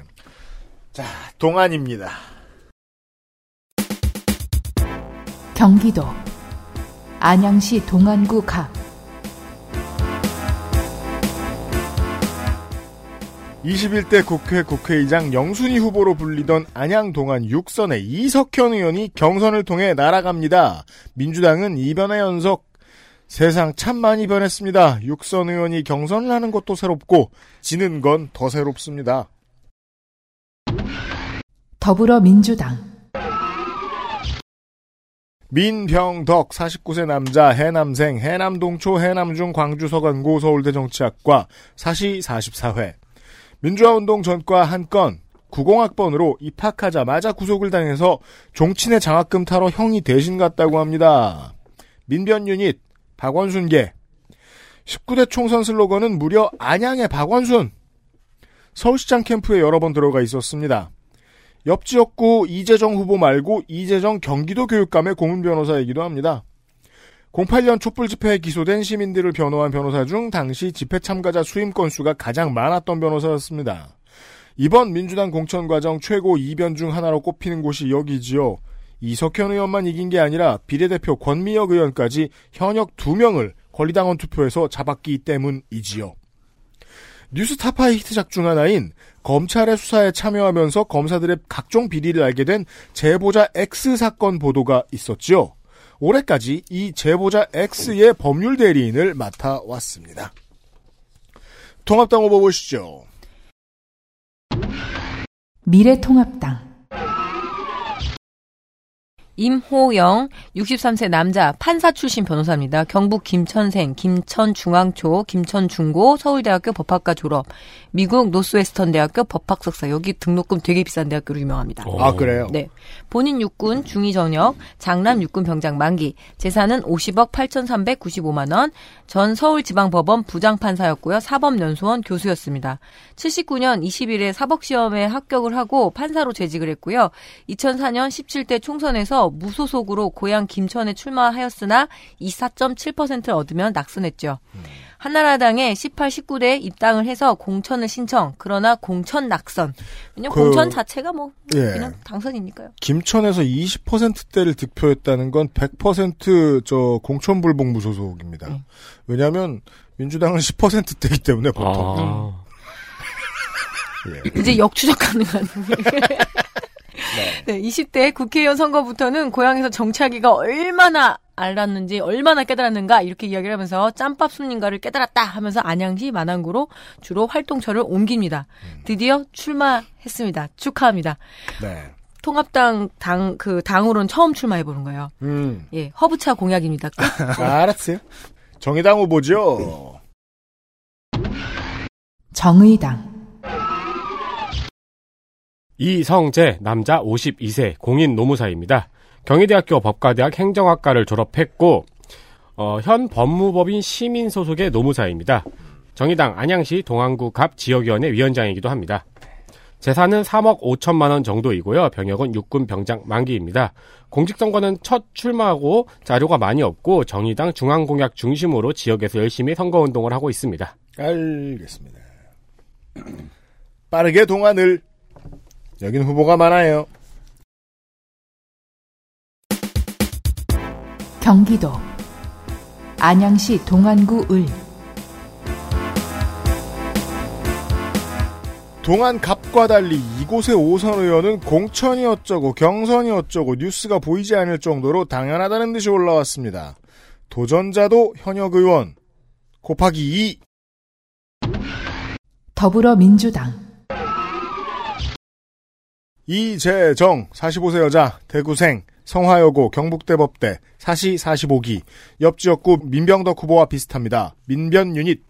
자, 동안입니다. 경기도 안양시 동안구 갑 21대 국회 국회의장 영순위 후보로 불리던 안양 동안 6선의 이석현 의원이 경선을 통해 날아갑니다. 민주당은 이변의 연속 세상 참 많이 변했습니다. 6선 의원이 경선을 하는 것도 새롭고 지는 건 더 새롭습니다. 더불어민주당 민병덕 49세 남자 해남생 해남동초 해남중 광주서간고 서울대 정치학과 사시 44회 민주화운동 전과 한 건 90학번으로 입학하자마자 구속을 당해서 종친의 장학금 타러 형이 대신 갔다고 합니다. 민변 유닛 박원순계 19대 총선 슬로건은 무려 안양의 박원순 서울시장 캠프에 여러 번 들어가 있었습니다. 옆 지역구 이재정 후보 말고 이재정 경기도 교육감의 고문 변호사이기도 합니다. 08년 촛불 집회에 기소된 시민들을 변호한 변호사 중 당시 집회 참가자 수임 건수가 가장 많았던 변호사였습니다. 이번 민주당 공천 과정 최고 이변 중 하나로 꼽히는 곳이 여기지요. 이석현 의원만 이긴 게 아니라 비례대표 권미혁 의원까지 현역 2명을 권리당원 투표에서 잡았기 때문이지요. 뉴스타파의 히트작 중 하나인 검찰의 수사에 참여하면서 검사들의 각종 비리를 알게 된 제보자 X 사건 보도가 있었지요. 올해까지 이 제보자 X의 법률 대리인을 맡아왔습니다. 통합당 후보 보시죠. 미래통합당 임호영 63세 남자 판사 출신 변호사입니다. 경북 김천생, 김천중앙초, 김천중고, 서울대학교 법학과 졸업, 미국 노스웨스턴 대학교 법학 석사. 여기 등록금 되게 비싼 대학교로 유명합니다. 아, 그래요? 네. 본인 육군 중위 전역, 장남 육군 병장 만기, 재산은 50억 8,395만 원, 전 서울지방법원 부장판사였고요. 사법연수원 교수였습니다. 79년 20일에 사법시험에 합격을 하고 판사로 재직을 했고요. 2004년 17대 총선에서 무소속으로 고향 김천에 출마하였으나 24.7%를 얻으면 낙선했죠. 한나라당에 18, 19대 입당을 해서 공천을 신청. 그러나 공천 낙선. 왜냐면 그- 공천 자체가 뭐 예. 그냥 당선이니까요. 김천에서 20%대를 득표했다는 건 100%저 공천 불복 무소속입니다. 왜냐하면 민주당은 10%대이기 때문에 보통. 예. 이제 역추적 가능한. 네, 20대 국회의원 선거부터는 고향에서 정치하기가 얼마나 알았는지 얼마나 깨달았는가 이렇게 이야기를 하면서 짬밥 손님가를 깨달았다 하면서 안양시 만안구로 주로 활동처를 옮깁니다. 드디어 출마했습니다. 축하합니다. 네. 통합당 당 그 당으로는 처음 출마해 보는 거예요. 음. 예, 허브차 공약입니다. 끝. 알았어요. 정의당 후보죠. 정의당 이성재 남자 52세 공인 노무사입니다. 경희대학교 법과대학 행정학과를 졸업했고 어, 현 법무법인 시민 소속의 노무사입니다. 정의당 안양시 동안구 갑 지역위원회 위원장이기도 합니다. 재산은 3억 5천만 원 정도이고요. 병역은 육군 병장 만기입니다. 공직선거는 첫 출마하고 자료가 많이 없고 정의당 중앙공약 중심으로 지역에서 열심히 선거운동을 하고 있습니다. 알겠습니다. 빠르게 동안을. 여긴 후보가 많아요. 경기도 안양시 동안구 을. 동안 갑 것과 달리 이곳의 오선 의원은 공천이 어쩌고 경선이 어쩌고 뉴스가 보이지 않을 정도로 당연하다는 듯이 올라왔습니다. 도전자도 현역 의원. 곱하기 2 더불어민주당. 이재정 45세 여자 대구생 성화여고 경북대법대 사시 45기 옆 지역구 민병덕 후보와 비슷합니다. 민변 유닛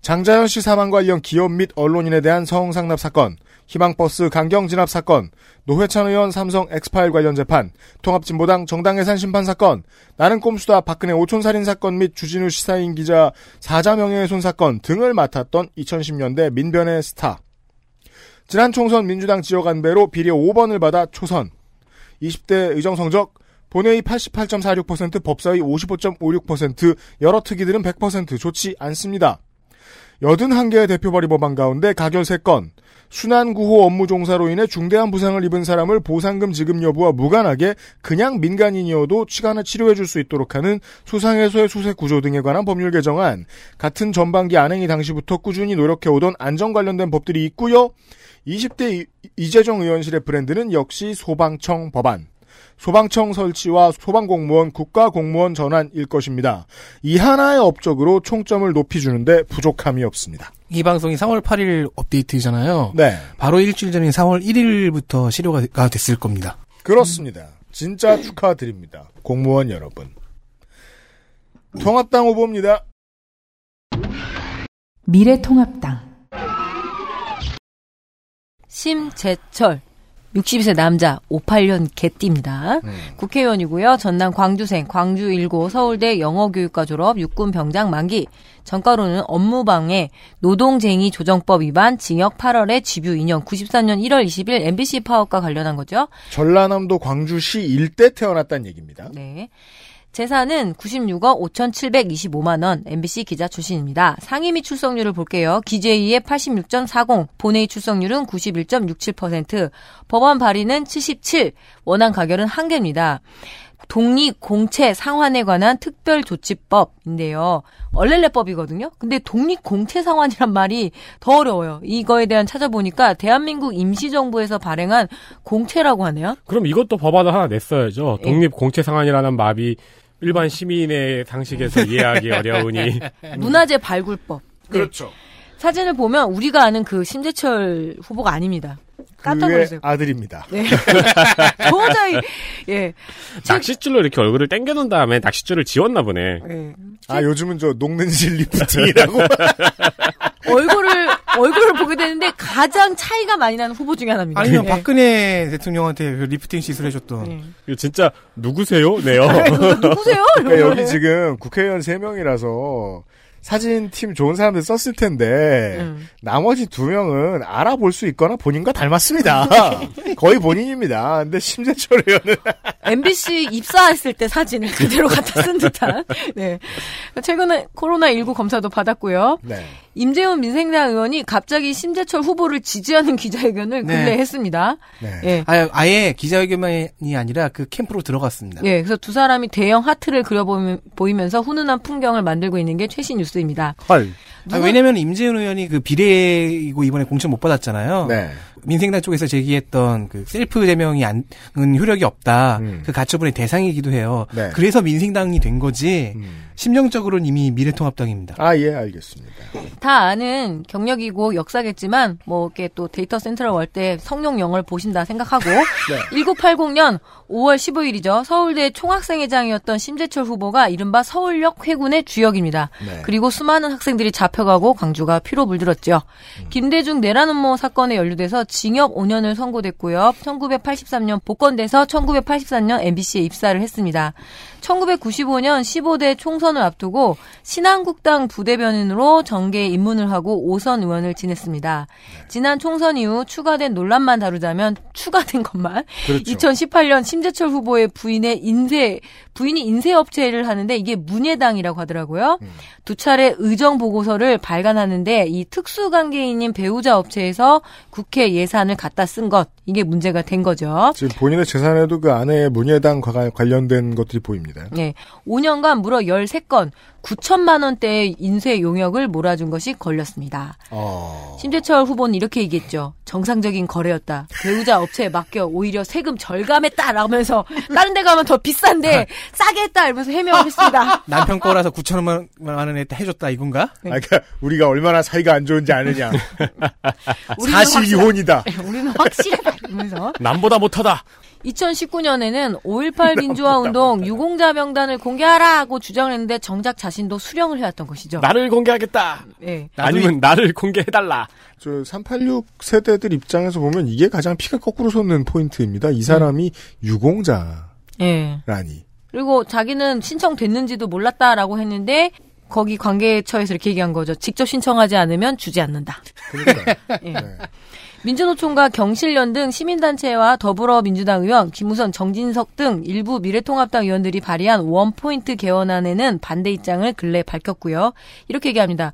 장자연 씨 사망 관련 기업 및 언론인에 대한 성상납 사건 희망버스 강경 진압 사건 노회찬 의원 삼성 엑스파일 관련 재판 통합진보당 정당해산 심판 사건 나는 꼼수다 박근혜 오촌 살인 사건 및 주진우 시사인 기자 사자 명예훼손 사건 등을 맡았던 2010년대 민변의 스타 지난 총선 민주당 지역 안배로 비례 5번을 받아 초선. 20대 의정 성적 본회의 88.46%, 법사위 55.56%, 여러 특위들은 100% 좋지 않습니다. 81개의 대표 발의 법안 가운데 가결 3건, 순환 구호 업무 종사로 인해 중대한 부상을 입은 사람을 보상금 지급 여부와 무관하게 그냥 민간인이어도 치간을 치료해 줄 수 있도록 하는 수상해소의 수색 구조 등에 관한 법률 개정안, 같은 전반기 안행이 당시부터 꾸준히 노력해 오던 안전 관련된 법들이 있고요. 20대 이재정 의원실의 브랜드는 역시 소방청 법안. 소방청 설치와 소방공무원 국가공무원 전환일 것입니다. 이 하나의 업적으로 총점을 높이 주는데 부족함이 없습니다. 이 방송이 3월 8일 업데이트잖아요. 네. 바로 일주일 전인 3월 1일부터 시료가 됐을 겁니다. 그렇습니다. 진짜 축하드립니다. 공무원 여러분. 통합당 후보입니다. 미래통합당 심재철 62세 남자 58년 개띠입니다. 음. 국회의원이고요. 전남 광주생, 광주 1고 서울대 영어교육과 졸업, 육군 병장 만기. 전과로는 업무방해, 노동쟁의 조정법 위반, 징역 8월에 집유 2년, 94년 1월 20일 MBC 파업과 관련한 거죠. 전라남도 광주시 일대 태어났다는 얘기입니다. 네. 재산은 96억 5,725만 원. MBC 기자 출신입니다. 상임위 출석률을 볼게요. 기재위의 86.40, 본회의 출석률은 91.67%, 법안 발의는 77, 원안 가결은 1개입니다. 독립 공채 상환에 관한 특별 조치법인데요. 얼렐레법이거든요. 근데 독립 공채 상환이란 말이 더 어려워요. 이거에 대한 찾아보니까 대한민국 임시정부에서 발행한 공채라고 하네요. 그럼 이것도 법안을 하나 냈어야죠. 예. 독립 공채 상환이라는 말이 일반 시민의 상식에서 이해하기 어려우니 문화재 발굴법. 네. 그렇죠. 사진을 보면 우리가 아는 그 심재철 후보가 아닙니다. 깜짝 그의 놀랐어요. 아들입니다. 네. 도저히 예. 낚싯줄로 이렇게 얼굴을 당겨놓은 다음에 낚싯줄을 지웠나 보네. 예. 아 요즘은 저 녹는 실 lifting이라고 얼굴을 얼굴을 보게 되는데 가장 차이가 많이 나는 후보 중에 하나입니다. 아니면 예. 박근혜 대통령한테 그 리프팅 시술해줬던. 이거 진짜 누구세요? 네요. 누구세요? 그러니까 여기 지금 국회의원 3 명이라서 사진 팀 좋은 사람들 썼을 텐데 음. 나머지 두 명은 알아볼 수 있거나 본인과 닮았습니다. 거의 본인입니다. 근데 심재철 의원은 MBC 입사했을 때 사진을 그대로 갖다 쓴 듯한. 네. 최근에 코로나 19 검사도 받았고요. 네. 임재훈 민생당 의원이 갑자기 심재철 후보를 지지하는 기자회견을 네. 근래 했습니다. 네. 예. 아예, 아예 기자회견만이 아니라 그 캠프로 들어갔습니다. 예, 그래서 두 사람이 대형 하트를 그려보이면서 훈훈한 풍경을 만들고 있는 게 최신 뉴스입니다. 헐. 아, 왜냐면 임재훈 의원이 그 비례이고 이번에 공천 못 받았잖아요. 네. 민생당 쪽에서 제기했던 그 셀프 제명이 안, 은 효력이 없다. 그 가처분의 대상이기도 해요. 음. 네. 그래서 민생당이 된 거지. 음. 심정적으로는 이미 미래통합당입니다. 아, 예, 알겠습니다. 다 아는 경력이고 역사겠지만 뭐 이렇게 또 데이터 센트럴을 설 때 성룡 영화를 보신다 생각하고 1980년 5월 15일이죠. 서울대 총학생회장이었던 심재철 후보가 이른바 서울역 회군의 주역입니다. 네. 그리고 수많은 학생들이 잡혀가고 광주가 피로 물들었죠. 김대중 내란 음모 사건에 연루돼서 징역 5년을 선고됐고요. 1983년 복권돼서 1984년 MBC에 입사를 했습니다. 1995년 15대 총선 을 앞두고 신한국당 부대변인으로 정계에 입문을 하고 5선 의원을 지냈습니다. 지난 총선 이후 추가된 논란만 다루자면 추가된 것만 그렇죠. 2018년 심재철 후보의 부인의 인쇄 부인이 인쇄업체를 하는데 이게 문예당이라고 하더라고요. 음. 두 차례 의정 보고서를 발간하는데 이 특수관계인인 배우자 업체에서 국회 예산을 갖다 쓴 것 이게 문제가 된 거죠. 지금 본인의 재산에도 그 아내의 문예당 과- 관련된 것들이 보입니다. 네. 5년간 무려 13건 9천만 원대의 인쇄 용역을 몰아준 것이 걸렸습니다. 어. 심재철 후보는 이렇게 얘기했죠. 정상적인 거래였다. 배우자 업체에 맡겨 오히려 세금 절감했다. 라면서 다른 데 가면 더 비싼데 싸게 했다. 이러면서 해명을 했습니다. 남편 거라서 9천만 원에 해줬다 이건가? 아, 그러니까 우리가 얼마나 사이가 안 좋은지 아느냐. 사실 이혼이다. 우리는 확실하다. 이러면서. 남보다 못하다. 2019년에는 5.18 민주화 운동 유공자 명단을 공개하라 고 주장을 했는데 정작 자신도 수령을 해왔던 것이죠. 나를 공개하겠다. 네. 아니면 나를 공개해달라. 저 386 세대들 입장에서 보면 이게 가장 피가 거꾸로 솟는 포인트입니다. 이 사람이 유공자라니. 예. 그리고 자기는 신청됐는지도 몰랐다라고 했는데 거기 관계처에서 이렇게 얘기한 거죠. 직접 신청하지 않으면 주지 않는다. 예. 민주노총과 경실련 등 시민단체와 더불어민주당 의원, 김우선, 정진석 등 일부 미래통합당 의원들이 발의한 원포인트 개헌안에는 반대 입장을 근래 밝혔고요. 이렇게 얘기합니다.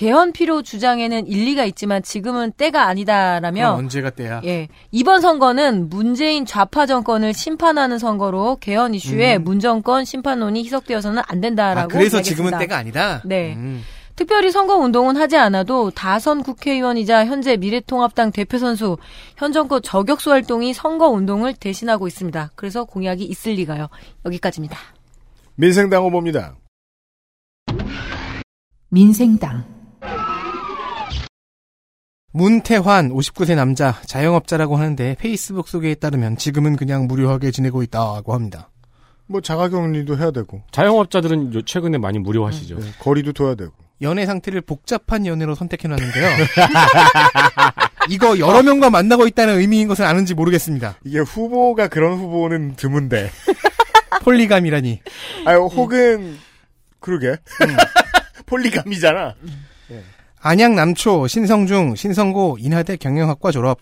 개헌 필요 주장에는 일리가 있지만 지금은 때가 아니다라며 그럼 언제가 때야? 예. 이번 선거는 문재인 좌파 정권을 심판하는 선거로 개헌 이슈에 음. 문 정권 심판론이 희석되어서는 안 된다라고 아, 그래서 이야기했습니다. 지금은 때가 아니다? 네. 음. 특별히 선거 운동은 하지 않아도 다선 국회의원이자 현재 미래통합당 대표 선수 현 정권 저격수 활동이 선거 운동을 대신하고 있습니다. 그래서 공약이 있을 리가요. 여기까지입니다. 민생당 후보입니다. 민생당 문태환 59세 남자 자영업자라고 하는데 페이스북 소개에 따르면 지금은 그냥 무료하게 지내고 있다고 합니다. 뭐 자가격리도 해야 되고 자영업자들은 요- 최근에 많이 무료하시죠. 네, 거리도 둬야 되고. 연애 상태를 복잡한 연애로 선택해놨는데요. 이거 여러 명과 만나고 있다는 의미인 것은 아는지 모르겠습니다. 이게 후보가 그런 후보는 드문데. 폴리감이라니. 아유 혹은 그러게 폴리감이잖아. 안양 남초 신성중 신성고 인하대 경영학과 졸업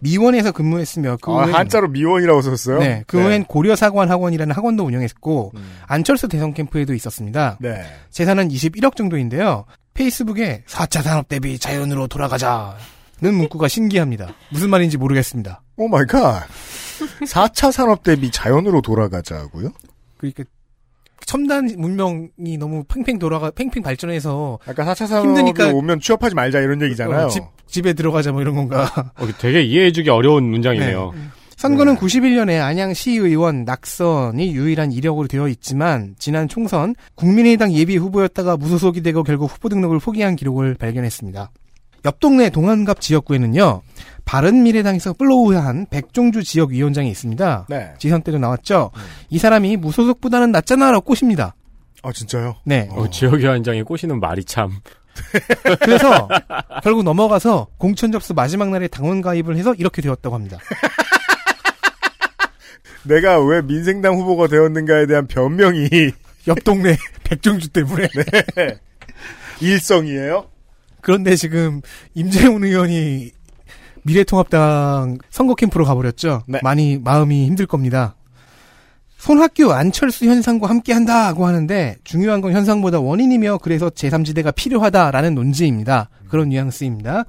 미원에서 근무했으며 그 아, 후엔 한자로 미원이라고 썼어요. 네, 그 후엔 고려사관 학원이라는 학원도 운영했고 음. 안철수 대선 캠프에도 있었습니다. 네. 재산은 21억 정도인데요. 페이스북에 4차 산업 대비 자연으로 돌아가자는 문구가 신기합니다. 무슨 말인지 모르겠습니다. Oh my god. 4차 산업 대비 자연으로 돌아가자고요? 그러니까 첨단 문명이 너무 팽팽 돌아가 팽팽 발전해서 아까 4차 산업이 힘드니까 오면 취업하지 말자 이런 얘기잖아요. 어, 집 집에 들어가자 뭐 이런 건가. 어, 되게 이해해주기 어려운 문장이네요. 선거는 91년에 안양 시의원 낙선이 유일한 이력으로 되어 있지만 지난 총선 국민의당 예비 후보였다가 무소속이 되고 결국 후보 등록을 포기한 기록을 발견했습니다. 옆 동네 동안갑 지역구에는요. 바른미래당에서 follow한 백종주 지역위원장이 있습니다. 네. 지선 때도 나왔죠. 이 사람이 무소속보다는 낫잖아라고 꼬십니다. 아 진짜요? 네. 어, 지역위원장이 꼬시는 말이 참. 그래서 결국 넘어가서 공천 접수 마지막 날에 당원 가입을 해서 이렇게 되었다고 합니다. 내가 왜 민생당 후보가 되었는가에 대한 변명이 옆 동네 백종주 때문에. 네. 일성이에요? 그런데 지금 임재훈 의원이 미래통합당 선거 캠프로 가버렸죠. 네. 많이 마음이 힘들 겁니다. 손학규 안철수 현상과 함께 한다고 하는데 중요한 건 현상보다 원인이며 그래서 제3지대가 필요하다라는 논지입니다. 그런 뉘앙스입니다.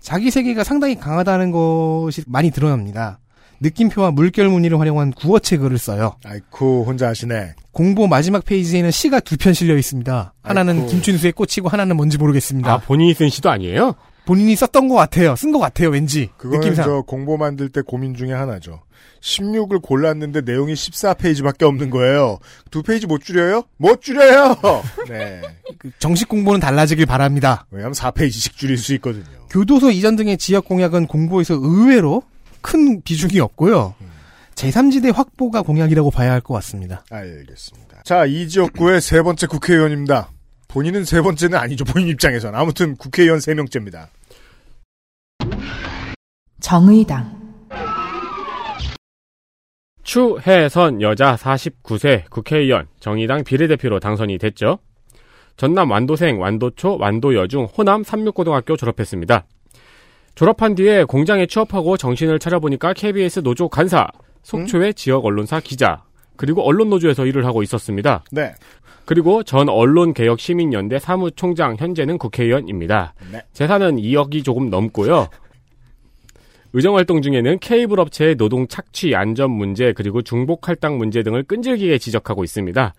자기 세계가 상당히 강하다는 것이 많이 드러납니다. 느낌표와 물결 무늬를 활용한 구어체 글을 써요. 아이쿠 혼자 하시네. 공보 마지막 페이지에는 시가 두 편 실려 있습니다. 하나는 아이쿠. 김춘수에 꽂히고 하나는 뭔지 모르겠습니다. 아, 본인이 쓴 시도 아니에요? 본인이 썼던 것 같아요. 쓴 것 같아요, 왠지. 그거는 느낌상. 저 공보 만들 때 고민 중에 하나죠. 16을 골랐는데 내용이 14페이지밖에 없는 거예요. 두 페이지 못 줄여요? 못 줄여요! 네. 그 정식 공보는 달라지길 바랍니다. 왜냐면 4페이지씩 줄일 수 있거든요. 교도소 이전 등의 지역 공약은 공보에서 의외로 큰 비중이 없고요. 제3지대 확보가 공약이라고 봐야 할 것 같습니다. 알겠습니다. 자, 이 지역구의 세 번째 국회의원입니다. 본인은 세 번째는 아니죠. 본인 입장에서는. 아무튼 국회의원 세 명째입니다. 정의당 추혜선 여자 49세 국회의원 정의당 비례대표로 당선이 됐죠. 전남 완도생, 완도초, 완도여 중, 호남 삼육고등학교 졸업했습니다. 졸업한 뒤에 공장에 취업하고 정신을 차려보니까 KBS 노조 간사, 속초의 지역 언론사 기자, 그리고 언론 노조에서 일을 하고 있었습니다. 네. 그리고 전 언론개혁시민연대 사무총장, 현재는 국회의원입니다. 네. 재산은 2억이 조금 넘고요. 의정활동 중에는 케이블 업체의 노동 착취, 안전 문제, 그리고 중복 할당 문제 등을 끈질기게 지적하고 있습니다.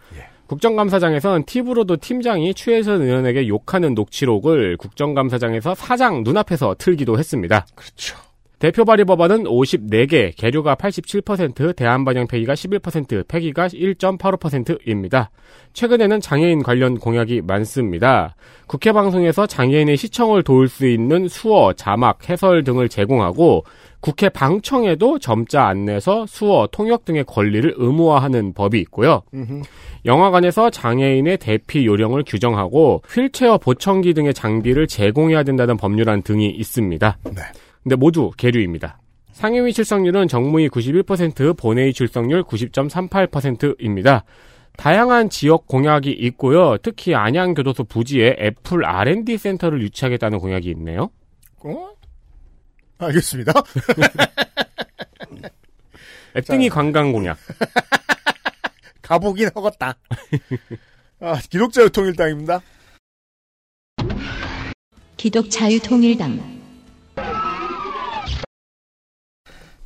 국정감사장에선 팁으로도 팀장이 최혜선 의원에게 욕하는 녹취록을 국정감사장에서 사장 눈앞에서 틀기도 했습니다. 그렇죠. 대표 발의 법안은 54개, 계류가 87%, 대한반영 폐기가 11%, 폐기가 1.85%입니다. 최근에는 장애인 관련 공약이 많습니다. 국회 방송에서 장애인의 시청을 도울 수 있는 수어, 자막, 해설 등을 제공하고 국회 방청에도 점자 안내서, 수어, 통역 등의 권리를 의무화하는 법이 있고요. 영화관에서 장애인의 대피 요령을 규정하고 휠체어 보청기 등의 장비를 제공해야 된다는 법률안 등이 있습니다. 근데 모두 계류입니다. 상임위 출석률은 정무위 91%, 본회의 출석률 90.38%입니다. 다양한 지역 공약이 있고요. 특히 안양교도소 부지에 애플 R&D 센터를 유치하겠다는 공약이 있네요. 어? 알겠습니다. 앱등이 관광 공약. 가보긴 하겠다. 아, 기독자유통일당입니다. 기독자유통일당.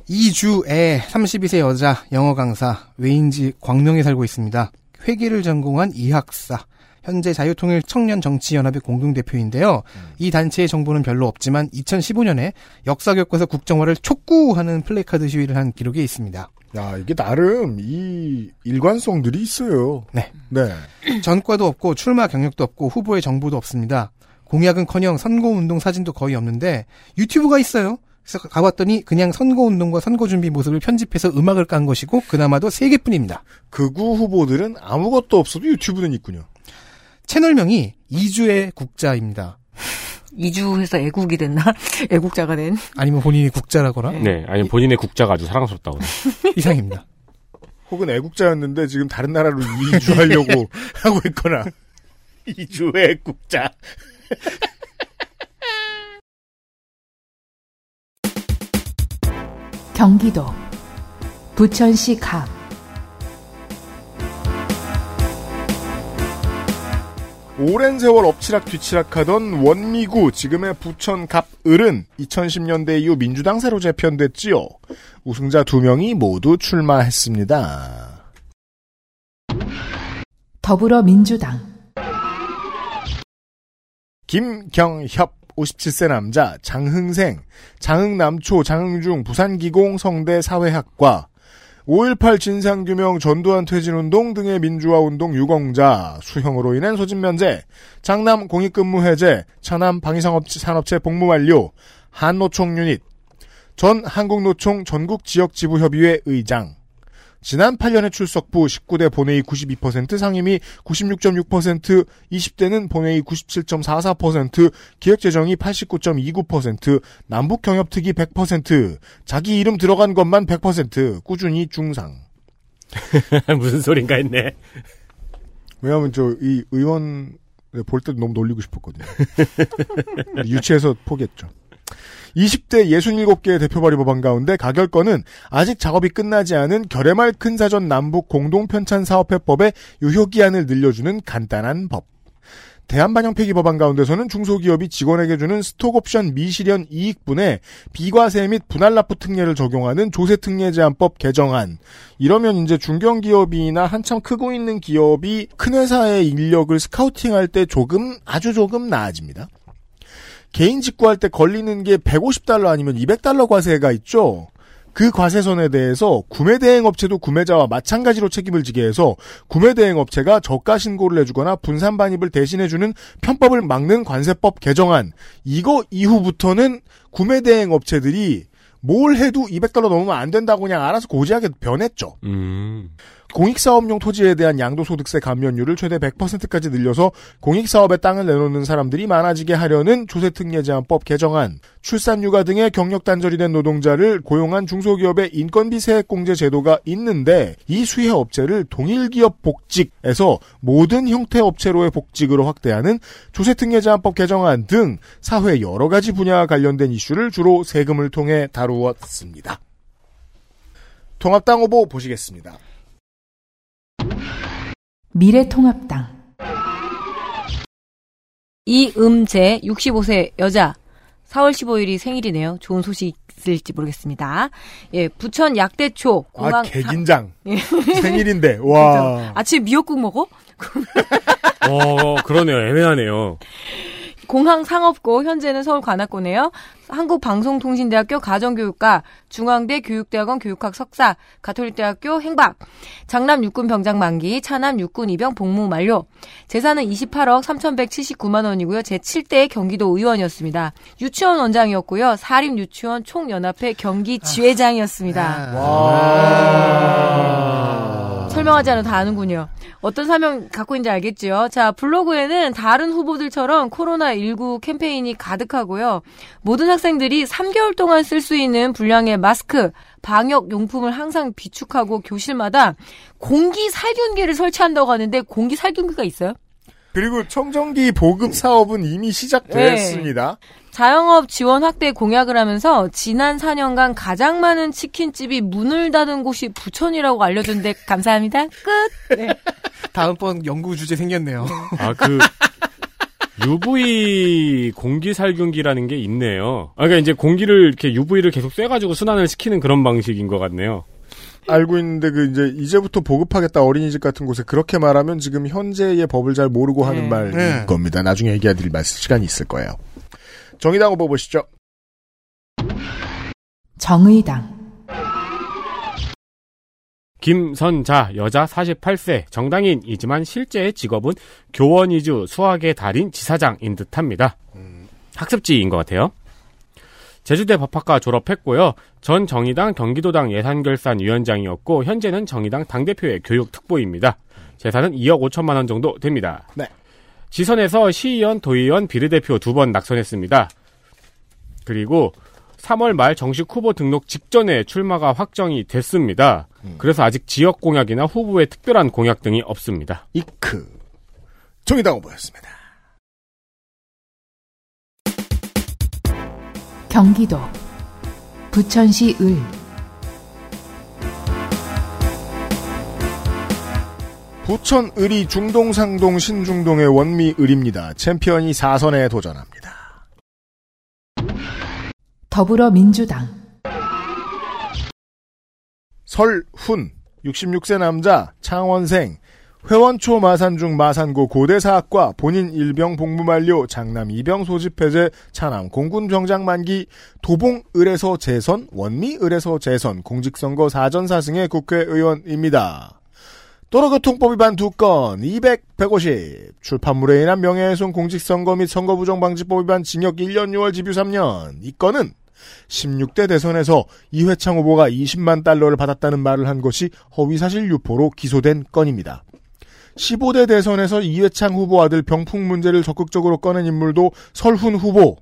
2주에 32세 여자 영어 강사 왜인지 광명에 살고 있습니다. 회계를 전공한 이학사. 현재 자유통일 청년 정치연합의 공동대표인데요. 이 단체의 정보는 별로 없지만 2015년에 역사 교과서 국정화를 촉구하는 플래카드 시위를 한 기록이 있습니다. 야, 이게 나름 이 일관성들이 있어요. 네. 네. 전과도 없고 출마 경력도 없고 후보의 정보도 없습니다. 공약은커녕 선거운동 사진도 거의 없는데 유튜브가 있어요. 그래서 가봤더니 그냥 선거운동과 선거준비 모습을 편집해서 음악을 깐 것이고 그나마도 세 개뿐입니다. 극우 후보들은 아무것도 없어도 유튜브는 있군요. 채널명이 이주의 국자입니다. 이주해서 애국이 됐나? 애국자가 된? 아니면 본인이 국자라거나? 네, 아니면 본인의 국자가 아주 사랑스럽다거나. 이상입니다. 혹은 애국자였는데 지금 다른 나라로 이주하려고 하고 있거나. 이주의 국자. 경기도 부천시 갑 오랜 세월 엎치락 뒤치락하던 원미구 지금의 부천 갑을은 2010년대 이후 민주당 새로 재편됐지요. 우승자 두 명이 모두 출마했습니다. 더불어민주당 김경협 57세 남자 장흥생 장흥남초 장흥중 부산기공 성대 사회학과 5.18 진상규명 전두환 퇴진운동 등의 민주화운동 유공자, 수형으로 인한 소집면제, 장남 공익근무 해제, 차남 방위산업체 복무 완료, 한노총 유닛, 전 한국노총 전국지역지부협의회 의장, 지난 8년의 출석부 19대 본회의 92%, 상임위 96.6%, 20대는 본회의 97.44%, 기획재정이 89.29%, 남북경협특위 100%, 자기 이름 들어간 것만 100%, 꾸준히 중상. 무슨 소린가 했네. 왜냐하면 저 이 의원 볼 때도 너무 놀리고 싶었거든요. 유치해서 포기했죠. 20대 67개의 대표 발의 법안 가운데 가결권은 아직 작업이 끝나지 않은 결의말 큰사전 남북 공동편찬 사업회법의 유효기한을 늘려주는 간단한 법. 대한반영 폐기 법안 가운데서는 중소기업이 직원에게 주는 스톡옵션 미실현 이익분에 비과세 및 분할납부 특례를 적용하는 조세특례 제한법 개정안. 이러면 이제 중견기업이나 한참 크고 있는 기업이 큰 회사의 인력을 스카우팅할 때 조금 아주 조금 나아집니다. 개인 직구할 때 걸리는 게 150달러 아니면 200달러 과세가 있죠. 그 과세선에 대해서 구매 대행 업체도 구매자와 마찬가지로 책임을 지게 해서 구매 대행 업체가 저가 신고를 해주거나 분산 반입을 대신해 주는 편법을 막는 관세법 개정안. 이거 이후부터는 구매 대행 업체들이 뭘 해도 200달러 넘으면 안 된다고 그냥 알아서 고지하게 변했죠. 음. 공익사업용 토지에 대한 양도소득세 감면율을 최대 100%까지 늘려서 공익사업에 땅을 내놓는 사람들이 많아지게 하려는 조세특례제한법 개정안, 출산휴가 등의 경력 단절이 된 노동자를 고용한 중소기업의 인건비 세액공제 제도가 있는데 이 수혜 업체를 동일기업 복직에서 모든 형태 업체로의 복직으로 확대하는 조세특례제한법 개정안 등 사회 여러 가지 분야와 관련된 이슈를 주로 세금을 통해 다루었습니다. 통합당 후보 보시겠습니다. 미래통합당 이음재 65세 여자 4월 15일이 생일이네요. 좋은 소식 있을지 모르겠습니다. 예, 부천 약대초 공항 아, 개긴장. 예. 생일인데, 와. 아침 미역국 먹어? 어, 그러네요. 애매하네요. 공항 상업고 현재는 서울 관악고네요. 한국방송통신대학교 가정교육과 중앙대 교육대학원 교육학 석사, 가톨릭대학교 행박, 장남 육군 병장 만기, 차남 육군 입영 복무 만료. 재산은 28억 3,179만 원이고요. 제7대 경기도 의원이었습니다. 유치원 원장이었고요. 사립 유치원 총연합회 경기 지회장이었습니다. 설명하지 않아도 다 아는군요. 어떤 사명 갖고 있는지 알겠죠? 자, 블로그에는 다른 후보들처럼 코로나19 캠페인이 가득하고요. 모든 학생들이 3개월 동안 쓸 수 있는 분량의 마스크, 방역 용품을 항상 비축하고 교실마다 공기 살균기를 설치한다고 하는데 공기 살균기가 있어요? 그리고 청정기 보급 사업은 이미 시작됐습니다. 자영업 지원 확대 공약을 하면서 지난 4년간 가장 많은 치킨집이 문을 닫은 곳이 부천이라고 알려준데 감사합니다. 끝. 네. 다음번 연구 주제 생겼네요. 아, 그, UV 공기 살균기라는 게 있네요. 아, 그러니까 이제 공기를 이렇게 UV를 계속 쐬가지고 순환을 시키는 그런 방식인 것 같네요. 알고 있는데 그 이제 이제부터 보급하겠다 어린이집 같은 곳에 그렇게 말하면 지금 현재의 법을 잘 모르고 하는 네. 말인 네. 겁니다. 나중에 얘기해드릴 말 시간이 있을 거예요. 정의당 후보 보시죠. 정의당 김선자, 여자 48세, 정당인이지만 실제 직업은 교원 이주 수학의 달인 지사장인 듯 합니다. 학습지인 것 같아요. 제주대 법학과 졸업했고요. 전 정의당 경기도당 예산결산 위원장이었고 현재는 정의당 당대표의 교육특보입니다. 재산은 2억 5천만 원 정도 됩니다. 네. 지선에서 시의원, 도의원, 비례대표 두 번 낙선했습니다. 그리고 3월 말 정식 후보 등록 직전에 출마가 확정이 됐습니다. 그래서 아직 지역 공약이나 후보의 특별한 공약 등이 없습니다. 이크. 정의당 후보였습니다. 경기도 부천시 을 부천 의리 중동 상동 신중동의 원미 을입니다. 챔피언이 4선에 도전합니다. 더불어민주당 설훈 66세 남자 창원생 회원초 마산중 마산고 고대사학과 본인 일병 복무 만료 장남 이병 소집 해제 차남 공군 병장 만기 도봉 을에서 재선 원미 을에서 재선 공직선거 사전 사승의 국회의원입니다. 도로교통법 위반 2건 200, 150 출판물에 인한 명예훼손 공직선거 및 선거부정방지법 위반 징역 1년 6월 집유 3년 이 건은 16대 대선에서 이회창 후보가 20만 달러를 받았다는 말을 한 것이 허위사실 유포로 기소된 건입니다. 15대 대선에서 이회창 후보 아들 병풍 문제를 적극적으로 꺼낸 인물도 설훈 후보.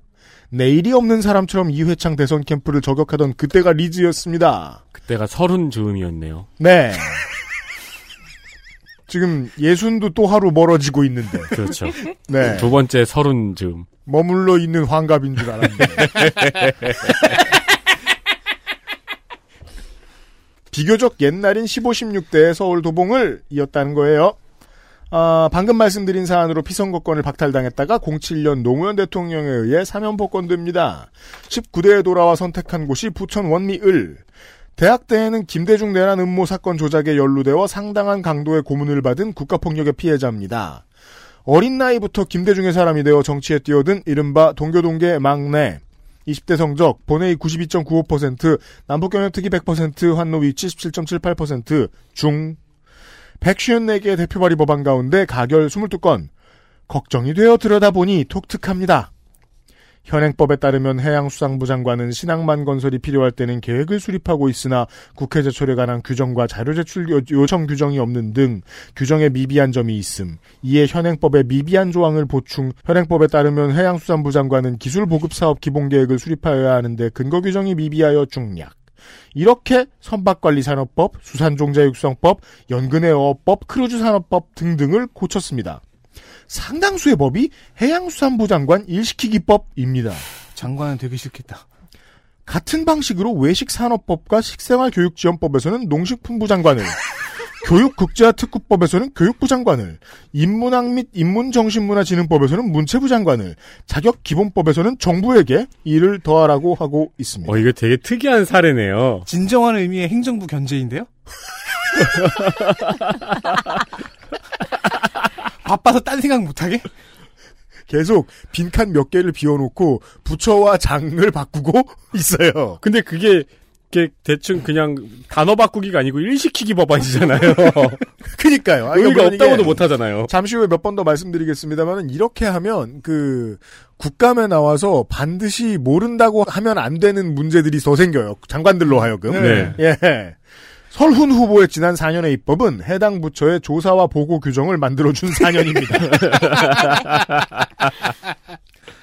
내일이 없는 사람처럼 이회창 대선 캠프를 저격하던 그때가 리즈였습니다. 그때가 서른 즈음이었네요. 네. 지금 예순도 또 하루 멀어지고 있는데. 그렇죠. 네. 두 번째 서른 즈음. 머물러 있는 환갑인 줄 알았는데. 비교적 옛날인 15, 16대의 서울 도봉을 이었다는 거예요. 아, 방금 말씀드린 사안으로 피선거권을 박탈당했다가 07년 노무현 대통령에 의해 사면 복권 됩니다. 19대에 돌아와 선택한 곳이 부천 원미을. 대학 때에는 김대중 내란 음모 사건 조작에 연루되어 상당한 강도의 고문을 받은 국가폭력의 피해자입니다. 어린 나이부터 김대중의 사람이 되어 정치에 뛰어든 이른바 동교동계 막내. 20대 성적 본회의 92.95%, 남북경협특위 100%, 환노위 77.78%, 중. 154개의 대표 발의 법안 가운데 가결 22건. 걱정이 되어 들여다보니 독특합니다. 현행법에 따르면 해양수산부 장관은 신항만 건설이 필요할 때는 계획을 수립하고 있으나 국회 제출에 관한 규정과 자료 제출 요- 요청 규정이 없는 등 규정에 미비한 점이 있음. 이에 현행법에 미비한 조항을 보충, 현행법에 따르면 해양수산부 장관은 기술 보급 사업 기본 계획을 수립하여야 하는데 근거 규정이 미비하여 중략. 이렇게 선박관리산업법, 수산종자육성법, 연근해어법, 크루즈산업법 등등을 고쳤습니다. 상당수의 법이 해양수산부 장관 일시키기법입니다. 장관은 되게 싫겠다. 같은 방식으로 외식산업법과 식생활교육지원법에서는 농식품부 장관을 교육국제화특구법에서는 교육부 장관을, 인문학 및 인문정신문화진흥법에서는 문체부 장관을, 자격기본법에서는 정부에게 일을 더하라고 하고 있습니다. 어, 이거 되게 특이한 사례네요. 진정한 의미의 행정부 견제인데요? 바빠서 딴 생각 못하게? 계속 빈칸 몇 개를 비워놓고 부처와 장을 바꾸고 있어요. 근데 그게 이게 대충 그냥 단어 바꾸기가 아니고 일시키기 법안이잖아요. 그니까요. 의의가 그러니까 없다고도 이게 못 하잖아요. 잠시 후에 몇 번 더 말씀드리겠습니다만은 이렇게 하면 그 국감에 나와서 반드시 모른다고 하면 안 되는 문제들이 더 생겨요. 장관들로 하여금. 네. 예. 설훈 후보의 지난 4년의 입법은 해당 부처의 조사와 보고 규정을 만들어준 4년입니다.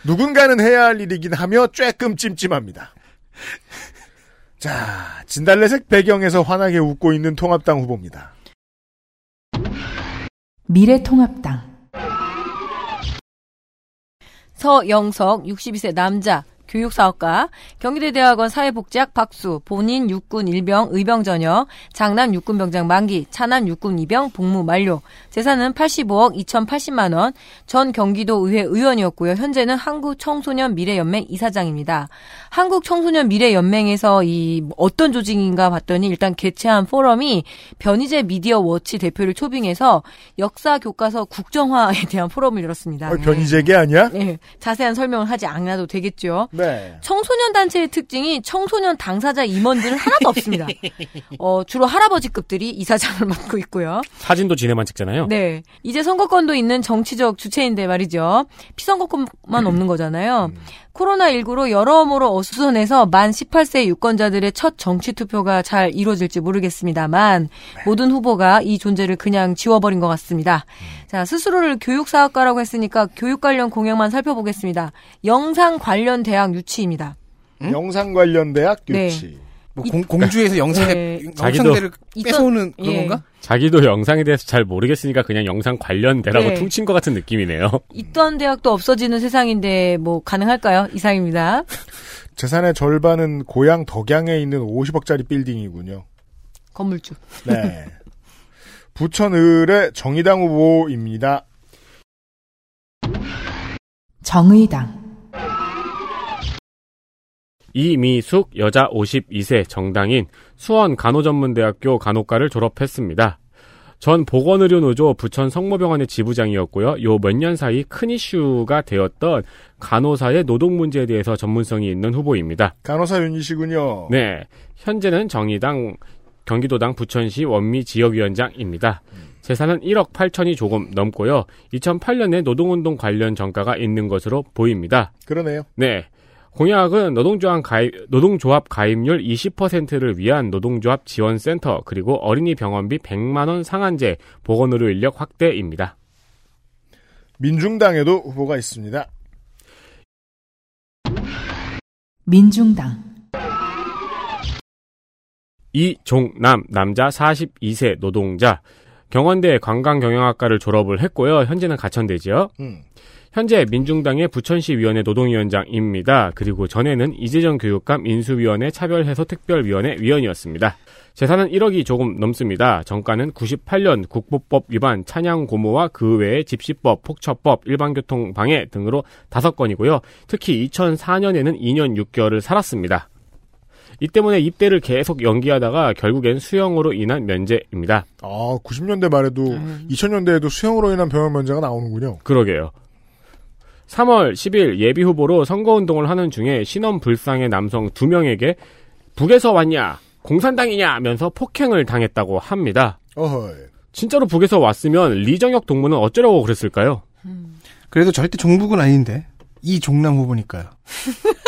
누군가는 해야 할 일이긴 하며 쬐끔 찜찜합니다. 자, 진달래색 배경에서 환하게 웃고 있는 통합당 후보입니다. 미래통합당 서영석 62세 남자 교육사업가 경기대대학원 사회복지학 박수 본인 육군 일병 의병 전역 장남 육군 병장 만기 차남 육군 이병 복무 만료. 재산은 85억 2,080만 원. 전 경기도 의회 의원이었고요. 현재는 한국 청소년 미래연맹 이사장입니다. 한국 청소년 미래연맹에서 이 어떤 조직인가 봤더니 일단 개최한 포럼이 변희재 미디어 워치 대표를 초빙해서 역사 교과서 국정화에 대한 포럼을 열었습니다. 어, 변희재계 아니야? 네, 자세한 설명을 하지 않아도 되겠죠. 네. 청소년 단체의 특징이 청소년 당사자 임원들은 하나도 없습니다. 어, 주로 할아버지급들이 이사장을 맡고 있고요. 사진도 지네만 찍잖아요. 네. 이제 선거권도 있는 정치적 주체인데 말이죠. 피선거권만 없는 거잖아요. 코로나19로 여러모로 어수선해서 만 18세 유권자들의 첫 정치 투표가 잘 이루어질지 모르겠습니다만 모든 후보가 이 존재를 그냥 지워버린 것 같습니다. 자, 스스로를 교육사학과라고 했으니까 교육 관련 공약만 살펴보겠습니다. 영상 관련 대학 유치입니다. 영상 관련 대학 네. 유치. 뭐 공, 공주에서 영상, 네. 영상대를 있던- 뺏어오는 그런 예. 건가? 자기도 영상에 대해서 잘 모르겠으니까 그냥 영상 관련대라고 네. 퉁친 것 같은 느낌이네요. 있던 대학도 없어지는 세상인데 뭐 가능할까요? 이상입니다. 재산의 절반은 고향 덕양에 있는 50억짜리 빌딩이군요. 건물주. 네. 부천을의 정의당 후보입니다. 정의당 이미숙 여자 52세 정당인 수원 간호전문대학교 간호과를 졸업했습니다. 전 보건의료노조 부천 성모병원의 지부장이었고요. 요 몇 년 사이 큰 이슈가 되었던 간호사의 노동 문제에 대해서 전문성이 있는 후보입니다. 간호사 윤희씨군요. 네. 현재는 정의당 경기도당 부천시 원미 지역위원장입니다. 재산은 1억 8천이 조금 넘고요. 2008년에 노동운동 관련 정가가 있는 것으로 보입니다. 그러네요. 네. 공약은 노동조합 가입, 노동조합 가입률 20%를 위한 노동조합 지원센터, 그리고 어린이 병원비 100만 원 상한제, 보건의료 인력 확대입니다. 민중당에도 후보가 있습니다. 민중당 이종남, 남자 42세 노동자, 경원대 관광경영학과를 졸업을 했고요. 현재는 가천대지요. 음. 현재 민중당의 부천시 위원회 노동위원장입니다. 그리고 전에는 이재정 교육감 인수위원회 차별해소 특별위원회 위원이었습니다. 재산은 1억이 조금 넘습니다. 정가는 98년 국보법 위반 찬양 고모와 그 외의 집시법, 폭처법, 일반교통 방해 등으로 5건이고요. 특히 2004년에는 2년 6개월을 살았습니다. 이 때문에 입대를 계속 연기하다가 결국엔 수형으로 인한 면제입니다. 아, 90년대 말에도 2000년대에도 수형으로 인한 병역 면제가 나오는군요. 그러게요. 3월 10일 예비 후보로 선거운동을 하는 중에 신원 불상의 남성 2명에게 북에서 왔냐, 공산당이냐 하면서 폭행을 당했다고 합니다. 어허이. 진짜로 북에서 왔으면 리정혁 동무는 어쩌려고 그랬을까요? 그래도 절대 종북은 아닌데. 이 종남 후보니까요.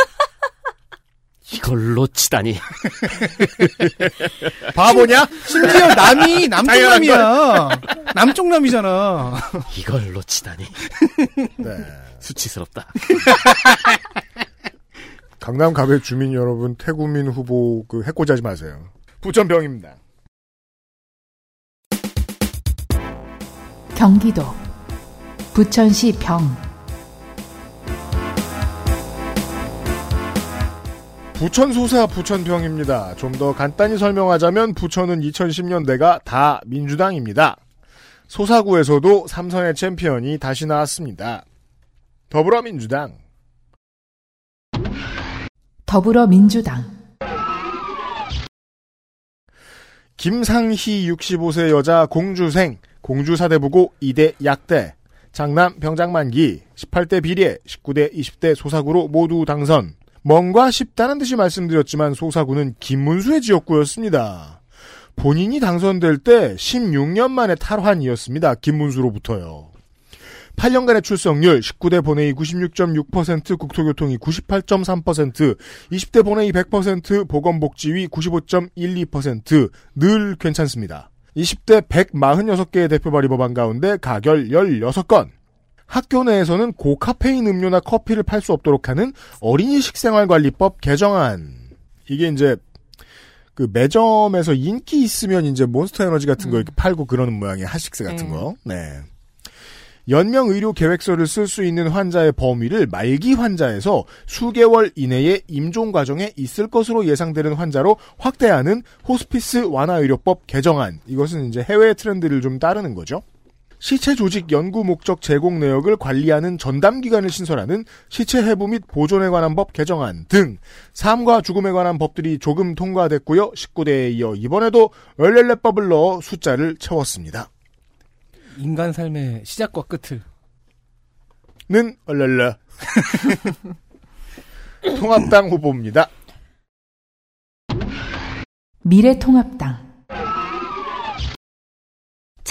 이걸로 치다니. 바보냐? 심지어 남이 남쪽남이야. 남쪽남이잖아. 이걸로 치다니. 네. 수치스럽다. 강남 갑의 주민 여러분, 태구민 후보 그 해코지하지 마세요. 부천병입니다. 경기도 부천시 병 부천 소사 부천병입니다. 좀 더 간단히 설명하자면 부천은 2010년대가 다 민주당입니다. 소사구에서도 삼선의 챔피언이 다시 나왔습니다. 더불어민주당. 더불어민주당 김상희 65세 여자 공주생, 공주사대부고 2대 약대, 장남 병장만기, 18대 비례, 19대 20대 소사구로 모두 당선. 뭔가 쉽다는 듯이 말씀드렸지만 소사구는 김문수의 지역구였습니다. 본인이 당선될 때 16년 만에 탈환이었습니다. 김문수로부터요. 8년간의 출석률 19대 본회의 96.6%, 국토교통위 98.3%, 20대 본회의 100%, 보건복지위 95.12%늘 괜찮습니다. 20대 146개의 대표 발의 법안 가운데 가결 16건. 학교 내에서는 고카페인 음료나 커피를 팔 수 없도록 하는 어린이 식생활관리법 개정안. 이게 이제 그 매점에서 인기 있으면 이제 몬스터 에너지 같은 거 이렇게 팔고 그러는 모양의 하식스 같은 거. 네. 연명 의료 계획서를 쓸 수 있는 환자의 범위를 말기 환자에서 수개월 이내에 임종 과정에 있을 것으로 예상되는 환자로 확대하는 호스피스 완화 의료법 개정안. 이것은 이제 해외 트렌드를 좀 따르는 거죠. 시체 조직 연구 목적 제공 내역을 관리하는 전담 기관을 신설하는 시체 해부 및 보존에 관한 법 개정안 등 삶과 죽음에 관한 법들이 조금 통과됐고요. 19대에 이어 이번에도 얼렐레법을 넣어 숫자를 채웠습니다. 인간 삶의 시작과 끝을. 는 얼렐레. 통합당 후보입니다. 미래통합당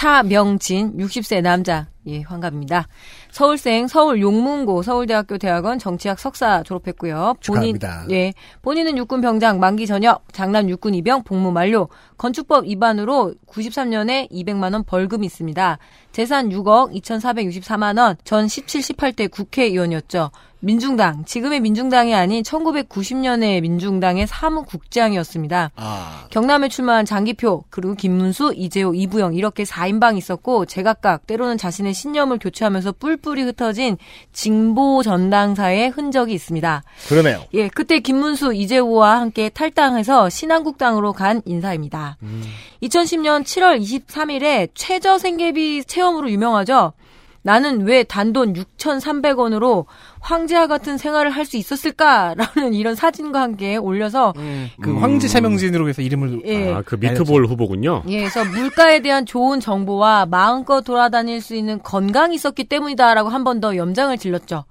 차명진 60세 남자 예 환갑입니다. 서울생 서울 용문고 서울대학교 대학원 정치학 석사 졸업했고요. 본인 축하합니다. 예 본인은 육군 병장 만기 전역 장남 육군 입영 복무 만료 건축법 위반으로 93년에 200만 원 벌금이 있습니다. 재산 6억 2,464만 원. 전 17, 18대 국회의원이었죠. 민중당 지금의 민중당이 아닌 1990년의 민중당의 사무국장이었습니다. 아, 경남에 출마한 장기표 그리고 김문수, 이재호, 이부영 이렇게 4인방이 있었고 제각각 때로는 자신의 신념을 교체하면서 뿔뿔이 흩어진 진보 전당사의 흔적이 있습니다. 그러네요. 예, 그때 김문수, 이재호와 함께 탈당해서 신한국당으로 간 인사입니다. 2010년 7월 23일에 최저 생계비 체험으로 유명하죠. 나는 왜 단돈 6,300원으로 황제와 같은 생활을 할 수 있었을까라는 이런 사진과 함께 올려서 그 황제 차명진으로 해서 이름을 예. 아, 그 미트볼 후보군요. 예, 그래서 물가에 대한 좋은 정보와 마음껏 돌아다닐 수 있는 건강이 있었기 때문이다라고 한 번 더 염장을 질렀죠.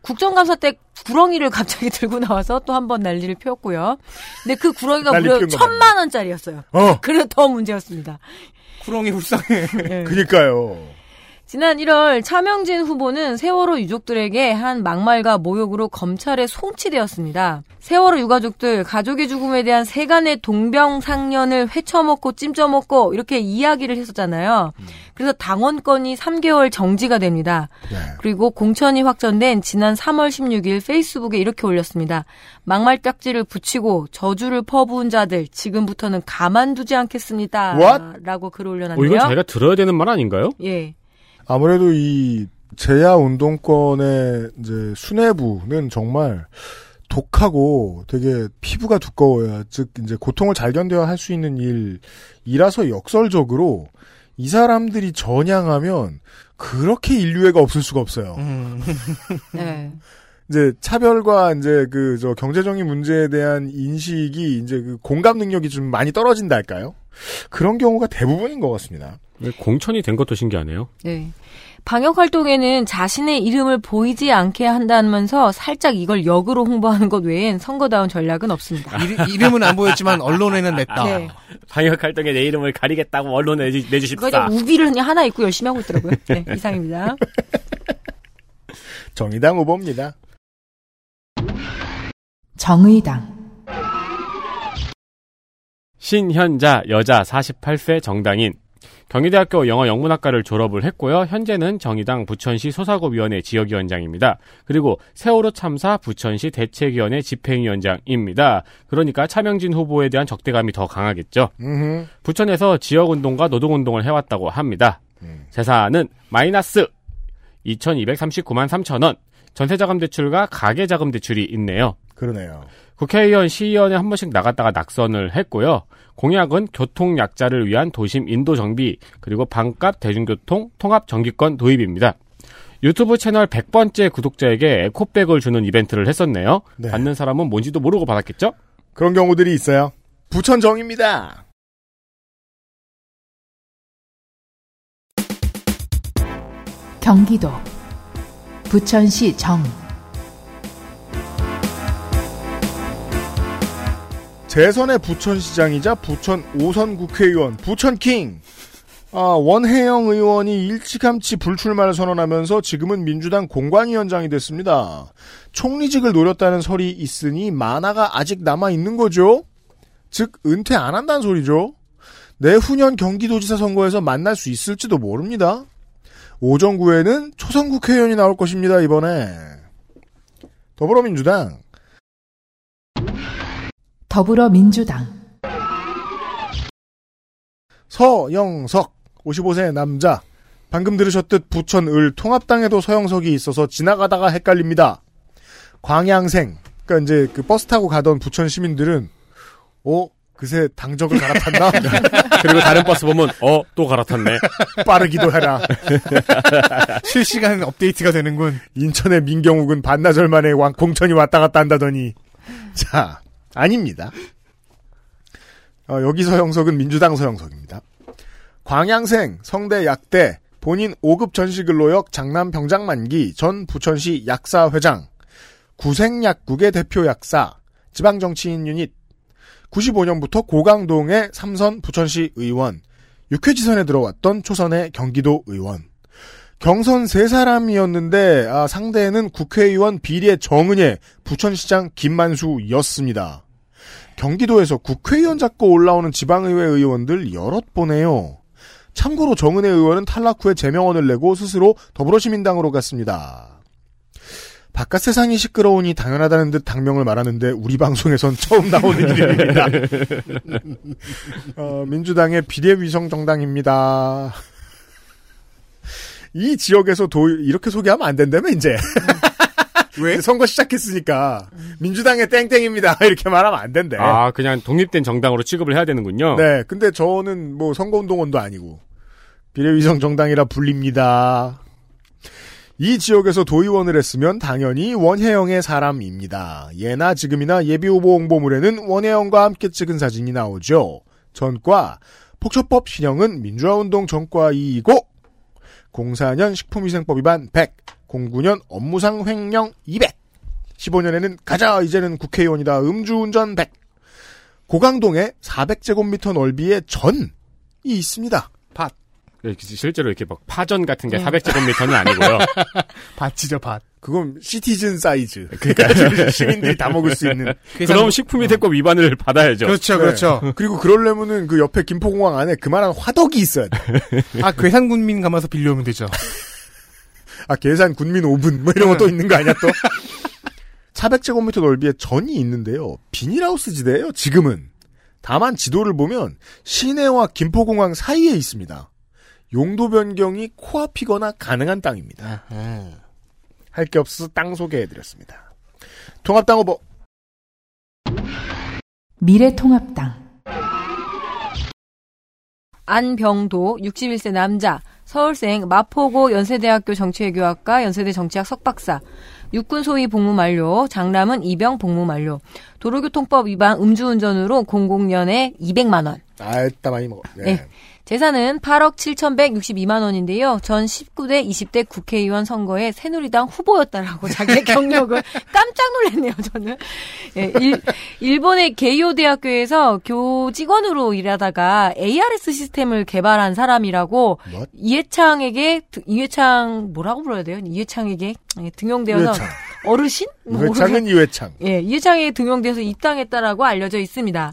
국정감사 때 구렁이를 갑자기 들고 나와서 또 한 번 난리를 피웠고요. 근데 그 구렁이가 무려 천만 원짜리였어요. 어. 그래서 더 문제였습니다. 구렁이 불쌍해. 예. 그니까요. 지난 1월 차명진 후보는 세월호 유족들에게 한 막말과 모욕으로 검찰에 송치되었습니다. 세월호 유가족들 가족의 죽음에 대한 세간의 동병상련을 회쳐먹고 찜쪄먹고 이렇게 이야기를 했었잖아요. 그래서 당원권이 3개월 정지가 됩니다. 그리고 공천이 확정된 지난 3월 16일 페이스북에 이렇게 올렸습니다. 막말 딱지를 붙이고 저주를 퍼부은 자들 지금부터는 가만두지 않겠습니다. What? 라고 글을 어, 올려놨네요. 이건 자기가 들어야 되는 말 아닌가요? 예. 아무래도 이 제야 운동권의 이제 수뇌부는 정말 독하고 되게 피부가 두꺼워야 즉 이제 고통을 잘 견뎌야 할 수 있는 일이라서 역설적으로 이 사람들이 전향하면 그렇게 인류애가 없을 수가 없어요. 네. 이제 차별과 이제 그 저 경제적인 문제에 대한 인식이 이제 그 공감 능력이 좀 많이 떨어진다 할까요? 그런 경우가 대부분인 것 같습니다. 네, 공천이 된 것도 신기하네요. 네. 방역 활동에는 자신의 이름을 보이지 않게 한다면서 살짝 이걸 역으로 홍보하는 것 외엔 선거다운 전략은 없습니다. 이 름, 은안 보였지만 언론에는 냈다. 네. 방역 활동에 내 이름을 가리겠다고 언론에 내주, 내주십사. 우비를 그냥 하나 입고 열심히 하고 있더라고요. 네, 이상입니다. 정의당 후보입니다. 정의당 신현자 여자 48세 정당인 경희대학교 영어 영문학과를 졸업을 했고요. 현재는 정의당 부천시 소사고위원회 지역위원장입니다. 그리고 세월호 참사 부천시 대책위원회 집행위원장입니다. 그러니까 차명진 후보에 대한 적대감이 더 강하겠죠. 음흠. 부천에서 지역운동과 노동운동을 해왔다고 합니다. 재산은 마이너스 2239만 3천 원. 전세자금 대출과 가계자금 대출이 있네요. 그러네요. 국회의원, 시의원에 한 번씩 나갔다가 낙선을 했고요. 공약은 교통 약자를 위한 도심 인도 정비, 그리고 반값 대중교통 통합 정기권 도입입니다. 유튜브 채널 100번째 구독자에게 에코백을 주는 이벤트를 했었네요. 네. 받는 사람은 뭔지도 모르고 받았겠죠? 그런 경우들이 있어요. 부천정입니다. 경기도 부천시 정 재선의 부천시장이자 부천 5선 국회의원 부천킹 아, 원혜영 의원이 일찌감치 불출마를 선언하면서 지금은 민주당 공관위원장이 됐습니다. 총리직을 노렸다는 설이 있으니 만화가 아직 남아 있는 거죠. 즉 은퇴 안 한다는 소리죠. 내후년 경기도지사 선거에서 만날 수 있을지도 모릅니다. 오정구에는 초선 국회의원이 나올 것입니다. 이번에 더불어민주당 더불어민주당 서영석 55세 남자 방금 들으셨듯 부천 을 통합당에도 서영석이 있어서 지나가다가 헷갈립니다. 광양생 그러니까 이제 그 버스 타고 가던 부천 시민들은 어 그새 당적을 갈아탔나? 그리고 다른 버스 보면 어 또 갈아탔네. 빠르기도 해라. 실시간 업데이트가 되는군. 인천의 민경욱은 반나절 만에 왕 공천이 왔다 갔다 한다더니 자 아닙니다. 어, 여기 서 영석은 민주당 서영석입니다. 광양생 성대 약대 본인 5급 전시근로역 장남 병장 만기 전 부천시 약사 회장 구생약국의 대표 약사 지방정치인 유닛 95년부터 고강동의 삼선 부천시 의원 6회 지선에 들어왔던 초선의 경기도 의원 경선 세 사람이었는데 아, 상대는 국회의원 비례 정은혜 부천시장 김만수였습니다. 경기도에서 국회의원 잡고 올라오는 지방의회 의원들 여럿 보네요. 참고로 정은혜 의원은 탈락 후에 제명언을 내고 스스로 더불어시민당으로 갔습니다. 바깥 세상이 시끄러우니 당연하다는 듯 당명을 말하는데 우리 방송에선 처음 나오는 이름입니다. 어, 민주당의 비례위성 정당입니다. 이 지역에서 도 이렇게 소개하면 안 된다며 이제. 왜? 선거 시작했으니까 민주당의 땡땡입니다 이렇게 말하면 안 된대. 아 그냥 독립된 정당으로 취급을 해야 되는군요. 네, 근데 저는 뭐 선거운동원도 아니고 비례위성 정당이라 불립니다. 이 지역에서 도의원을 했으면 당연히 원혜영의 사람입니다. 예나 지금이나 예비후보 홍보물에는 원혜영과 함께 찍은 사진이 나오죠. 전과 폭처법 신형은 민주화운동 전과이고 04년 식품위생법 위반 100, 09년 업무상 횡령 200, 15년에는 가자 이제는 국회의원이다 음주운전 100, 고강동에 400제곱미터 넓이의 전이 있습니다. 밭. 예, 실제로 이렇게 막 파전 같은 게 음. 400제곱미터는 아니고요. 밭이죠, 밭. 그건 시티즌 사이즈. 그러니까 시민들이 다 먹을 수 있는. 그럼 식품위생법 위반을 받아야죠. 네. 그리고 그러려면은 그 옆에 김포공항 안에 그만한 화덕이 있어야 돼. 아, 괴산군민 감아서 빌려오면 되죠. 아, 계산 군민 5분 뭐 이런 것도 있는 거 아니야 또? 400제곱미터 넓이의 전이 있는데요. 비닐하우스 지대예요. 지금은. 다만 지도를 보면 시내와 김포공항 사이에 있습니다. 용도 변경이 코앞이거나 가능한 땅입니다. 할 게 없어서 땅 소개해드렸습니다. 통합당 후보 미래통합당 안병도 61세 남자 서울생 마포고 연세대학교 정치외교학과 연세대 정치학 석박사 육군 소위 복무 만료 장남은 입영 복무 만료 도로교통법 위반 음주운전으로 00년에 200만 원 아따 많이 먹어. 네. 재산은 8억 7,162만 원인데요. 전 19대, 20대 국회의원 선거에 새누리당 후보였다라고 자기의 경력을 깜짝 놀랐네요, 저는. 예, 일, 일본의 게이오 대학교에서 교직원으로 일하다가 ARS 시스템을 개발한 사람이라고 What? 이해창에게 드- 이해창 뭐라고 불러야 돼요? 이해창에게 예, 등용되어서 이회창. 어르신? 뭐 이회창은 이회창. 예, 이해창에 등용돼서 입당했다라고 알려져 있습니다.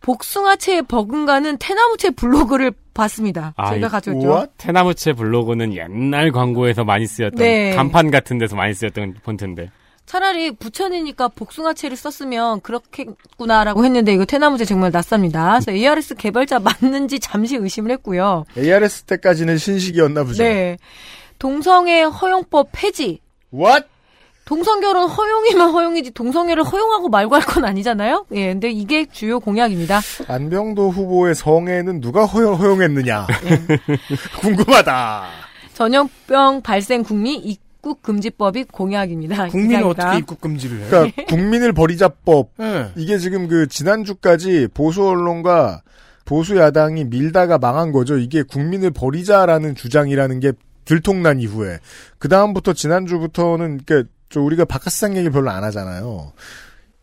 복숭아채에 버금가는 태나무채 블로그를 봤습니다. 아, 제가 이- 가져왔죠. 태나무채 블로그는 옛날 광고에서 많이 쓰였던 네. 간판 같은 데서 많이 쓰였던 폰트인데. 차라리 부천이니까 복숭아채를 썼으면 그렇겠구나라고 했는데 이거 태나무채 정말 낯섭니다. 그래서 ARS 개발자 맞는지 잠시 의심을 했고요. ARS 때까지는 신식이었나 보죠. 네. 동성애 허용법 폐지. What? 동성결혼 허용이면 허용이지 동성애를 허용하고 말고 할 건 아니잖아요. 예, 근데 이게 주요 공약입니다. 안병도 후보의 성애는 누가 허용, 허용했느냐. 궁금하다. 전염병 발생 국민 입국 금지법이 공약입니다. 국민을 기사입니다. 어떻게 입국 금지를 해요? 그러니까 국민을 버리자법. 네. 이게 지금 그 지난주까지 보수 언론과 보수 야당이 밀다가 망한 거죠. 이게 국민을 버리자라는 주장이라는 게 들통난 이후에 그 다음부터 지난주부터는 그러니까 저 우리가 바깥세상 얘기를 별로 안 하잖아요.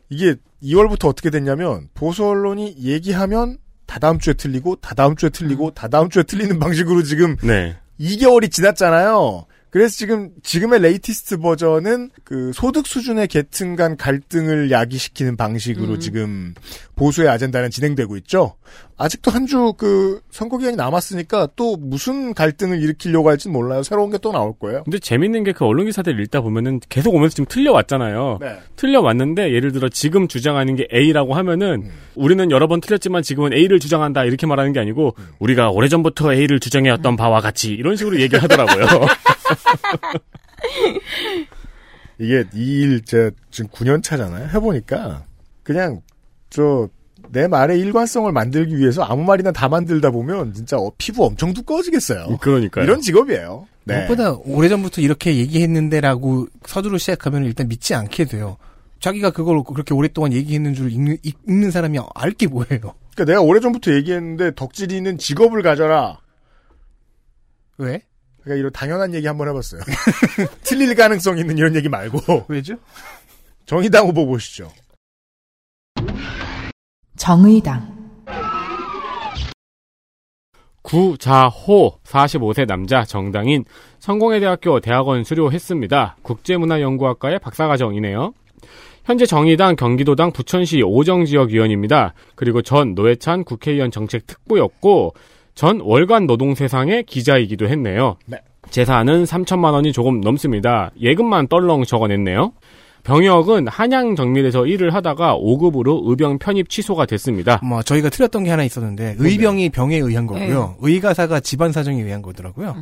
이게 2월부터 어떻게 됐냐면 보수 언론이 얘기하면 다다음 주에 틀리고 다다음 주에 틀리고 다다음 주에 틀리는 방식으로 지금 네. 2개월이 지났잖아요. 그래서 지금 지금의 latest 버전은 그 소득 수준의 계층 간 갈등을 야기시키는 방식으로 음. 지금 보수의 아젠다는 진행되고 있죠. 아직도 한 주 그 선거 기간이 남았으니까 또 무슨 갈등을 일으키려고 할지는 몰라요. 새로운 게 또 나올 거예요. 근데 재밌는 게 그 언론 기사들 읽다 보면은 계속 오면서 지금 틀려왔잖아요. 네. 틀려왔는데 예를 들어 지금 주장하는 게 A라고 하면은 음. 우리는 여러 번 틀렸지만 지금은 A를 주장한다 이렇게 말하는 게 아니고 음. 우리가 오래전부터 A를 주장해왔던 바와 같이 이런 식으로 얘기를 하더라고요. 이게 이 일 제가 지금 9년 차잖아요. 해보니까 그냥 저 내 말의 일관성을 만들기 위해서 아무 말이나 다 만들다 보면 진짜 어, 피부 엄청 두꺼워지겠어요. 그러니까요. 이런 직업이에요. 네. 무엇보다 오래전부터 이렇게 얘기했는데라고 서두로 시작하면 일단 믿지 않게 돼요. 자기가 그걸 그렇게 오랫동안 얘기했는 줄 읽는, 읽는 사람이 알 게 뭐예요? 그러니까 내가 오래전부터 얘기했는데 덕질이는 직업을 가져라. 왜? 그러니까 이런 당연한 얘기 한번 해봤어요. 틀릴 가능성 있는 이런 얘기 말고. 왜죠? 정의당 후보 보시죠. 정의당 구자호 45세 남자 정당인 성공회대학교 대학원 수료했습니다. 국제문화연구학과의 박사과정이네요. 현재 정의당 경기도당 부천시 오정지역위원입니다. 그리고 전 노회찬 국회의원 정책특보였고 전 월간 노동세상의 기자이기도 했네요. 네. 재산은 3천만 원이 조금 넘습니다. 예금만 떨렁 적어냈네요. 병역은 한양 정밀에서 일을 하다가 5급으로 의병 편입 취소가 됐습니다. 뭐 저희가 틀렸던 게 하나 있었는데 의병이 병에 의한 거고요. 의가사가 집안 사정에 의한 거더라고요.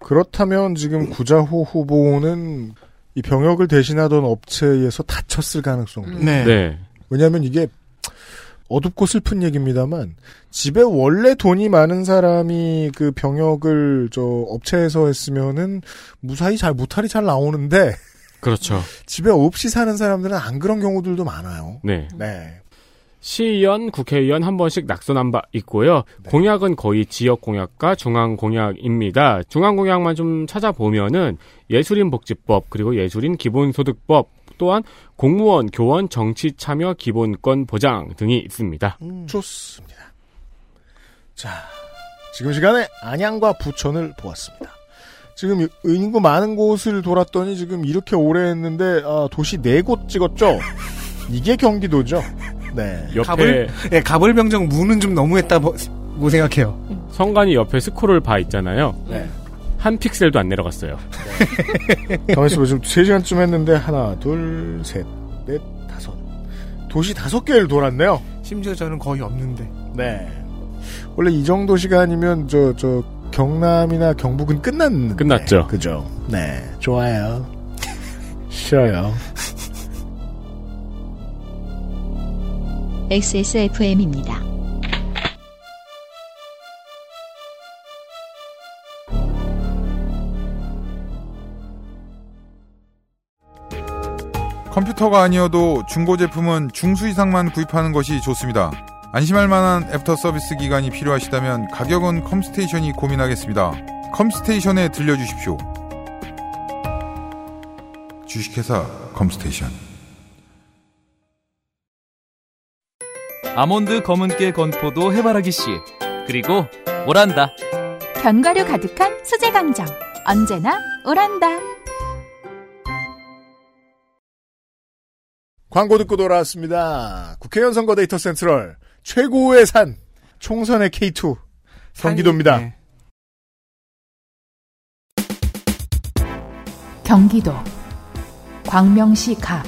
그렇다면 지금 구자호 후보는 이 병역을 대신하던 업체에서 다쳤을 가능성도. 네. 네. 왜냐하면 이게 어둡고 슬픈 얘기입니다만 집에 원래 돈이 많은 사람이 그 병역을 저 업체에서 했으면은 무사히 잘 무탈이 잘 나오는데 그렇죠. 집에 없이 사는 사람들은 안 그런 경우들도 많아요. 네. 네. 시의원, 국회의원 한 번씩 낙선한 바 있고요. 공약은 거의 지역 공약과 중앙 공약입니다. 중앙 공약만 좀 찾아보면은 예술인 복지법 그리고 예술인 기본소득법 또한 공무원, 교원, 정치 참여 기본권 보장 등이 있습니다. 좋습니다. 자, 지금 시간에 안양과 부천을 보았습니다. 지금 인구 많은 곳을 돌았더니 지금 이렇게 오래 했는데 아, 도시 네 곳 찍었죠. 이게 경기도죠. 네. 옆에 갑을, 네, 갑을병정 무는 좀 너무했다 뭐, 뭐 생각해요. 성관이 옆에 스크롤 바 있잖아요. 네. 한 픽셀도 안 내려갔어요. 가만있어 지금 3시간쯤 했는데 하나, 둘, 셋, 넷, 다섯. 도시 다섯 개를 돌았네요. 심지어 저는 거의 없는데. 네. 원래 이 정도 시간이면 저, 저, 경남이나 경북은 끝났는데. 끝났죠. 그죠. 네. 좋아요. 쉬어요. XSFM입니다. 컴퓨터가 아니어도 중고 제품은 중수 이상만 구입하는 것이 좋습니다. 안심할 만한 애프터 서비스 기간이 필요하시다면 가격은 컴스테이션이 고민하겠습니다. 컴스테이션에 들려주십시오. 주식회사 컴스테이션. 아몬드 검은깨 건포도 해바라기 씨 그리고 오란다 견과류 가득한 수제 강정. 언제나 오란다. 광고 듣고 돌아왔습니다. 국회의원 선거 데이터 센트럴 최고의 산 총선의 K2 경기도입니다. 네. 경기도 광명시 갑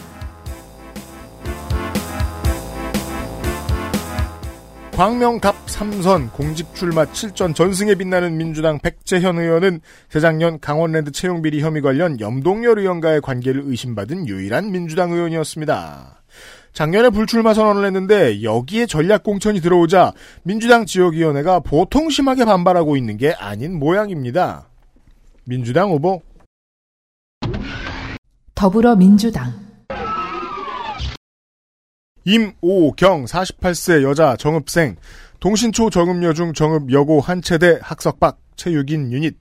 광명갑 3선 공직 출마 7전 전승에 빛나는 민주당 백재현 의원은 재작년 강원랜드 채용비리 혐의 관련 염동열 의원과의 관계를 의심받은 유일한 민주당 의원이었습니다. 작년에 불출마 선언을 했는데 여기에 전략공천이 들어오자 민주당 지역위원회가 보통 심하게 반발하고 있는 게 아닌 모양입니다. 민주당 후보 더불어민주당 임오경 48세 여자 정읍생 동신초 정읍여 중 정읍여고 한체대 학석박 체육인 유닛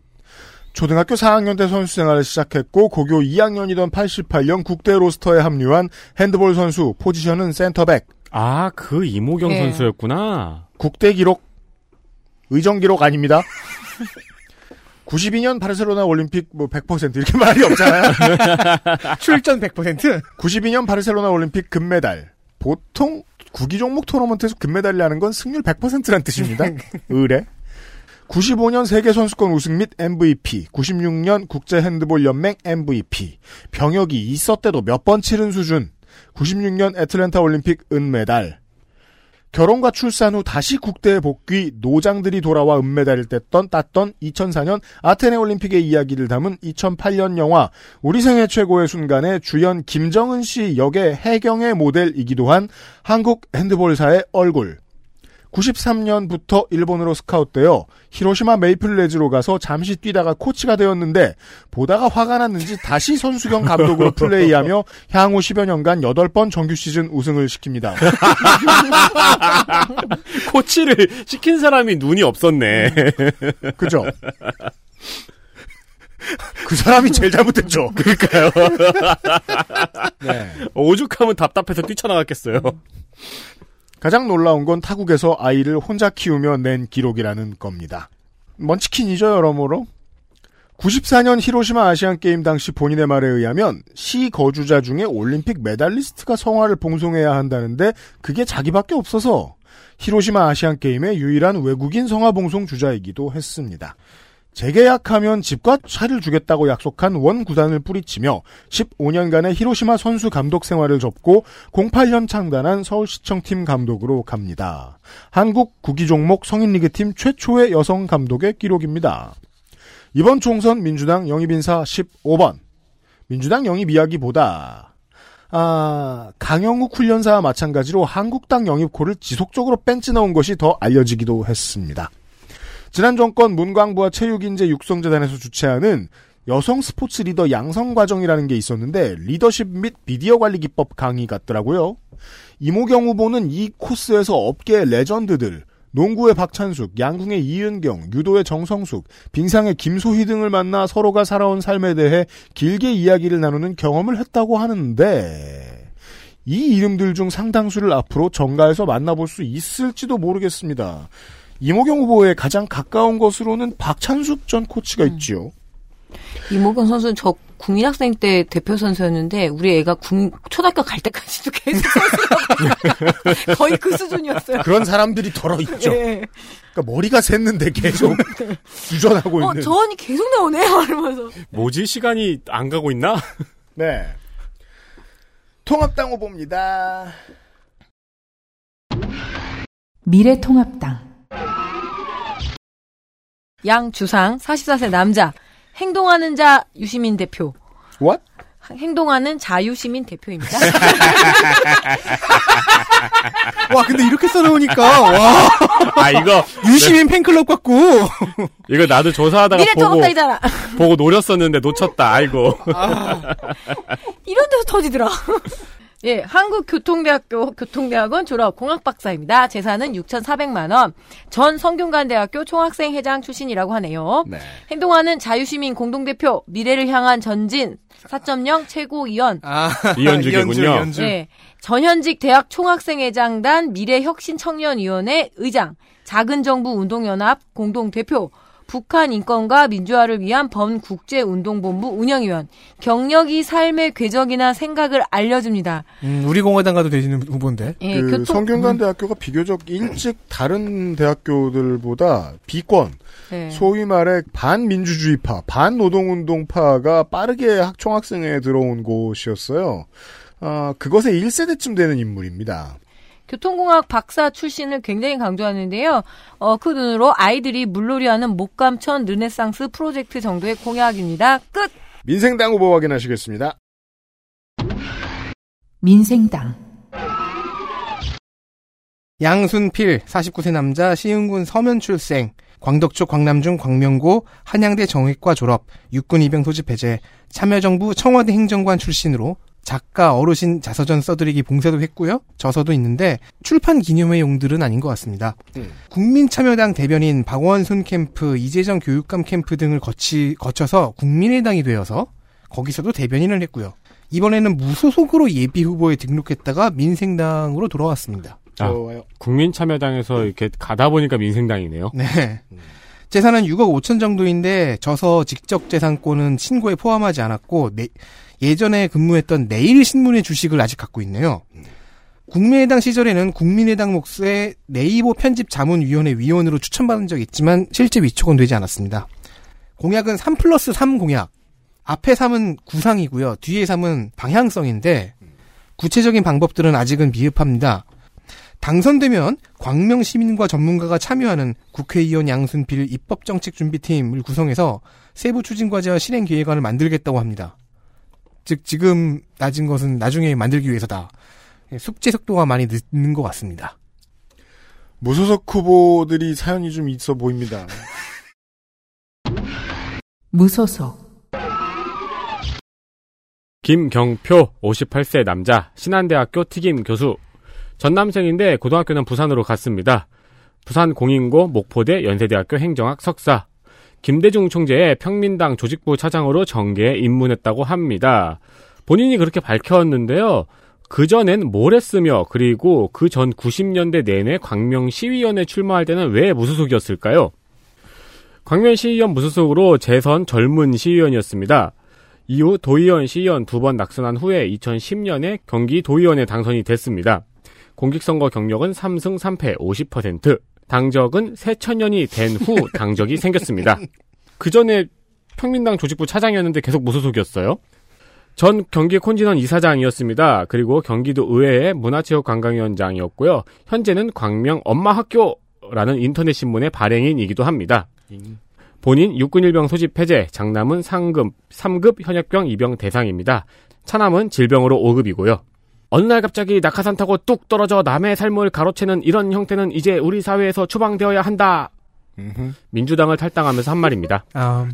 초등학교 4학년 때 선수 생활을 시작했고 고교 2학년이던 88년 국대 로스터에 합류한 핸드볼 선수 포지션은 센터백 아, 그 이모경 예. 선수였구나. 국대 기록 의정 기록 아닙니다. 92년 바르셀로나 올림픽 뭐 100% 이렇게 말이 없잖아요. 출전 100%? 92년 바르셀로나 올림픽 금메달. 보통 구기 종목 토너먼트에서 금메달이라는 건 승률 100%란 뜻입니다. 의뢰. 95년 세계선수권 우승 및 MVP, 96년 국제핸드볼연맹 MVP, 병역이 있었대도 몇 번 치른 수준, 96년 애틀랜타 올림픽 은메달, 결혼과 출산 후 다시 국대에 복귀 노장들이 돌아와 은메달을 땄던 땄던 2004년 아테네 올림픽의 이야기를 담은 2008년 영화 우리 생애 최고의 순간에 주연 김정은 씨 역의 해경의 모델이기도 한 한국 핸드볼사의 얼굴 93년부터 일본으로 스카웃되어 히로시마 메이플 레즈로 가서 잠시 뛰다가 코치가 되었는데 보다가 화가 났는지 다시 선수경 감독으로 플레이하며 향후 10여 년간 8번 정규 시즌 우승을 시킵니다. 코치를 시킨 사람이 눈이 없었네. 그죠? 그 사람이 제일 잘못했죠. 그러니까요. 네. 오죽하면 답답해서 뛰쳐나갔겠어요. 가장 놀라운 건 타국에서 아이를 혼자 키우며 낸 기록이라는 겁니다. 먼치킨이죠, 여러모로. 94년 히로시마 아시안 게임 당시 본인의 말에 의하면 시 거주자 중에 올림픽 메달리스트가 성화를 봉송해야 한다는데 그게 자기밖에 없어서 히로시마 아시안 게임의 유일한 외국인 성화 봉송 주자이기도 했습니다. 재계약하면 집과 차를 주겠다고 약속한 원 구단을 뿌리치며 15년간의 히로시마 선수 감독 생활을 접고 08년 창단한 서울시청팀 감독으로 갑니다. 한국 구기 종목 성인리그팀 최초의 여성 감독의 기록입니다. 이번 총선 민주당 영입인사 15번. 민주당 영입 이야기보다 아, 강형욱 훈련사와 마찬가지로 한국당 영입 콜을 지속적으로 뺀지 놓은 것이 더 알려지기도 했습니다. 지난 정권 문광부와 체육인재 육성재단에서 주최하는 여성 스포츠 리더 양성 과정이라는 게 있었는데 리더십 및 미디어 관리 기법 강의 같더라고요. 임오경 후보는 이 코스에서 업계의 레전드들 농구의 박찬숙, 양궁의 이은경, 유도의 정성숙, 빙상의 김소희 등을 만나 서로가 살아온 삶에 대해 길게 이야기를 나누는 경험을 했다고 하는데 이 이름들 중 상당수를 앞으로 정가에서 만나볼 수 있을지도 모르겠습니다. 이모경 후보의 가장 가까운 것으로는 박찬숙 전 코치가 있지요. 이모경 선수는 저 국민학생 때 대표 선수였는데 우리 애가 국, 초등학교 갈 때까지도 계속 선수라고 거의 그 수준이었어요. 그런 사람들이 덜어 있죠. 예. 그러니까 머리가 샜는데 계속 유전하고 어, 있는. 저 언니 계속 나오네요. 이러면서. 뭐지 시간이 안 가고 있나? 네. 통합당 후보입니다. 미래통합당 양 주상 44세 남자 행동하는 자 유시민 대표. What? 행동하는 자유시민 대표입니다. 와, 근데 이렇게 써놓으니까, 와. 아, 이거. 유시민 팬클럽 같고. 이거 나도 조사하다가 보고. 미래통합당이잖아. 보고 노렸었는데 놓쳤다, 아이고. 이런 데서 터지더라. 예, 한국교통대학교 교통대학원 졸업 공학박사입니다. 재산은 6,400만 원. 전 성균관대학교 총학생회장 출신이라고 하네요. 네. 행동하는 자유시민 공동대표 미래를 향한 전진 4.0 최고위원. 아, 이현주겠군요. 이현주. 예, 전현직 대학 총학생회장단 미래혁신청년위원회 의장, 작은정부운동연합 공동대표, 북한 인권과 민주화를 위한 범국제운동본부 운영위원, 경력이 삶의 궤적이나 생각을 알려줍니다. 음, 우리 공화당 가도 되시는 후보인데. 예, 그 교통- 성균관 대학교가 비교적 일찍 다른 대학교들보다 비권, 네. 소위 말해 반민주주의파, 반노동운동파가 빠르게 학총학생회에 들어온 곳이었어요. 아, 그것의 1세대쯤 되는 인물입니다. 교통공학 박사 출신을 굉장히 강조하는데요. 어, 그 눈으로 아이들이 물놀이하는 목감천 르네상스 프로젝트 정도의 공약입니다. 끝! 민생당 후보 확인하시겠습니다. 민생당 양순필 49세 남자 시흥군 서면 출생 광덕초 광남중 광명고 한양대 정외과 졸업 육군 입영 소집 해제 참여정부 청와대 행정관 출신으로 작가 어르신 자서전 써드리기 봉사도 했고요. 저서도 있는데 출판 기념회 용들은 아닌 것 같습니다. 국민참여당 대변인 박원순 캠프, 이재정 교육감 캠프 등을 거치, 거쳐서 국민의당이 되어서 거기서도 대변인을 했고요. 이번에는 무소속으로 예비 후보에 등록했다가 민생당으로 돌아왔습니다. 아, 국민참여당에서 이렇게 가다 보니까 민생당이네요. 네. 재산은 6억 5천 정도인데 저서 직접 재산권은 신고에 포함하지 않았고 네, 예전에 근무했던 내일신문의 주식을 아직 갖고 있네요. 국민의당 시절에는 국민의당 몫의 네이버 편집 자문위원회 위원으로 추천받은 적이 있지만 실제 위촉은 되지 않았습니다. 공약은 3 플러스 3 공약. 앞에 3은 구상이고요. 뒤에 3은 방향성인데 구체적인 방법들은 아직은 미흡합니다. 당선되면 광명 시민과 전문가가 참여하는 국회의원 양순필 입법정책준비팀을 구성해서 세부 추진과제와 실행 계획안을 만들겠다고 합니다. 즉 지금 낮은 것은 나중에 만들기 위해서다. 숙제 속도가 많이 늦는 것 같습니다. 무소속 후보들이 사연이 좀 있어 보입니다. 무소속 김경표 58세 남자 신한대학교 튀김 교수 전남생인데 고등학교는 부산으로 갔습니다. 부산 공인고 목포대 연세대학교 행정학 석사 김대중 총재의 평민당 조직부 차장으로 정계에 입문했다고 합니다. 본인이 그렇게 밝혔는데요. 그전엔 뭘 했으며 그리고 그 전 90년대 내내 광명 시의원에 출마할 때는 왜 무소속이었을까요? 광명 시의원 무소속으로 재선 젊은 시의원이었습니다. 이후 도의원 시의원 두 번 낙선한 후에 2010년에 경기 도의원에 당선이 됐습니다. 공직선거 경력은 3승 3패 50%. 당적은 새천년이 된 후 당적이 생겼습니다. 그 전에 평민당 조직부 차장이었는데 계속 무소속이었어요. 전 경기 콘진원 이사장이었습니다. 그리고 경기도 의회의 문화체육관광위원장이었고요. 현재는 광명 엄마학교라는 인터넷 신문의 발행인이기도 합니다. 본인 육군일병 소집 해제, 장남은 상급 3급 현역병 입영 대상입니다. 차남은 질병으로 5급이고요. 어느 날 갑자기 낙하산 타고 뚝 떨어져 남의 삶을 가로채는 이런 형태는 이제 우리 사회에서 추방되어야 한다. 민주당을 탈당하면서 한 말입니다. 아,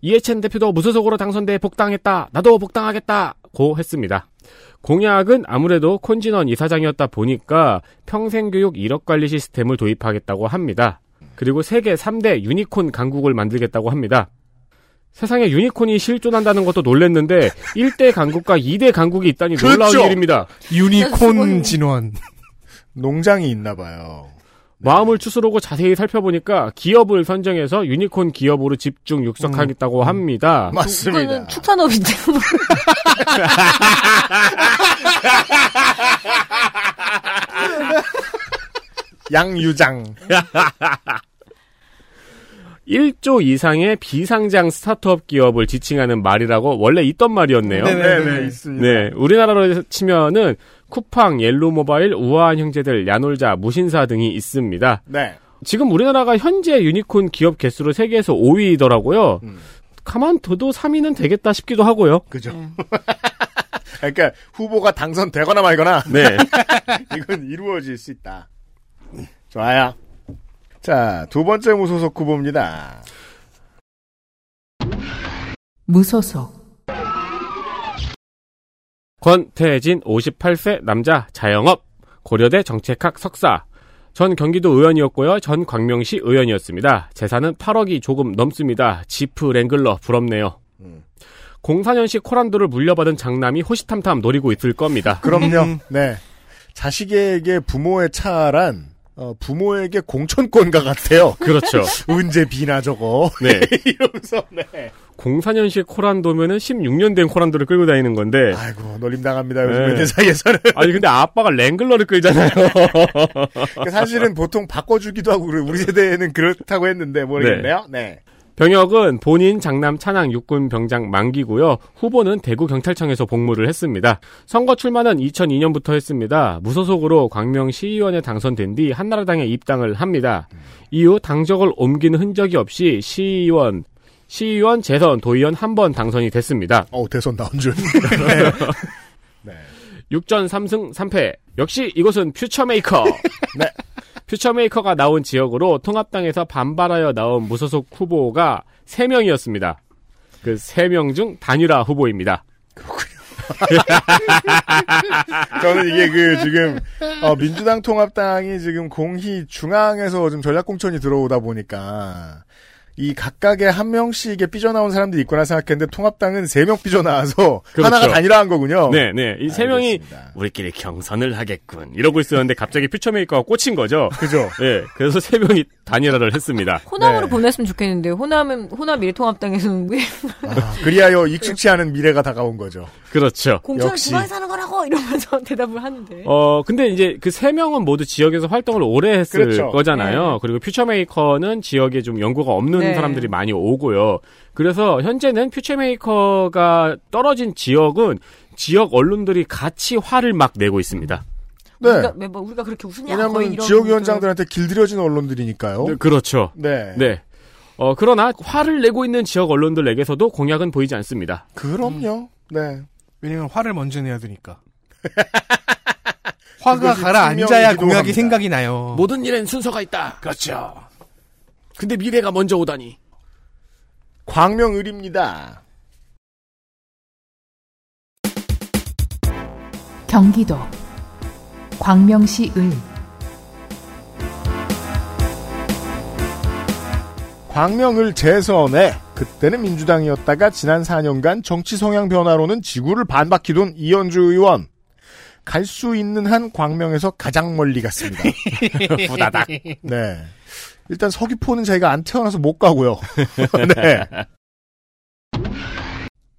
이해찬 대표도 무소속으로 당선돼 복당했다. 나도 복당하겠다. 고 했습니다. 공약은 아무래도 콘진원 이사장이었다 보니까 평생교육 1억 관리 시스템을 도입하겠다고 합니다. 그리고 세계 3대 유니콘 강국을 만들겠다고 합니다. 세상에 유니콘이 실존한다는 것도 놀랬는데 1대 강국과 2대 강국이 있다니 놀라운 그렇죠. 일입니다. 유니콘 진원. 농장이 있나 봐요. 마음을 추스르고 자세히 살펴보니까 기업을 선정해서 유니콘 기업으로 집중 육성하겠다고 합니다. 그거는 축산업인데. 뭐. 양유장. 1조 이상의 비상장 스타트업 기업을 지칭하는 말이라고 원래 있던 말이었네요. 네네, 있습니다. 네, 우리나라로 치면은 쿠팡, 옐로모바일, 우아한 형제들, 야놀자, 무신사 등이 있습니다. 네. 지금 우리나라가 현재 유니콘 기업 개수로 세계에서 5위더라고요. 가만 둬도 3위는 되겠다 싶기도 하고요. 그죠. 그러니까 후보가 당선되거나 말거나 네. 이건 이루어질 수 있다. 좋아요. 자, 두 번째 무소속 후보입니다. 무소속 권태진 58세 남자 자영업 고려대 정책학 석사 전 경기도 의원이었고요. 전 광명시 의원이었습니다. 재산은 8억이 조금 넘습니다. 지프 랭글러 부럽네요. 04년식 코란도를 물려받은 장남이 호시탐탐 노리고 있을 겁니다. 그럼요. 네. 자식에게 부모의 차란 어, 부모에게 공천권과 같아요. 그렇죠. 언제 비나 저거. 네. 이러면서 네. 04년식 코란도면은 16년 된 코란도를 끌고 다니는 건데. 아이고 놀림 당합니다 요즘 네. 사이에서는. 아니 근데 아빠가 랭글러를 끌잖아요. 사실은 보통 바꿔주기도 하고 우리- 우리 세대에는 그렇다고 했는데 모르겠네요. 네. 병역은 본인 장남 찬양 육군 병장 만기고요. 후보는 대구 경찰청에서 복무를 했습니다. 선거 출마는 2002년부터 했습니다. 무소속으로 광명 시의원에 당선된 뒤 한나라당에 입당을 합니다. 이후 당적을 옮기는 흔적이 없이 시의원, 시의원, 재선, 도의원 한 번 당선이 됐습니다. 어, 대선 나온 줄. 네. 6전 3승 3패. 역시 이곳은 퓨처메이커. 네. 퓨처메이커가 나온 지역으로 통합당에서 반발하여 나온 무소속 후보가 3명이었습니다. 그 3명 중 단일화 후보입니다. 저는 이게 그 지금 어, 민주당 통합당이 지금 공히 중앙에서 좀 전략 공천이 들어오다 보니까 이 각각의 한 명씩에 삐져나온 사람들이 있구나 생각했는데 통합당은 세 명 삐져나와서 그렇죠. 하나가 단일화한 거군요. 네, 네. 이 세 명이 우리끼리 경선을 하겠군. 이러고 있었는데 갑자기 퓨처메이커가 꽂힌 거죠. 그죠. 네. 그래서 세 명이 단일화를 했습니다. 호남으로 보냈으면 좋겠는데 호남은 호남 미래통합당에서는 왜 아, 그리하여 익숙치 않은 미래가 다가온 거죠. 그렇죠. 공천을 역시. 중앙에서 하는 거라고 이러면서 대답을 하는데 어, 근데 이제 그 세 명은 모두 지역에서 활동을 오래 했을 그렇죠. 거잖아요. 네. 그리고 퓨처메이커는 지역에 좀 연고가 없는 네. 사람들이 많이 오고요. 그래서 현재는 퓨처메이커가 떨어진 지역은 지역 언론들이 같이 화를 막 내고 있습니다. 네. 우리가 매번 우리가 그렇게 웃으냐 거의 왜냐하면 이런 지역위원장들한테 길들여진 언론들이니까요. 네, 그렇죠. 네. 네. 어, 그러나 화를 내고 있는 지역 언론들에게서도 공약은 보이지 않습니다. 그럼요. 네. 왜냐면 화를 먼저 내야 되니까. 화가 가라앉아야 공약이. 생각이 나요. 모든 일엔 순서가 있다. 그렇죠. 근데 미래가 먼저 오다니. 광명을입니다. 경기도 광명시 을 광명을 재선에 그때는 민주당이었다가 지난 4년간 정치 성향 변화로는 지구를 반바퀴 돈 이현주 의원. 갈 수 있는 한 광명에서 가장 멀리 갔습니다. 후다닥. 네. 일단 서귀포는 저희가 안 태어나서 못 가고요. 네.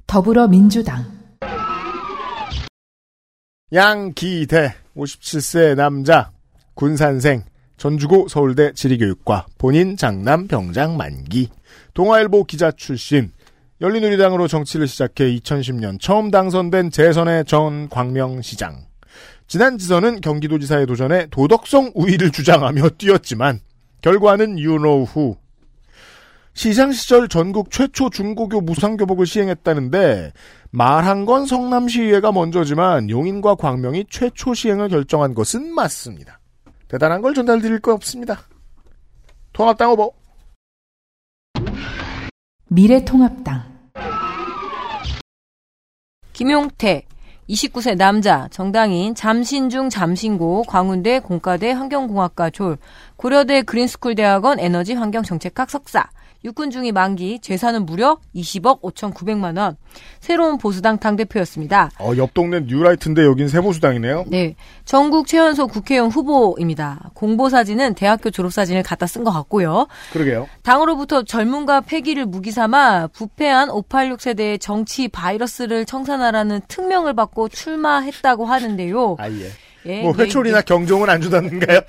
더불어민주당 양기대 57세 남자 군산생 전주고 서울대 지리교육과 본인 장남 병장 만기 동아일보 기자 출신 열린우리당으로 정치를 시작해 2010년 처음 당선된 재선의 전 광명시장 지난 지선은 경기도지사에 도전해 도덕성 우위를 주장하며 뛰었지만 결과는 you know who 시장 시절 전국 최초 중고교 무상교복을 시행했다는데 말한 건 성남시의회가 먼저지만 용인과 광명이 최초 시행을 결정한 것은 맞습니다. 대단한 걸 전달드릴 거 없습니다. 통합당 후보 미래통합당 김용태 29세 남자 정당인 잠신중 잠신고 광운대 공과대 환경공학과 졸 고려대 그린스쿨 대학원 에너지 환경정책학 석사 육군 중위 만기 재산은 무려 20억 5,900만 원 새로운 보수당 당대표였습니다. 어, 옆 동네 뉴라이트인데 여긴 세보수당이네요. 네. 전국 최연소 국회의원 후보입니다. 공보 사진은 대학교 졸업 사진을 갖다 쓴 것 같고요. 그러게요. 당으로부터 젊음과 패기를 무기 삼아 부패한 586 세대의 정치 바이러스를 청산하라는 특명을 받고 출마했다고 하는데요. 아, 예. 예, 뭐 회초리나 경종은 안 주다는가요?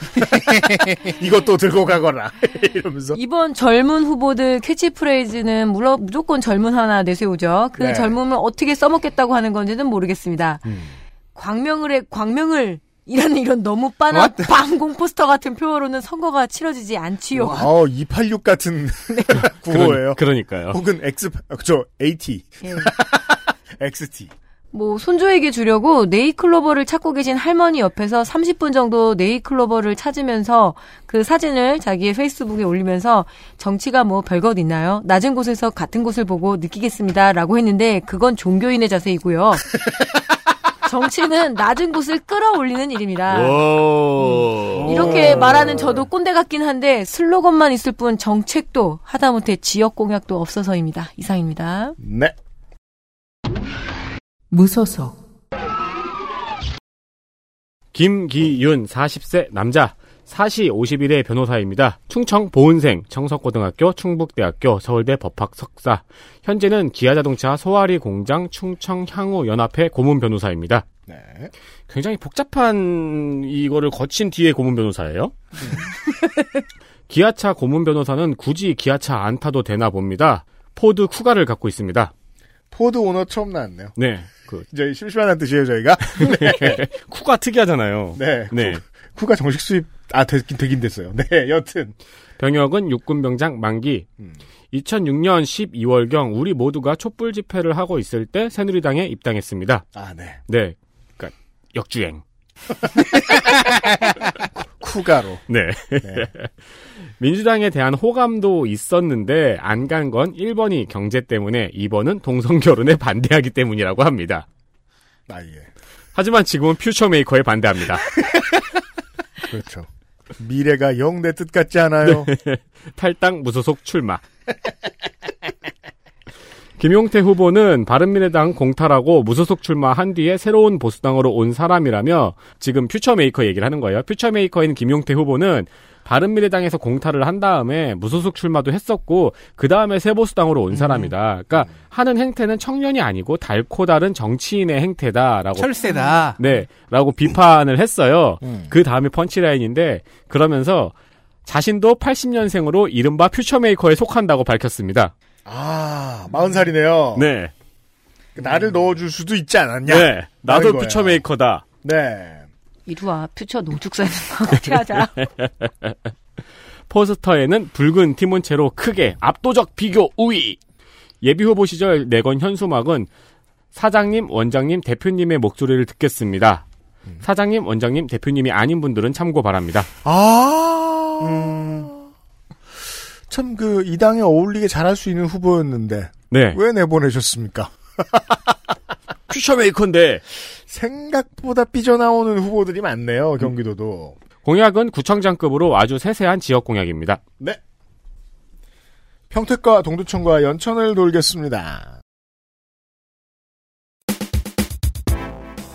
이것도 들고 가거라. 이러면서. 이번 젊은 후보들 캐치프레이즈는 물론 무조건 젊은 하나 내세우죠. 그 네. 젊음을 어떻게 써먹겠다고 하는 건지는 모르겠습니다. 음. 광명을 해, 광명을 이라는 이런 너무 빤한 방공 포스터 같은 표어로는 선거가 치러지지 않지요. 어, 286 같은 구호예요. 그러, 니까요 혹은 X, 아, 그죠, AT. 예. XT. 뭐 손주에게 주려고 네이클로버를 찾고 계신 할머니 옆에서 30분 정도 네이클로버를 찾으면서 그 사진을 자기의 페이스북에 올리면서 정치가 뭐 별것 있나요? 낮은 곳에서 같은 곳을 보고 느끼겠습니다라고 했는데 그건 종교인의 자세이고요. 정치는 낮은 곳을 끌어올리는 일입니다. 오. 이렇게 말하는 저도 꼰대 같긴 한데 슬로건만 있을 뿐 정책도 하다못해 지역 공약도 없어서입니다. 이상입니다. 네. 무소속 김기윤 40세 남자 사시 51의 변호사입니다. 충청 보은생, 청석고등학교, 충북대학교, 서울대 법학 석사. 현재는 기아자동차 소아리 공장 충청 향후 연합회 고문 변호사입니다. 네. 굉장히 복잡한 이거를 거친 뒤에 고문 변호사예요. 기아차 고문 변호사는 굳이 기아차 안 타도 되나 봅니다. 포드 쿠가를 갖고 있습니다. 포드 오너 처음 나왔네요. 네. 그 저희 심심하다는 뜻이에요, 저희가. 네. 쿠가 특이하잖아요. 네. 네. 쿠, 가 정식 수입, 아, 됐긴, 되긴 됐어요. 네, 여튼. 병역은 육군 병장 만기. 2006년 12월경 우리 모두가 촛불 집회를 하고 있을 때 새누리당에 입당했습니다. 아, 네. 네. 그러니까 역주행. 쿠가로. 네. 민주당에 대한 호감도 있었는데 안 간 건 1번이 경제 때문에 2번은 동성 결혼에 반대하기 때문이라고 합니다. 아, 예. 하지만 지금은 퓨처메이커에 반대합니다. 그렇죠. 미래가 영 내 뜻 같지 않아요? 네. 탈당 무소속 출마. 김용태 후보는 바른미래당 공탈하고 무소속 출마한 뒤에 새로운 보수당으로 온 사람이라며 지금 퓨처메이커 얘기를 하는 거예요. 퓨처메이커인 김용태 후보는 바른미래당에서 공탈을 한 다음에 무소속 출마도 했었고 그 다음에 새보수당으로 온 사람이다. 그러니까 하는 행태는 청년이 아니고 달코 다른 정치인의 행태다라고 철새다. 네, 라고 비판을 했어요. 그 다음에 펀치라인인데 그러면서 자신도 80년생으로 이른바 퓨처메이커에 속한다고 밝혔습니다. 아, 마흔 살이네요. 네. 나를 넣어줄 수도 있지 않았냐? 네. 나도. 퓨처메이커다. 네. 이리와 퓨처 농축사에서 같이 하자. 포스터에는 붉은 티몬체로 크게 압도적 비교 우위. 예비 후보 시절 내건 현수막은 사장님, 원장님, 대표님의 목소리를 듣겠습니다. 사장님, 원장님, 대표님이 아닌 분들은 참고 바랍니다. 아. 참, 그, 이 당에 어울리게 잘할 수 있는 후보였는데. 네. 왜 내보내셨습니까? 퓨처메이커인데. 생각보다 삐져나오는 후보들이 많네요, 경기도도. 공약은 구청장급으로 아주 세세한 지역 공약입니다. 네. 평택과 동두천과 연천을 돌겠습니다.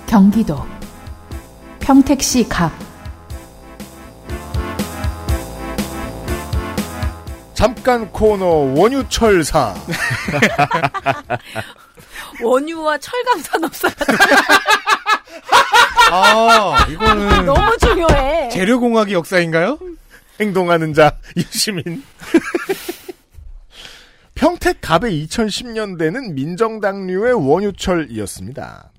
경기도 평택시 갑 잠깐 코너 원유철사. 원유와 철강 산업사. 아, 이거는 너무 중요해. 재료공학의 역사인가요? 행동하는 자 유시민. 평택 갑의 2010년대는 민정당류의 원유철이었습니다.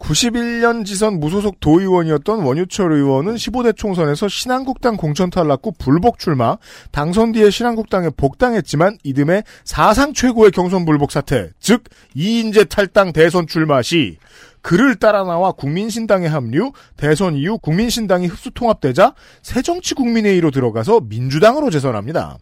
91년 지선 무소속 도의원이었던 원유철 의원은 15대 총선에서 신한국당 공천 탈락 후 불복 출마, 당선 뒤에 신한국당에 복당했지만 이듬해 사상 최고의 경선 불복 사태, 즉 이인재 탈당 대선 출마 시 그를 따라 나와 국민신당에 합류, 대선 이후 국민신당이 흡수 통합되자 새정치 국민회의로 들어가서 민주당으로 재선합니다.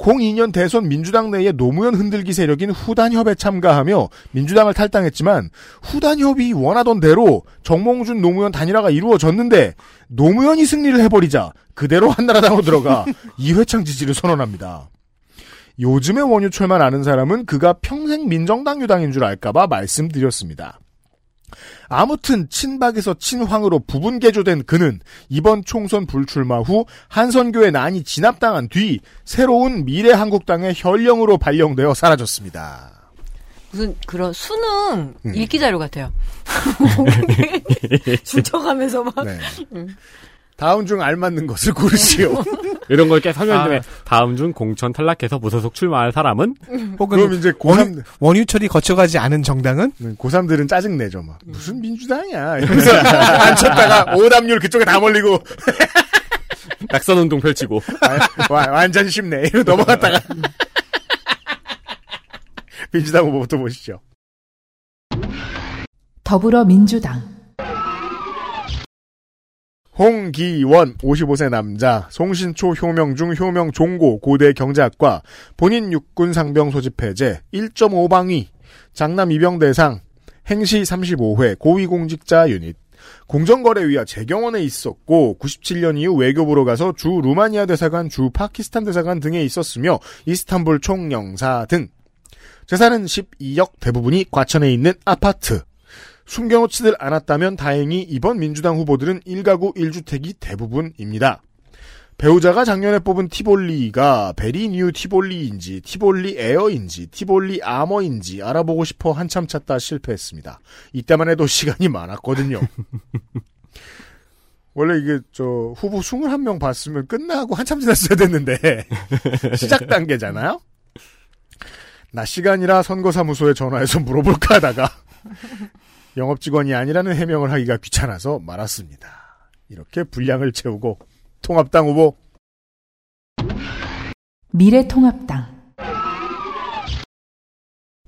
02년 대선 민주당 내에 노무현 흔들기 세력인 후단협에 참가하며 민주당을 탈당했지만 후단협이 원하던 대로 정몽준 노무현 단일화가 이루어졌는데 노무현이 승리를 해버리자 그대로 한나라당으로 들어가 이회창 지지를 선언합니다. 요즘의 원유철만 아는 사람은 그가 평생 민정당 유당인 줄 알까봐 말씀드렸습니다. 아무튼 친박에서 친황으로 부분 개조된 그는 이번 총선 불출마 후 한선교의 난이 진압당한 뒤 새로운 미래한국당의 혈령으로 발령되어 사라졌습니다. 무슨 그런 수능 음. 읽기 자료 같아요. 훔쳐가면서 막. 네. 음. 다음 중 알맞는 것을 고르시오. 이런 걸 이렇게 설명 중에 아. 다음 중 공천 탈락해서 무소속 출마할 사람은 혹은 그럼 이제 고3, 원 유철이 거쳐가지 않은 정당은 고3들은 짜증 내죠, 막. 무슨 민주당이야. 이러면서 앉혔다가 오답률 그쪽에 다 몰리고. 낙선 운동 펼치고 와- 와- 완전 쉽네. 이러고 넘어갔다가. 민주당 후보부터 보시죠. 더불어민주당 홍기원 55세 남자 송신초 효명 중 효명 종고 고대 경제학과 본인 육군 상병 소집 해제 1.5방위 장남 입영 대상 행시 35회 고위공직자 유닛. 공정거래위와 재경원에 있었고 97년 이후 외교부로 가서 주 루마니아 대사관 주 파키스탄 대사관 등에 있었으며 이스탄불 총영사 등. 재산은 12억 대부분이 과천에 있는 아파트 숨겨놓지들 않았다면 다행히 이번 민주당 후보들은 1가구 1주택이 대부분입니다. 배우자가 작년에 뽑은 티볼리가 very new 티볼리인지 티볼리 에어인지 티볼리 아머인지 알아보고 싶어 한참 찾다 실패했습니다. 이때만 해도 시간이 많았거든요. 원래 이게 저 후보 21명 봤으면 끝나고 한참 지났어야 됐는데 시작 단계잖아요. 낮 시간이라 선거사무소에 전화해서 물어볼까 하다가 영업 직원이 아니라는 해명을 하기가 귀찮아서 말았습니다. 이렇게 분량을 채우고 통합당 후보. 미래통합당.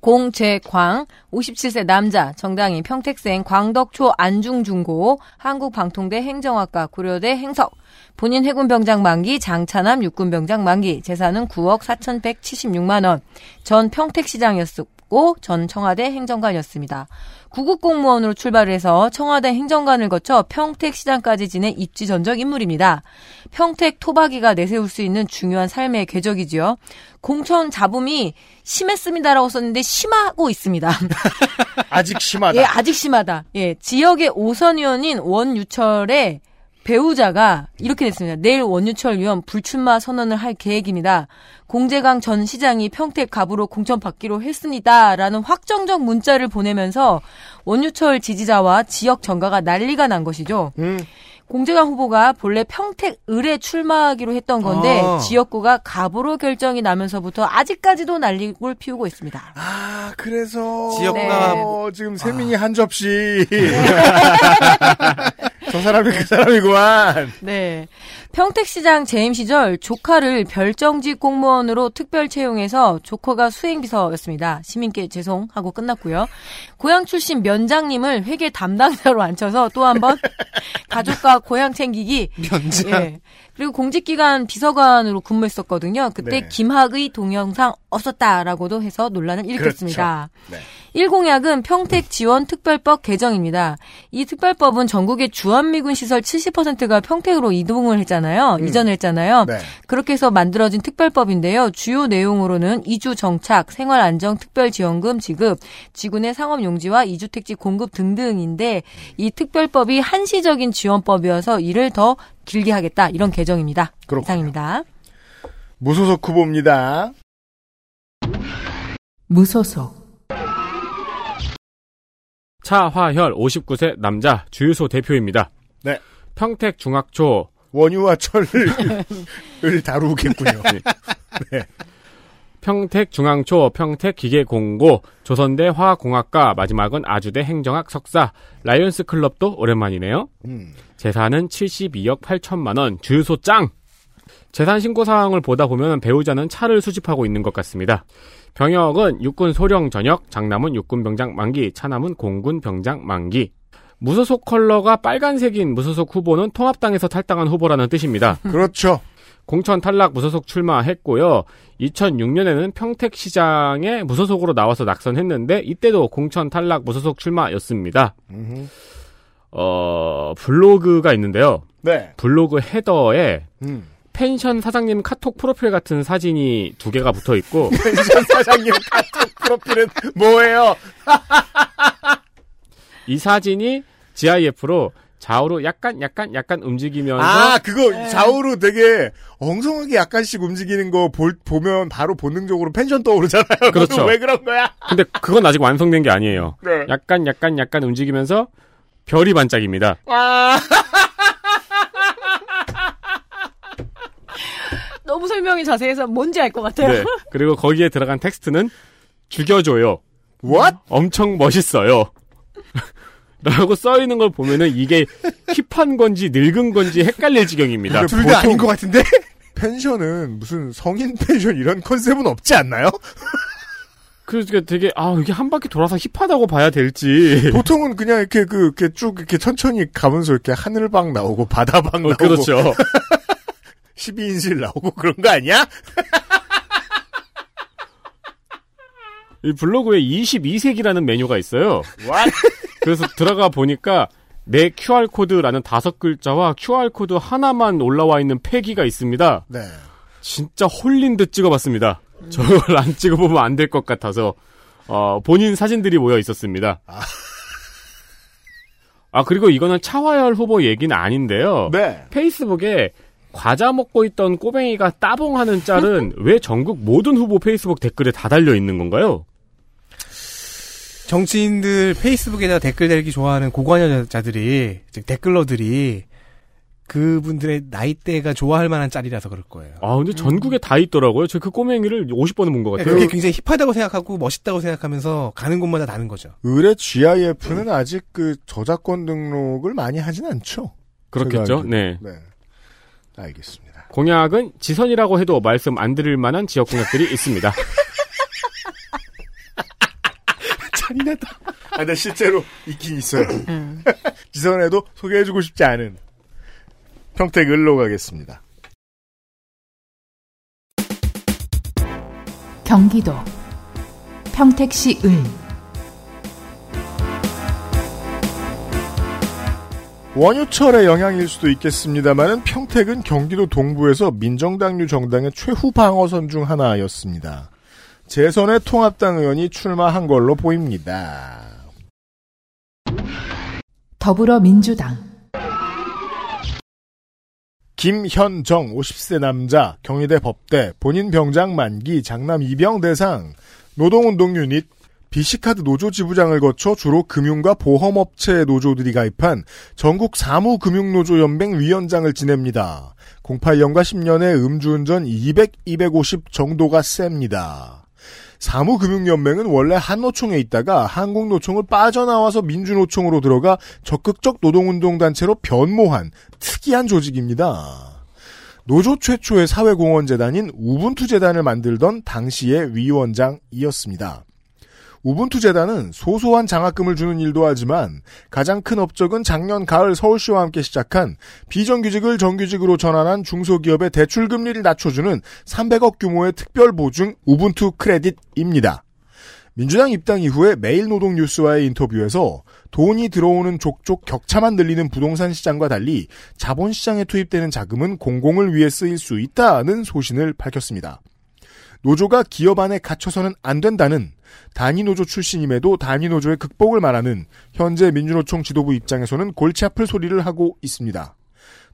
공재광 57세 남자 정당인 평택생 광덕초 안중중고 한국방통대 행정학과 고려대 행석. 본인 해군병장 만기 장차남 육군병장 만기. 재산은 9억 4,176만 원. 전 평택시장이었고 전 청와대 행정관이었습니다. 구급 공무원으로 출발을 해서 청와대 행정관을 거쳐 평택 시장까지 지낸 입지 전적 인물입니다. 평택 토박이가 내세울 수 있는 중요한 삶의 궤적이지요. 공천 잡음이 심했습니다라고 썼는데 심하고 있습니다. 아직 심하다. 예, 아직 심하다. 예, 지역의 오선 의원인 원유철의 배우자가 이렇게 됐습니다. 내일 원유철 의원 불출마 선언을 할 계획입니다. 공재강 전 시장이 평택 갑으로 공천 받기로 했습니다 라는 확정적 문자를 보내면서 원유철 지지자와 지역 정가가 난리가 난 것이죠. 음. 공재강 후보가 본래 평택 을에 출마하기로 했던 건데 아. 지역구가 갑으로 결정이 나면서부터 아직까지도 난리를 피우고 있습니다. 아 그래서 지역구가 어, 지금 세민이 한 접시 저 사람이 그 사람이구만. 네. 평택시장 재임 시절 조카를 별정직 공무원으로 특별 채용해서 조커가 수행비서였습니다. 시민께 죄송하고 끝났고요. 고향 출신 면장님을 회계 담당자로 앉혀서 또 한 번 가족과 고향 챙기기. 면장. 예. 그리고 공직기관 비서관으로 근무했었거든요. 그때 네. 김학의 동영상 없었다라고도 해서 논란을 일으켰습니다. 그렇죠. 네. 1공약은 평택 지원 특별법 개정입니다. 이 특별법은 전국의 주한미군 시설 70%가 평택으로 이동을 했잖아요. 음. 이전을 했잖아요. 네. 그렇게 해서 만들어진 특별법인데요. 주요 내용으로는 이주 정착, 생활 안정 특별 지원금 지급, 지구내 상업 용지와 이주 택지 공급 등등인데 이 특별법이 한시적인 지원법이어서 이를 더 길게 하겠다 이런 개정입니다. 그렇군요. 이상입니다. 무소속 후보입니다. 무소속 차화열 59세 남자 주유소 대표입니다. 네. 평택 중학초 원유와 철을 을 다루겠군요. 네. 평택 중앙초 평택 기계공고 조선대 화학공학과 마지막은 아주대 행정학 석사 라이온스 클럽도 오랜만이네요. 음. 재산은 72억 8천만 원 주유소 짱. 재산 신고 사항을 보다 보면 배우자는 차를 수집하고 있는 것 같습니다. 병역은 육군 소령 전역, 장남은 육군 병장 만기, 차남은 공군 병장 만기. 무소속 컬러가 빨간색인 무소속 후보는 통합당에서 탈당한 후보라는 뜻입니다. 그렇죠. 공천 탈락 무소속 출마했고요. 2006년에는 평택시장에 무소속으로 나와서 낙선했는데 이때도 공천 탈락 무소속 출마였습니다. 음흠. 어, 블로그가 있는데요. 네. 블로그 헤더에 음. 펜션 사장님 카톡 프로필 같은 사진이 두 개가 붙어 있고 펜션 사장님 카톡 프로필은 뭐예요? 이 사진이 GIF로 좌우로 약간 약간 약간 움직이면서 아, 그거 좌우로 되게 엉성하게 약간씩 움직이는 거 볼, 보면 바로 본능적으로 펜션 떠오르잖아요. 그렇죠. 왜 그런 거야? 근데 그건 아직 완성된 게 아니에요. 네. 약간 약간 약간 움직이면서 별이 반짝입니다. 아, 너무 설명이 자세해서 뭔지 알 것 같아요. 네. 그리고 거기에 들어간 텍스트는 죽여줘요. What? 엄청 멋있어요. 라고 써 있는 걸 보면은 이게 힙한 건지 늙은 건지 헷갈릴 지경입니다. 둘 다 아닌 것 같은데? 펜션은 무슨 성인 펜션 이런 컨셉은 없지 않나요? 그러니까 되게 아 이게 한 바퀴 돌아서 힙하다고 봐야 될지. 보통은 그냥 이렇게 그 이렇게 쭉 이렇게 천천히 가면서 이렇게 하늘방 나오고 바다방 어, 나오고 그렇죠. 12인실 나오고 그런 거 아니야? 이 블로그에 22색이라는 메뉴가 있어요. What? 그래서 들어가 보니까 내 QR 코드라는 다섯 글자와 QR 코드 하나만 올라와 있는 패기가 있습니다. 네. 진짜 홀린 듯 찍어봤습니다. 저걸 안 찍어보면 안 될 것 같아서 어, 본인 사진들이 모여 있었습니다. 아 그리고 이거는 차화열 후보 얘기는 아닌데요. 네. 페이스북에 과자 먹고 있던 꼬뱅이가 따봉하는 짤은 왜 전국 모든 후보 페이스북 댓글에 다 달려 있는 건가요? 정치인들 페이스북에다 댓글 달기 좋아하는 고관여자들이 즉 댓글러들이 그분들의 나이대가 좋아할 만한 짤이라서 그럴 거예요. 아, 근데 전국에 다 있더라고요. 저그 꼬맹이를 50번은 본 것 같아요. 그게 굉장히 힙하다고 생각하고 멋있다고 생각하면서 가는 곳마다 다른 거죠. 의뢰 GIF는 아직 그 저작권 등록을 많이 하진 않죠. 그렇겠죠. 제가. 네. 네. 알겠습니다. 공약은 지선이라고 해도 말씀 안 드릴 만한 지역 공약들이 있습니다. 잔인하다. 아, 근데 실제로 있긴 있어요. 지선에도 소개해주고 싶지 않은 평택 을로 가겠습니다. 경기도 평택시 을 원유철의 영향일 수도 있겠습니다만은 평택은 경기도 동부에서 민정당류 정당의 최후 방어선 중 하나였습니다. 재선의 통합당 의원이 출마한 걸로 보입니다. 더불어민주당 김현정 50세 남자 경희대 법대 본인 병장 만기 장남 입영 대상 노동운동 유닛 비시카드 노조 지부장을 거쳐 주로 금융과 보험업체 노조들이 가입한 전국 사무금융노조연맹 위원장을 지냅니다. 08년과 10년에 음주운전 200, 250 정도가 셉니다. 사무금융연맹은 원래 한노총에 있다가 한국노총을 빠져나와서 민주노총으로 들어가 적극적 노동운동단체로 변모한 특이한 조직입니다. 노조 최초의 사회공헌재단인 우분투재단을 만들던 당시의 위원장이었습니다. 우분투 재단은 소소한 장학금을 주는 일도 하지만 가장 큰 업적은 작년 가을 서울시와 함께 시작한 비정규직을 정규직으로 전환한 중소기업의 대출 금리를 낮춰주는 300억 규모의 특별 보증 우분투 크레딧입니다. 민주당 입당 이후에 매일 노동 뉴스와의 인터뷰에서 돈이 들어오는 족족 격차만 늘리는 부동산 시장과 달리 자본 시장에 투입되는 자금은 공공을 위해 쓰일 수 있다는 소신을 밝혔습니다. 노조가 기업 안에 갇혀서는 안 된다는 단위노조 출신임에도 단위노조의 극복을 말하는 현재 민주노총 지도부 입장에서는 골치 아플 소리를 하고 있습니다.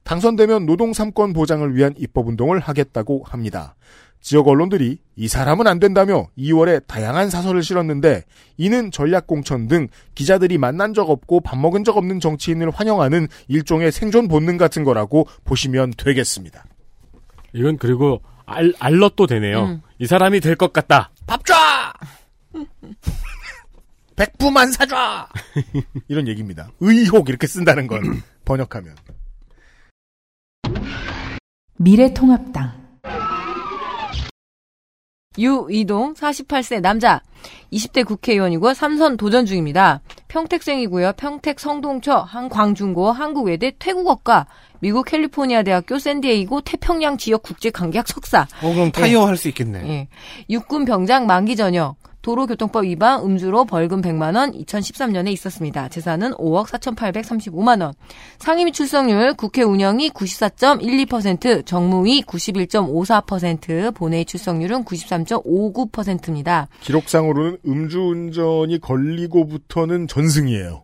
당선되면 노동 3권 보장을 위한 입법운동을 하겠다고 합니다. 지역 언론들이 이 사람은 안 된다며 2월에 다양한 사설을 실었는데 이는 전략공천 등 기자들이 만난 적 없고 밥 먹은 적 없는 정치인을 환영하는 일종의 생존 본능 같은 거라고 보시면 되겠습니다. 이건 그리고 알, 알럿도 되네요. 음. 이 사람이 될 것 같다. 밥 줘! 백부만 사줘! 이런 얘기입니다. 의혹 이렇게 쓴다는 건 번역하면. 미래통합당 유이동 48세 남자 20대 국회의원이고 삼선 도전 중입니다. 평택생이고요. 평택 성동초 한광중고 한국외대 태국어과 미국 캘리포니아 대학교 샌디에이고 태평양 지역 국제관계학 석사. 어, 그럼 타이어 할수 있겠네. 예. 육군 병장 만기 전역. 도로교통법 위반 음주로 벌금 100만 원 2013년에 있었습니다. 재산은 5억 4,835만 원. 상임위 출석률 국회 운영이 94.12%, 정무위 91.54%, 본회의 출석률은 93.59%입니다. 기록상으로는 음주운전이 걸리고부터는 전승이에요.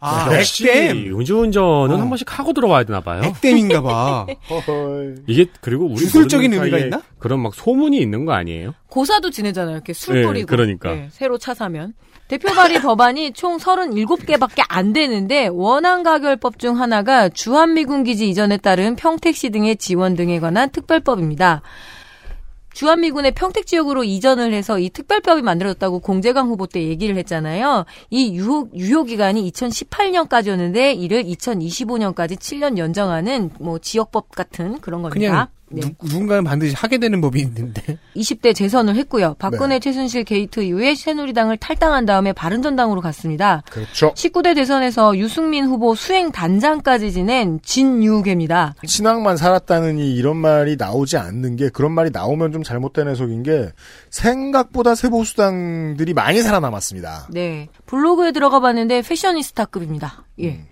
아, 역시 음주운전은 한 번씩 하고 들어와야 되나 봐요. 액땜인가 봐. 이게 그리고 우리 주술적인 모르는 의미가 있나? 그런 막 소문이 있는 거 아니에요? 고사도 지내잖아요. 이렇게 술 네, 뿌리고. 그러니까. 네, 새로 차 사면. 대표 발의 법안이 총 37개밖에 안 되는데 원안 가결법 중 하나가 주한미군 기지 이전에 따른 평택시 등의 지원 등에 관한 특별법입니다. 주한미군의 평택 지역으로 이전을 해서 이 특별법이 만들어졌다고 공재광 후보 때 얘기를 했잖아요. 이 유효, 유효 기간이 2018년까지였는데 이를 2025년까지 7년 연장하는 뭐 지역법 같은 그런 겁니다. 그냥 네. 누, 누군가는 반드시 하게 되는 법이 있는데. 20대 재선을 했고요. 박근혜 네. 최순실 게이트 이후에 새누리당을 탈당한 다음에 바른정당으로 갔습니다. 그렇죠. 19대 대선에서 유승민 후보 수행 단장까지 지낸 친유계입니다. 신앙만 살았다느니 이런 말이 나오지 않는 게 그런 말이 나오면 좀 잘못된 해석인 게 생각보다 세보수당들이 많이 살아남았습니다. 네. 블로그에 들어가 봤는데 패셔니스타급입니다. 예.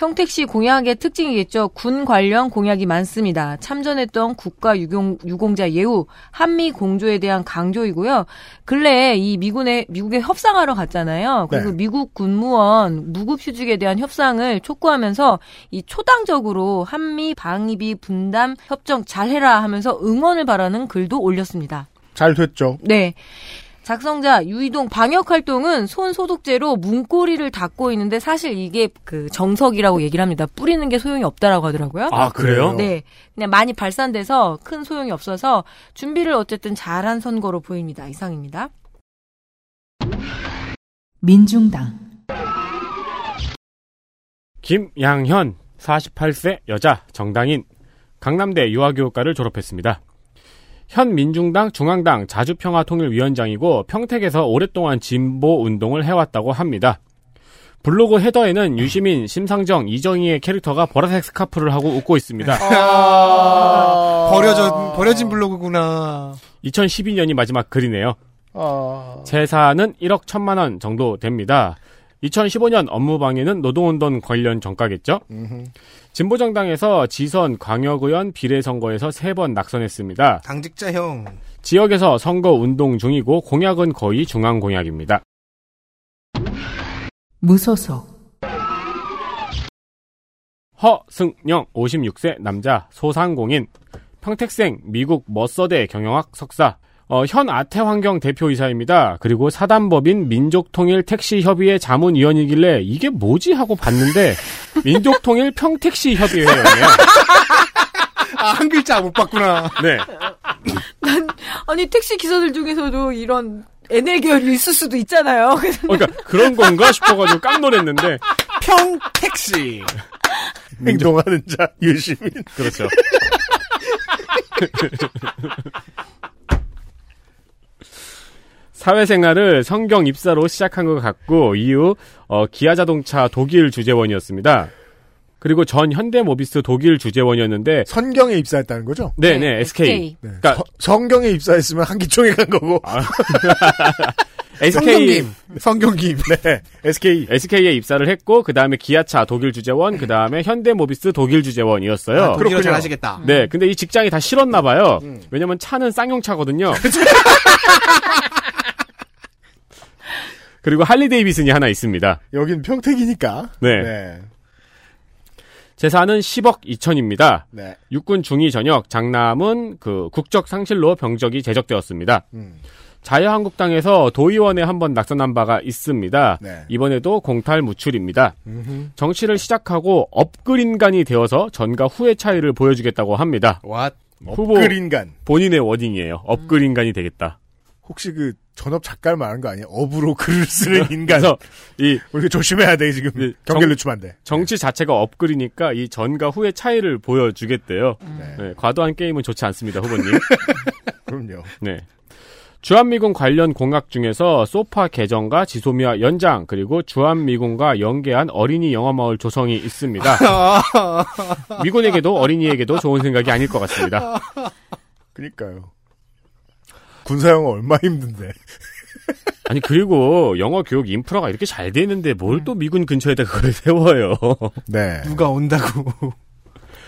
평택시 공약의 특징이겠죠. 군 관련 공약이 많습니다. 참전했던 국가 유공, 유공자 예우, 한미 공조에 대한 강조이고요. 근래에 이 미군에, 미국에 협상하러 갔잖아요. 그리고 네. 미국 군무원 무급 휴직에 대한 협상을 촉구하면서 이 초당적으로 한미 방위비 분담 협정 잘해라 하면서 응원을 바라는 글도 올렸습니다. 잘 됐죠. 네. 작성자 유이동 방역 활동은 손 소독제로 문고리를 닦고 있는데 사실 이게 그 정석이라고 얘기를 합니다. 뿌리는 게 소용이 없다라고 하더라고요. 아, 그래요? 네. 그냥 많이 발산돼서 큰 소용이 없어서 준비를 어쨌든 잘한 선거로 보입니다. 이상입니다. 민중당 김양현 48세 여자 정당인 강남대 유아교육과를 졸업했습니다. 현 민중당 중앙당 자주평화통일위원장이고 평택에서 오랫동안 진보 운동을 해왔다고 합니다. 블로그 헤더에는 유시민, 심상정, 이정희의 캐릭터가 보라색 스카프를 하고 웃고 있습니다. 아, 버려져, 버려진 블로그구나. 2012년이 마지막 글이네요. 아. 재산은 1억 1천만 원 정도 됩니다. 2015년 업무방해는 노동운동 관련 정가겠죠? 진보정당에서 지선 광역의원 비례선거에서 3번 낙선했습니다. 당직자형. 지역에서 선거 운동 중이고 공약은 거의 중앙 공약입니다. 무소속 허승영 56세 남자 소상공인 평택생 미국 머서대 경영학 석사 어, 현 아태환경 대표이사입니다. 그리고 사단법인 민족통일 택시협의회 자문위원이길래 이게 뭐지 하고 봤는데 민족통일 평택시협의회였네요. 아, 한 글자 못 봤구나. 네. 난 아니 택시 기사들 중에서도 이런 NL 계열이 있을 수도 있잖아요. 어, 그러니까 그런 건가 싶어가지고 깜놀했는데 평택시 행동하는 자 유시민. 그렇죠. 사회생활을 성경 입사로 시작한 것 같고 이후 어, 기아자동차 독일 주재원이었습니다. 그리고 전 현대모비스 독일 주재원이었는데 선경에 입사했다는 거죠? 네네 SK. 네. 그러니까 서- 성경에 입사했으면 한기총에 간 거고. SK 성경김. 네. SK. SK에 입사를 했고 그 다음에 기아차 독일 주재원, 그 다음에 현대모비스 독일 주재원이었어요. 아, 그렇군요. 잘하시겠다. 네, 근데 이 직장이 다 싫었나 봐요. 왜냐면 차는 쌍용차거든요. 그리고 할리 데이비슨이 하나 있습니다. 여긴 평택이니까. 네. 네. 재산은 10억 2천입니다. 네. 육군 중위 전역, 장남은 그 국적 상실로 병적이 제적되었습니다. 음. 자유한국당에서 도의원에 한 번 낙선한 바가 있습니다. 네. 이번에도 공탈 무출입니다. 음흠. 정치를 시작하고 업글인간이 되어서 전과 후의 차이를 보여주겠다고 합니다. What? 후보 업글인간. 본인의 워딩이에요. 업글인간이 되겠다. 혹시 그 전업 작가를 말하는 거 아니에요? 업으로 글을 쓰는 인간. 그래서 이 우리가 조심해야 돼 지금 네, 경계를 정- 늦추면 안 돼. 정치 자체가 업글이니까 이 전과 후의 차이를 보여주겠대요. 네. 네, 과도한 게임은 좋지 않습니다, 후보님. 그럼요. 네. 주한미군 관련 공약 중에서 소파 개정과 지소미아 연장 그리고 주한미군과 연계한 어린이 영화마을 조성이 있습니다. 미군에게도 어린이에게도 좋은 생각이 아닐 것 같습니다. 그니까요. 군사 영어 얼마 힘든데. 아니 그리고 영어 교육 인프라가 이렇게 잘 돼 있는데 뭘 또 미군 근처에다 그걸 세워요. 네. 누가 온다고.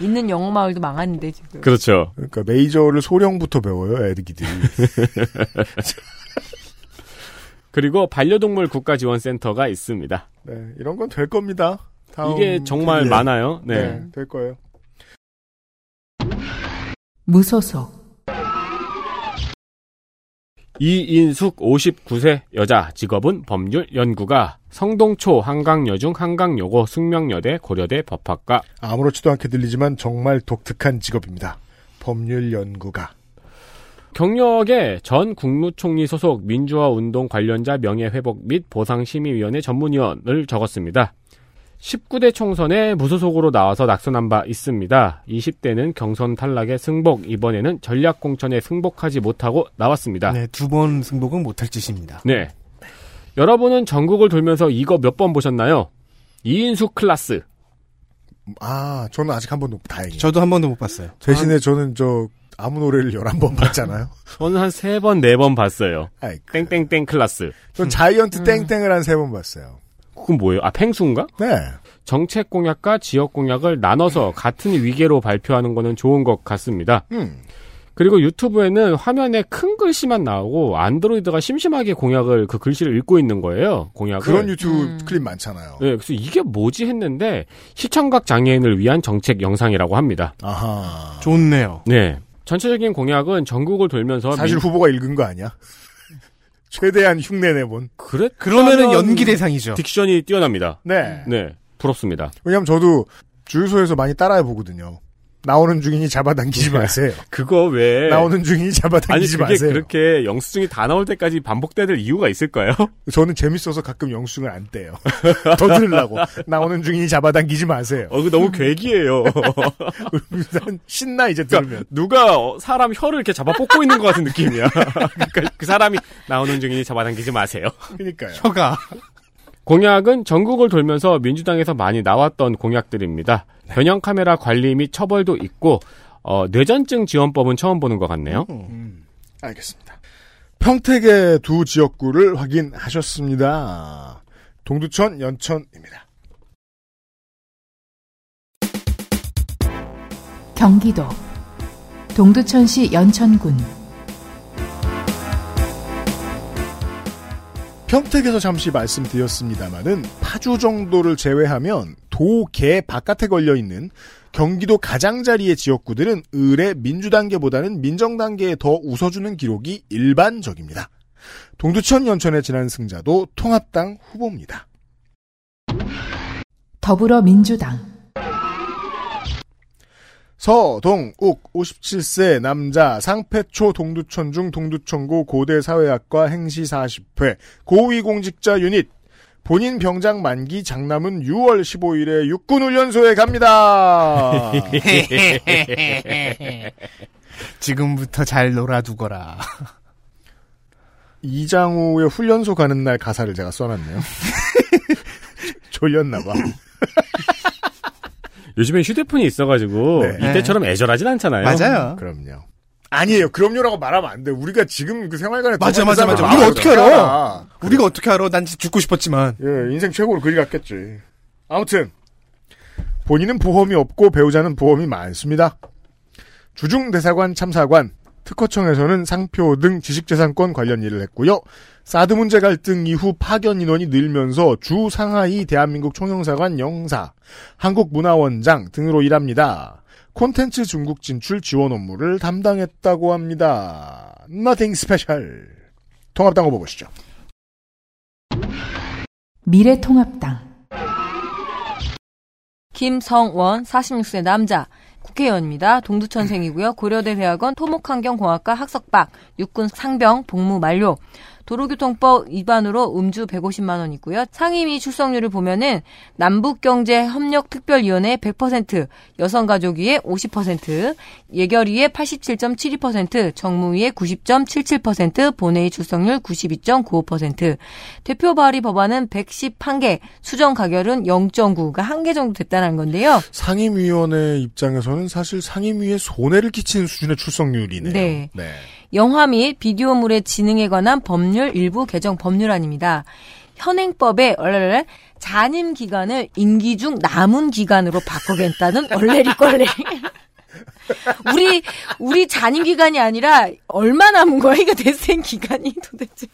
있는 영어 마을도 망하는데 지금. 그렇죠. 그러니까 메이저를 소령부터 배워요, 애기들이. 그리고 반려동물 국가지원센터가 있습니다. 네, 이런 건 될 겁니다. 다음 이게 정말 분기에. 많아요. 네. 네, 될 거예요. 무소속 이인숙 59세 여자 직업은 법률 연구가 성동초 한강여중 한강여고 숙명여대 고려대 법학과 아무렇지도 않게 들리지만 정말 독특한 직업입니다. 법률 연구가. 경력에 전 국무총리 소속 민주화 운동 관련자 명예회복 및 보상심의위원회 전문위원을 적었습니다. 19대 총선에 무소속으로 나와서 낙선한 바 있습니다. 20대는 경선 탈락에 승복, 이번에는 전략공천에 승복하지 못하고 나왔습니다. 네, 두 번 승복은 못할 짓입니다. 네. 여러분은 전국을 돌면서 이거 몇 번 보셨나요? 이인숙 클라스. 아, 저는 아직 한 번도 다행이에요. 저도 한 번도 못 봤어요. 대신에 저는 저 아무 노래를 11번 봤잖아요. 저는 한세 번, 네번 봤어요. 아이, 땡땡땡 클라스. 전 자이언트 땡땡을 한세번 봤어요. 그건 뭐예요? 아, 펭수인가? 네. 정책 공약과 지역 공약을 나눠서 같은 위계로 발표하는 거는 좋은 것 같습니다. 음. 그리고 유튜브에는 화면에 큰 글씨만 나오고 안드로이드가 심심하게 공약을 그 글씨를 읽고 있는 거예요. 공약을. 그런 유튜브 클립 많잖아요. 네, 그래서 이게 뭐지 했는데 시청각 장애인을 위한 정책 영상이라고 합니다. 아하. 좋네요. 네. 전체적인 공약은 전국을 돌면서 사실 민- 후보가 읽은 거 아니야? 최대한 흉내 내본. 그래? 그러면은 연기 대상이죠. 딕션이 뛰어납니다. 네. 네. 부럽습니다. 왜냐면 저도 주유소에서 많이 따라해 보거든요. 나오는 중이니 잡아당기지 마세요. 그거 왜 나오는 중이니 아니 잡아당기지 그게 마세요. 그렇게 영수증이 다 나올 때까지 반복돼야 될 이유가 있을까요? 저는 재밌어서 가끔 영수증을 안 떼요. 더 들으려고. 나오는 중이니 잡아당기지 마세요. 어, 그 너무 괴기예요. 난 신나 이제 들으면. 누가 어, 사람 혀를 이렇게 잡아 뽑고 있는 것 같은 느낌이야. 그러니까 그 사람이 나오는 중이니 잡아당기지 마세요. 그러니까요. 혀가. 공약은 전국을 돌면서 민주당에서 많이 나왔던 공약들입니다. 변형 카메라 관리 및 처벌도 있고 어, 뇌전증 지원법은 처음 보는 것 같네요. 음, 알겠습니다. 평택의 두 지역구를 확인하셨습니다. 동두천, 연천입니다. 경기도 동두천시 연천군 평택에서 잠시 말씀드렸습니다마는 파주 정도를 제외하면 도, 개 바깥에 걸려 있는 경기도 가장자리의 지역구들은 을의 민주단계보다는 민정단계에 더 웃어주는 기록이 일반적입니다. 동두천 연천의 지난 승자도 통합당 후보입니다. 더불어민주당 서동욱 57세 남자 상패초 동두천 중 동두천고 고대사회학과 행시 40회 고위공직자 유닛 본인 병장 만기 장남은 6월 15일에 육군훈련소에 갑니다. 지금부터 잘 놀아두거라. 이장우의 훈련소 가는 날 가사를 제가 써놨네요. 졸렸나봐. 요즘엔 휴대폰이 있어가지고 네. 이때처럼 애절하진 않잖아요. 맞아요. 그럼요. 아니에요. 그럼요라고 말하면 안 돼. 우리가 지금 그 생활관에 맞아, 맞아, 맞아. 우리가 어떻게 알아? 알아. 우리가 어떻게 알아? 난 진짜 죽고 싶었지만. 예, 인생 최고로 그리 갔겠지. 아무튼 본인은 보험이 없고 배우자는 보험이 많습니다. 주중 대사관 참사관 특허청에서는 상표 등 지식재산권 관련 일을 했고요. 사드 문제 갈등 이후 파견 인원이 늘면서 주 상하이 대한민국 총영사관 영사, 한국문화원장 등으로 일합니다. 콘텐츠 중국 진출 지원 업무를 담당했다고 합니다. Nothing special. 통합당 후보 보시죠. 미래통합당 김성원 46세 남자 국회의원입니다. 동두천생이고요. 고려대 대학원 토목환경공학과 학석박, 육군 상병 복무 만료. 도로교통법 위반으로 음주 150만 원이고요. 상임위 출석률을 보면은 남북경제협력특별위원회 100%, 여성가족위에 50%, 예결위에 87.72%, 정무위에 90.77%, 본회의 출석률 92.95%. 대표 발의 법안은 111개, 수정 가결은 0.9가 한 개 정도 됐다는 건데요. 상임위원회 입장에서는 사실 상임위에 손해를 끼치는 수준의 출석률이네요. 네. 영화 및 비디오물의 지능에 관한 법률 일부 개정 법률안입니다. 현행법에 얼레 잔임 기간을 임기 중 남은 기간으로 바꾸겠다는 얼레리꼴레. 우리 우리 잔임 기간이 아니라 얼마 남은 거야? 이거 대생 기간이 도대체.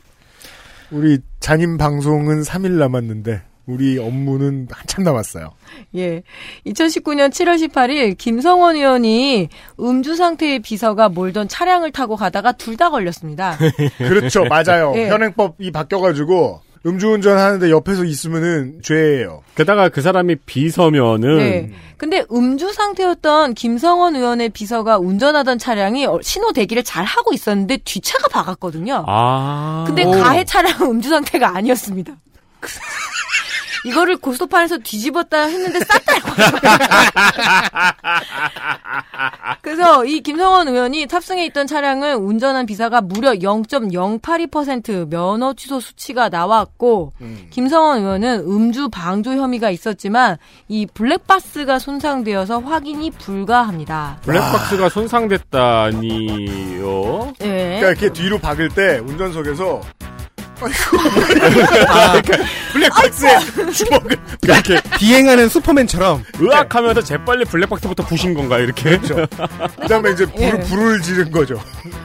우리 잔임 방송은 3일 남았는데 우리 업무는 한참 남았어요. 예. 2019년 7월 18일 김성원 의원이 음주 상태의 비서가 몰던 차량을 타고 가다가 둘 다 걸렸습니다. 그렇죠. 맞아요. 예. 현행법이 바뀌어 가지고 음주운전 하는데 옆에서 있으면은 죄예요. 게다가 그 사람이 비서면은 네. 근데 음주 상태였던 김성원 의원의 비서가 운전하던 차량이 어, 신호 대기를 잘 하고 있었는데 뒤차가 박았거든요. 아. 근데 가해 차량은 음주 상태가 아니었습니다. 이거를 고스톱판에서 뒤집었다 했는데 쌌다고. 그래서 이 김성원 의원이 탑승해 있던 차량을 운전한 비사가 무려 0.082% 면허 취소 수치가 나왔고 김성원 의원은 음주 방조 혐의가 있었지만 이 블랙박스가 손상되어서 확인이 불가합니다. 블랙박스가 손상됐다니요. 네. 그러니까 이렇게 뒤로 박을 때 운전석에서 아이고 그러니까 블랙박스에 주먹을 이렇게 비행하는 슈퍼맨처럼 으악 하면서 재빨리 블랙박스부터 부신 건가요, 이렇게? 그렇죠. 그다음에 이제 불, 예. 불을 지른 거죠.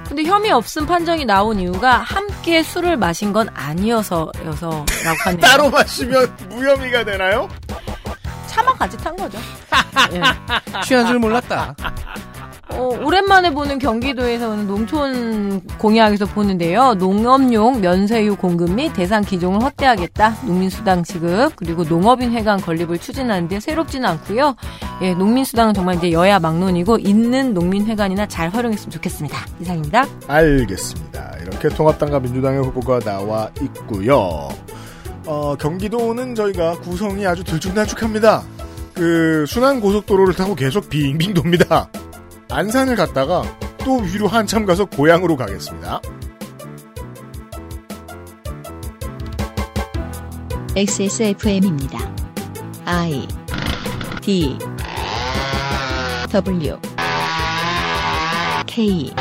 근데 혐의 없음 판정이 나온 이유가 함께 술을 마신 건 아니어서여서라고 하네요. 따로 마시면 무혐의가 되나요? 차만 같이 탄 거죠. 예. 취한 줄 몰랐다. 어, 오랜만에 보는 경기도에서는 농촌 공약에서 보는데요. 농업용 면세유 공급 및 대상 기종을 확대하겠다. 농민수당 지급 그리고 농업인 회관 건립을 추진하는데 새롭지는 않고요. 예, 농민수당은 정말 이제 여야 막론이고 있는 농민회관이나 잘 활용했으면 좋겠습니다. 이상입니다. 알겠습니다. 이렇게 통합당과 민주당의 후보가 나와 있고요. 어, 경기도는 저희가 구성이 아주 들쭉날쭉합니다. 그 순환 고속도로를 타고 계속 빙빙 돕니다. 안산을 갔다가 또 위로 한참 가서 고향으로 가겠습니다. XSFM입니다. I D W K